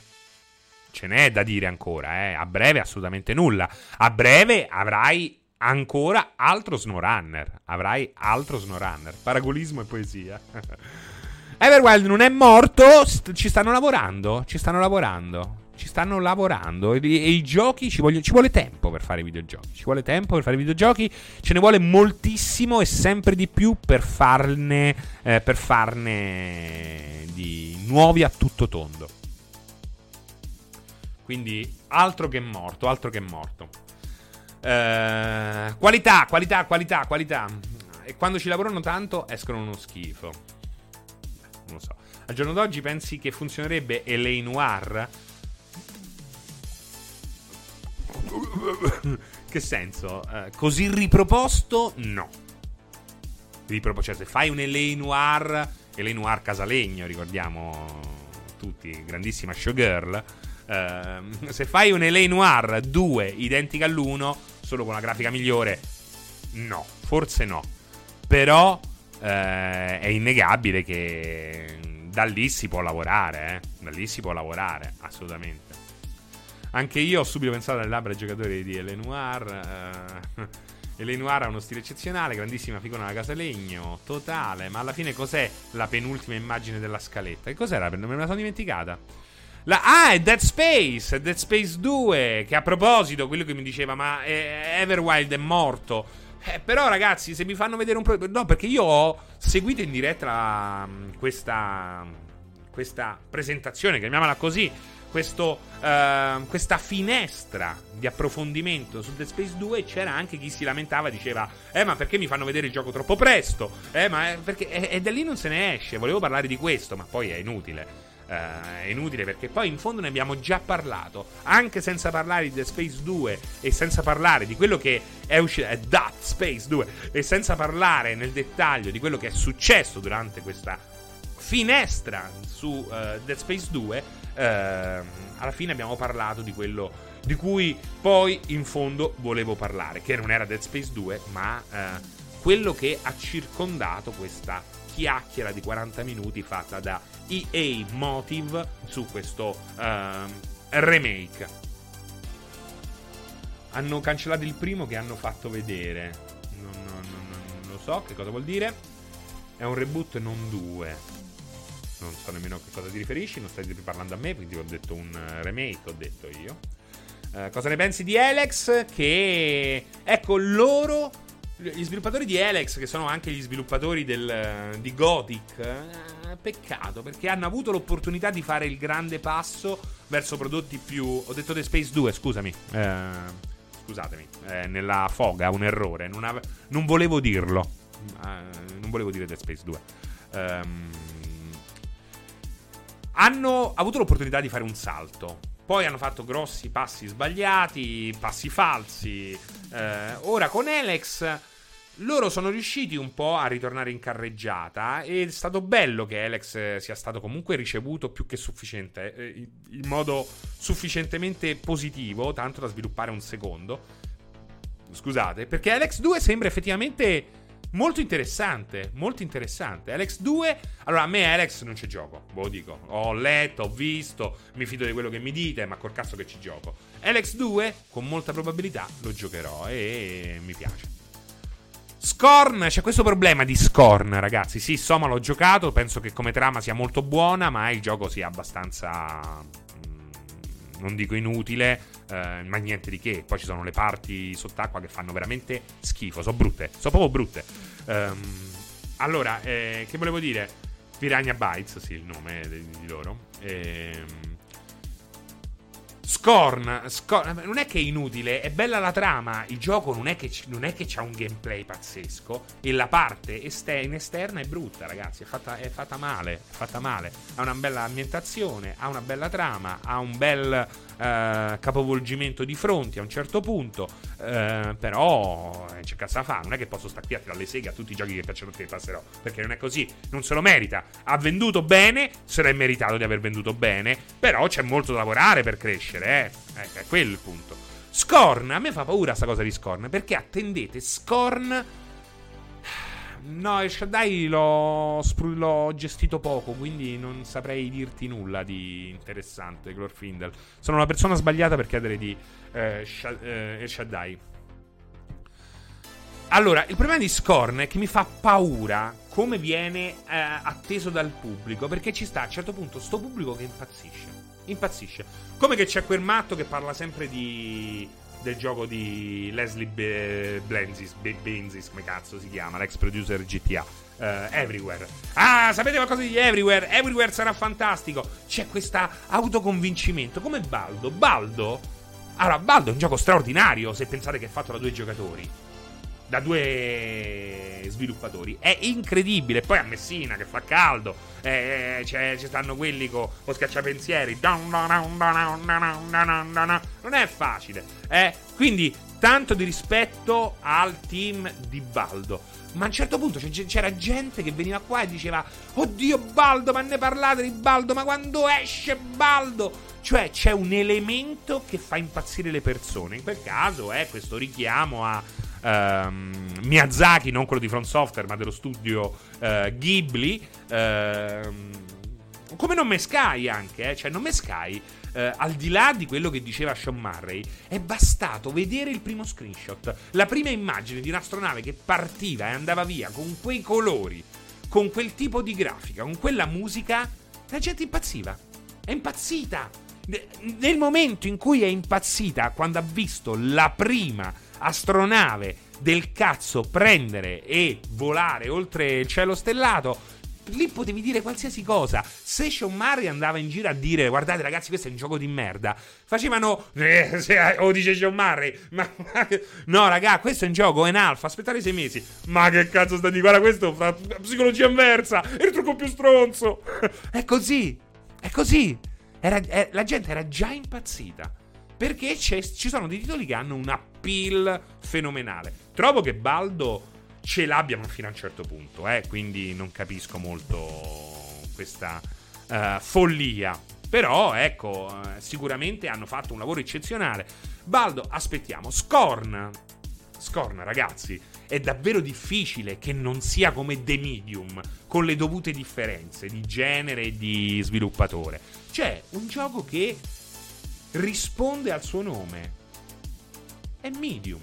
Speaker 1: ce n'è da dire ancora, eh. A breve assolutamente nulla. A breve avrai ancora altro SnowRunner. Avrai altro SnowRunner. Paragolismo e poesia. Everwild non è morto. St- ci stanno lavorando. Ci stanno lavorando. Ci stanno lavorando. E, e i giochi ci, voglio, ci, vuole tempo per fare i videogiochi. Ci vuole tempo per fare i videogiochi. Ce ne vuole moltissimo e sempre di più per farne. Eh, per farne di nuovi a tutto tondo. Quindi altro che morto, altro che morto. Eh, qualità, qualità, qualità, qualità. E quando ci lavorano tanto escono uno schifo. Non lo so. Al giorno d'oggi pensi che funzionerebbe LA Noir? che senso? Eh, così riproposto? No. Ripropo- cioè, se fai un LA Noir, LA Noir Casalegno, ricordiamo tutti, grandissima showgirl. Eh, se fai un LA Noir 2 identica all'1, solo con una grafica migliore? No, forse no. Però eh, è innegabile che da lì si può lavorare, eh? Da lì si può lavorare, assolutamente. Anche io ho subito pensato alle labbra ai giocatori di Elenoir. Eh, Elenoir ha uno stile eccezionale, grandissima figura da casa legno, totale. Ma alla fine cos'è la penultima immagine della scaletta? Che cos'era? Me la sono dimenticata. La, ah, è Dead Space, Dead Space 2, che a proposito, quello che mi diceva, ma eh, Everwild è morto. Eh, però ragazzi, se mi fanno vedere un pro... No, perché io ho seguito in diretta la, questa, questa presentazione, chiamiamola così, questo, uh, questa finestra di approfondimento su Dead Space 2 c'era anche chi si lamentava, diceva, eh ma perché mi fanno vedere il gioco troppo presto? Eh ma perché... E, e da lì non se ne esce, volevo parlare di questo, ma poi è inutile. Uh, è inutile perché poi in fondo ne abbiamo già parlato, anche senza parlare di The Space 2 e senza parlare di quello che è uscito, è That Space 2 e senza parlare nel dettaglio di quello che è successo durante questa finestra su uh, Dead Space 2, eh, alla fine abbiamo parlato di quello di cui poi in fondo volevo parlare, che non era Dead Space 2, ma eh, quello che ha circondato questa chiacchiera di 40 minuti fatta da EA Motive su questo uh, remake. Hanno cancellato il primo che hanno fatto vedere. Non, non, non, non lo so che cosa vuol dire. È un reboot, non due. Non so nemmeno a che cosa ti riferisci. Non stai parlando a me, quindi ho detto un remake, ho detto io. Uh, cosa ne pensi di Alex? Che ecco loro gli sviluppatori di Alex, che sono anche gli sviluppatori del, di Gothic, peccato perché hanno avuto l'opportunità di fare il grande passo verso prodotti più. Ho detto The Space 2, scusami. Eh, scusatemi, eh, nella foga, un errore. Non, ave- non volevo dirlo. Eh, non volevo dire The Space 2. Ehm, hanno avuto l'opportunità di fare un salto. Poi hanno fatto grossi passi sbagliati, passi falsi. Eh, ora con Alex loro sono riusciti un po' a ritornare in carreggiata e è stato bello che Alex sia stato comunque ricevuto più che sufficiente, eh, in modo sufficientemente positivo, tanto da sviluppare un secondo. Scusate, perché Alex 2 sembra effettivamente molto interessante, molto interessante. Alex 2, allora a me Alex non c'è gioco, ve lo dico. Ho letto, ho visto, mi fido di quello che mi dite, ma col cazzo che ci gioco. Alex 2, con molta probabilità, lo giocherò e mi piace. Scorn, c'è questo problema di Scorn, ragazzi. Sì, Soma l'ho giocato, penso che come trama sia molto buona, ma il gioco sia abbastanza... Mm, non dico inutile, eh, ma niente di che. Poi ci sono le parti sott'acqua che fanno veramente schifo, sono brutte, sono proprio brutte. Um, allora, eh, che volevo dire? Piranha Bytes, sì, il nome di, loro. Ehm Scorn, Scorn, non è che è inutile, è bella la trama. Il gioco non è che, non è che c'ha un gameplay pazzesco. E la parte ester- in esterna è brutta, ragazzi. È fatta, è fatta, male. È fatta male. Ha una bella ambientazione, ha una bella trama, ha un bel uh, capovolgimento di fronti a un certo punto. Uh, però eh, c'è da fare. Non è che posso stare qui a tirare le seghe a tutti i giochi che piacciono a te passerò. Perché non è così. Non se lo merita. Ha venduto bene, se l'è meritato di aver venduto bene. Però c'è molto da lavorare per crescere eh. eh. È quello il punto. Scorn, a me fa paura sta cosa di Scorn, perché attendete Scorn... No, il Shaddai l'ho, l'ho, gestito poco, quindi non saprei dirti nulla di interessante, Glorfindel. Sono una persona sbagliata per chiedere di eh, Sh- eh, Shaddai. Allora, il problema di Scorn è che mi fa paura come viene eh, atteso dal pubblico, perché ci sta a un certo punto sto pubblico che impazzisce impazzisce. Come che c'è quel matto che parla sempre di del gioco di Leslie Be- Benzis, Be- Benzis, come cazzo si chiama, l'ex producer GTA. Uh, eh, Everywhere. Ah, sapete qualcosa di Everywhere? Everywhere sarà fantastico. C'è questo autoconvincimento. Come Baldo. Baldo. Allora, Baldo è un gioco straordinario se pensate che è fatto da due giocatori da due sviluppatori. È incredibile. Poi a Messina che fa caldo, eh, ci stanno quelli con lo scacciapensieri. Non è facile. Eh? Quindi tanto di rispetto al team di Baldo. Ma a un certo punto c'era gente che veniva qua e diceva: Oddio, Baldo, ma ne parlate di Baldo? Ma quando esce Baldo? Cioè c'è un elemento che fa impazzire le persone. In quel caso è questo richiamo a um, Miyazaki, non quello di Front Software, ma dello studio uh, Ghibli. Uh, come non Sky anche, eh? cioè non Sky. Uh, al di là di quello che diceva Sean Murray, è bastato vedere il primo screenshot, la prima immagine di un'astronave che partiva e andava via con quei colori, con quel tipo di grafica, con quella musica, la gente impazziva. È impazzita. Nel momento in cui è impazzita, quando ha visto la prima astronave del cazzo prendere e volare oltre il cielo stellato. Lì potevi dire qualsiasi cosa. Se Sean Murray andava in giro a dire: Guardate, ragazzi, questo è un gioco di merda, facevano. Eh, o dice Sean Murray, ma, no, raga, questo è un gioco in alfa. Aspettate sei mesi. Ma che cazzo sta di? Guarda, questo fa psicologia inversa. È il trucco più stronzo. è così. È così. Era, è, la gente era già impazzita. Perché ci sono dei titoli che hanno un appeal fenomenale. Trovo che Baldo ce l'abbiano fino a un certo punto, eh, quindi non capisco molto questa uh, follia. Però, ecco, eh, sicuramente hanno fatto un lavoro eccezionale. Baldo, aspettiamo. Scorn. Scorn, ragazzi, è davvero difficile che non sia come The Medium, con le dovute differenze di genere e di sviluppatore. C'è un gioco che risponde al suo nome. È Medium.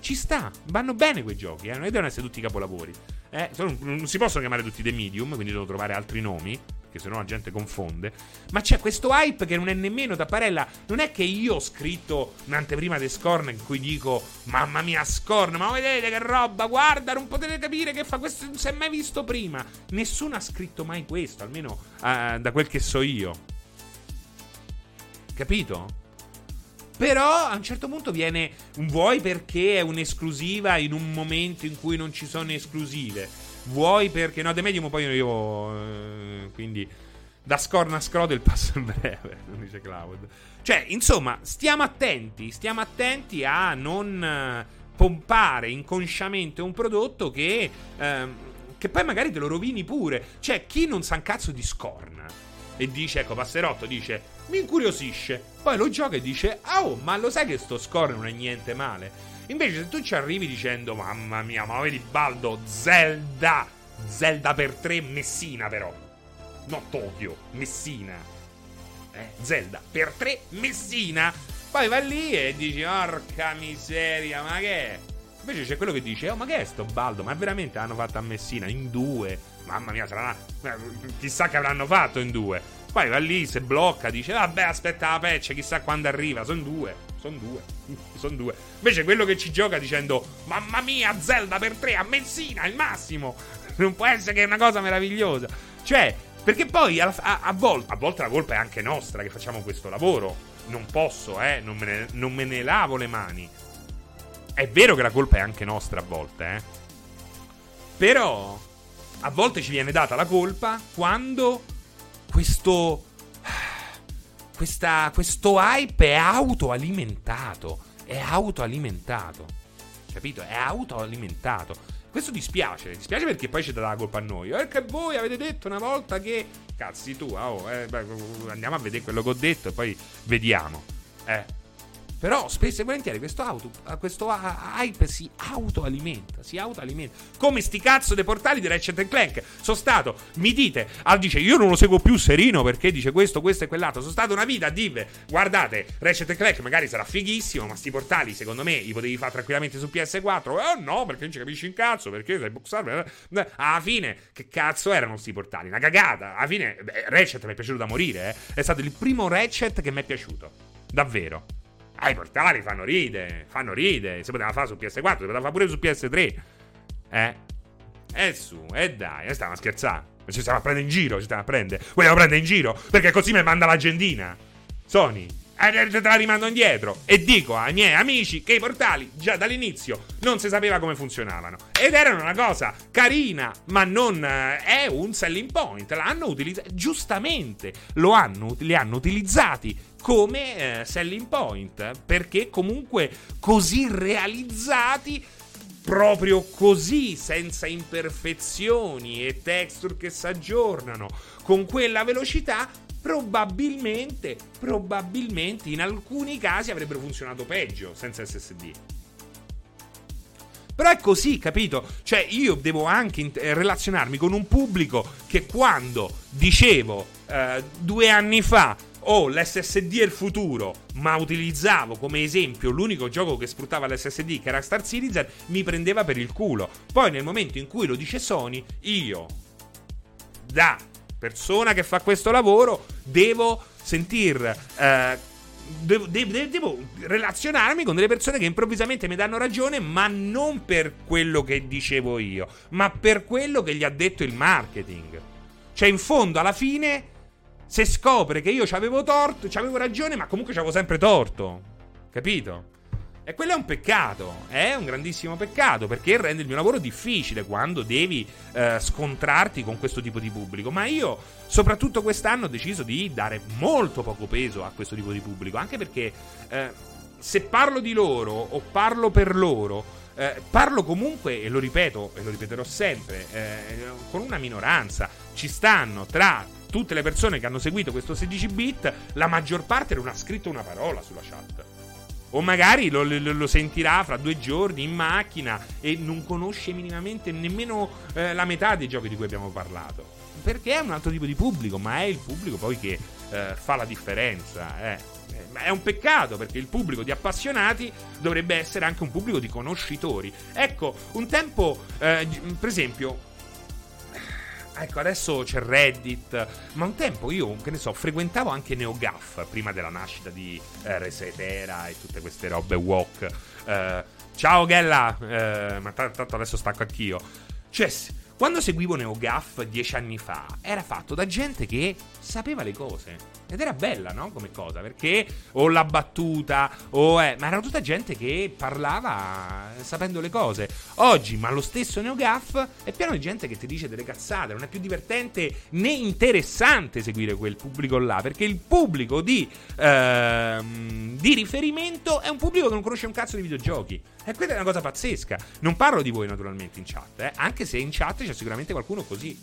Speaker 1: Ci sta, vanno bene quei giochi, eh? non devono essere tutti capolavori. Eh? Non si possono chiamare tutti The Medium, quindi devo trovare altri nomi perché sennò la gente confonde. Ma c'è questo hype che non è nemmeno Tapparella. Non è che io ho scritto un'anteprima di Scorn in cui dico: Mamma mia, Scorn, ma vedete che roba? Guarda, non potete capire che fa questo. Non si è mai visto prima. Nessuno ha scritto mai questo, almeno uh, da quel che so io. Capito? Però a un certo punto viene un vuoi perché è un'esclusiva in un momento in cui non ci sono esclusive Vuoi perché no, The Medium poi io. Eh, quindi. Da scorna a scrodo il passo è breve, dice Cloud. Cioè, insomma, stiamo attenti, stiamo attenti a non eh, pompare inconsciamente un prodotto che, eh, che poi magari te lo rovini pure. Cioè, chi non sa un cazzo di scorna e dice, ecco, Passerotto dice, mi incuriosisce, poi lo gioca e dice, oh, ma lo sai che sto score non è niente male? Invece, se tu ci arrivi dicendo, mamma mia, ma vedi Baldo, Zelda, Zelda per 3 Messina però, no Tokyo, Messina, eh, Zelda per 3 Messina, poi va lì e dici, porca miseria, ma che è? Invece c'è quello che dice, oh ma che è sto Baldo, ma veramente l'hanno fatto a Messina in due, mamma mia, sarà... chissà che avranno fatto in due. Poi va lì, se blocca, dice, vabbè, aspetta la patch, chissà quando arriva, sono due. Sono due. Sono due. Invece quello che ci gioca dicendo Mamma mia, Zelda per tre a Messina, il massimo. Non può essere che è una cosa meravigliosa. Cioè, perché poi a, a, a, volte, a volte la colpa è anche nostra che facciamo questo lavoro. Non posso, eh, non me, ne, non me ne lavo le mani. È vero che la colpa è anche nostra a volte, eh. Però a volte ci viene data la colpa quando questo questa, questo hype è autoalimentato. È autoalimentato. Capito? È autoalimentato. Questo dispiace, dispiace perché poi ci dà la colpa a noi. Perché voi avete detto una volta che. Cazzi tu, oh, eh, andiamo a vedere quello che ho detto e poi vediamo. Eh. Però spesso e volentieri questo, auto, questo hype si autoalimenta, si autoalimenta. Come sti cazzo dei portali di Ratchet Clank. Sono stato, mi dite, Al dice io non lo seguo più serino perché dice questo, questo e quell'altro. Sono stato una vita a dire, guardate, Ratchet Clank magari sarà fighissimo, ma sti portali secondo me li potevi fare tranquillamente su PS4. Oh no, perché non ci capisci un cazzo, perché sei boxar. Alla fine, che cazzo erano sti portali? Una cagata. Alla fine, beh, Ratchet mi è piaciuto da morire, eh. È stato il primo Ratchet che mi è piaciuto. Davvero. Ah, i portali fanno ride, fanno ride. Si poteva fare su PS4, si poteva fare pure su PS3. Eh? E su, e dai, stiamo a scherzare. Ci stiamo a prendere in giro, ci stiamo a prendere. Vogliamo prendere in giro? Perché così mi manda l'agendina. Sony, eh, te la rimando indietro e dico ai miei amici che i portali già dall'inizio non si sapeva come funzionavano ed erano una cosa carina ma non eh, è un selling point l'hanno utilizzato giustamente lo hanno, li hanno utilizzati come eh, selling point perché comunque così realizzati proprio così, senza imperfezioni e texture che si aggiornano, con quella velocità, probabilmente, probabilmente in alcuni casi avrebbero funzionato peggio senza SSD. Però è così, capito? Cioè, io devo anche eh, relazionarmi con un pubblico che quando dicevo eh, due anni fa oh, l'SSD è il futuro, ma utilizzavo come esempio l'unico gioco che sfruttava l'SSD, che era Star Citizen, mi prendeva per il culo. Poi nel momento in cui lo dice Sony, io, da persona che fa questo lavoro, devo sentir... Eh, Devo, devo, devo, relazionarmi con delle persone che improvvisamente mi danno ragione, ma non per quello che dicevo io, ma per quello che gli ha detto il marketing. Cioè, in fondo, alla fine, se scopre che io avevo torto, avevo ragione, ma comunque avevo sempre torto. Capito? E quello è un peccato, è un grandissimo peccato perché rende il mio lavoro difficile quando devi eh, scontrarti con questo tipo di pubblico. Ma io, soprattutto quest'anno, ho deciso di dare molto poco peso a questo tipo di pubblico, anche perché eh, se parlo di loro o parlo per loro, eh, parlo comunque, e lo ripeto e lo ripeterò sempre, eh, con una minoranza. Ci stanno tra tutte le persone che hanno seguito questo 16 bit, la maggior parte non ha scritto una parola sulla chat. O magari lo, lo, lo, sentirà fra due giorni in macchina e non conosce minimamente nemmeno eh, la metà dei giochi di cui abbiamo parlato. Perché è un altro tipo di pubblico, ma è il pubblico poi che eh, fa la differenza. Eh. eh. È un peccato perché il pubblico di appassionati dovrebbe essere anche un pubblico di conoscitori. Ecco, un tempo, eh, per esempio, Ecco, adesso c'è Reddit, ma un tempo io, che ne so, frequentavo anche NeoGAF prima della nascita di eh, Resetera e tutte queste robe walk. Eh, ciao Gella, eh, ma tanto adesso stacco anch'io. Cioè, quando seguivo NeoGAF dieci anni fa, era fatto da gente che sapeva le cose. Ed era bella, no? Come cosa, perché o la battuta, o è. Ma era tutta gente che parlava sapendo le cose. Oggi, ma lo stesso NeoGAF è pieno di gente che ti dice delle cazzate. Non è più divertente né interessante seguire quel pubblico là. Perché il pubblico di, ehm, di riferimento è un pubblico che non conosce un cazzo di videogiochi. E questa è una cosa pazzesca. Non parlo di voi, naturalmente, in chat, eh? anche se in chat c'è sicuramente qualcuno così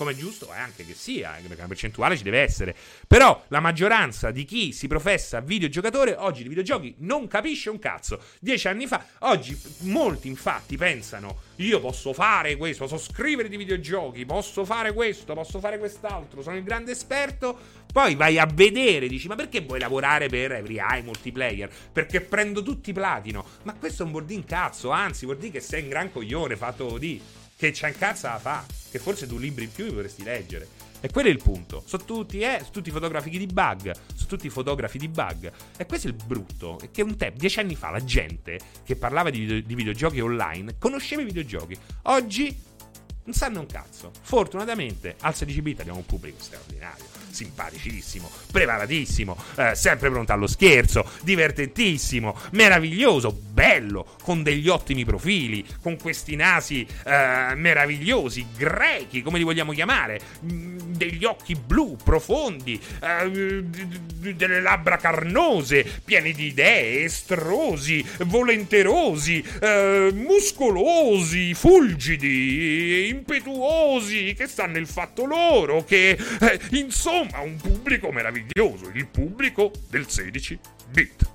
Speaker 1: come è giusto è anche che sia, perché una percentuale ci deve essere. Però la maggioranza di chi si professa videogiocatore oggi di videogiochi non capisce un cazzo. Dieci anni fa, oggi molti infatti pensano io posso fare questo, posso scrivere di videogiochi, posso fare questo, posso fare quest'altro, sono il grande esperto. Poi vai a vedere, dici ma perché vuoi lavorare per Every Eye Multiplayer? Perché prendo tutti platino. Ma questo dire un cazzo, anzi vuol dire che sei un gran coglione fatto di che c'è in cazzo a fa, che forse due libri in più li potresti leggere. E quello è il punto. Sono tutti, eh, sono tutti fotografi di bug. Sono tutti fotografi di bug. E questo è il brutto. È che un tempo, dieci anni fa, la gente che parlava di, video, di videogiochi online conosceva i videogiochi. Oggi non sanno un cazzo. Fortunatamente al 16 bit abbiamo un pubblico straordinario, simpaticissimo, preparatissimo, eh, sempre pronto allo scherzo, divertentissimo, meraviglioso, bello, con degli ottimi profili, con questi nasi eh, meravigliosi, grechi, come li vogliamo chiamare, mm, degli occhi blu profondi, eh, delle labbra carnose, pieni di idee, estrosi, volenterosi, eh, muscolosi, fulgidi, impetuosi, che stanno nel fatto loro, che eh, insomma un pubblico meraviglioso, il pubblico del 16 bit.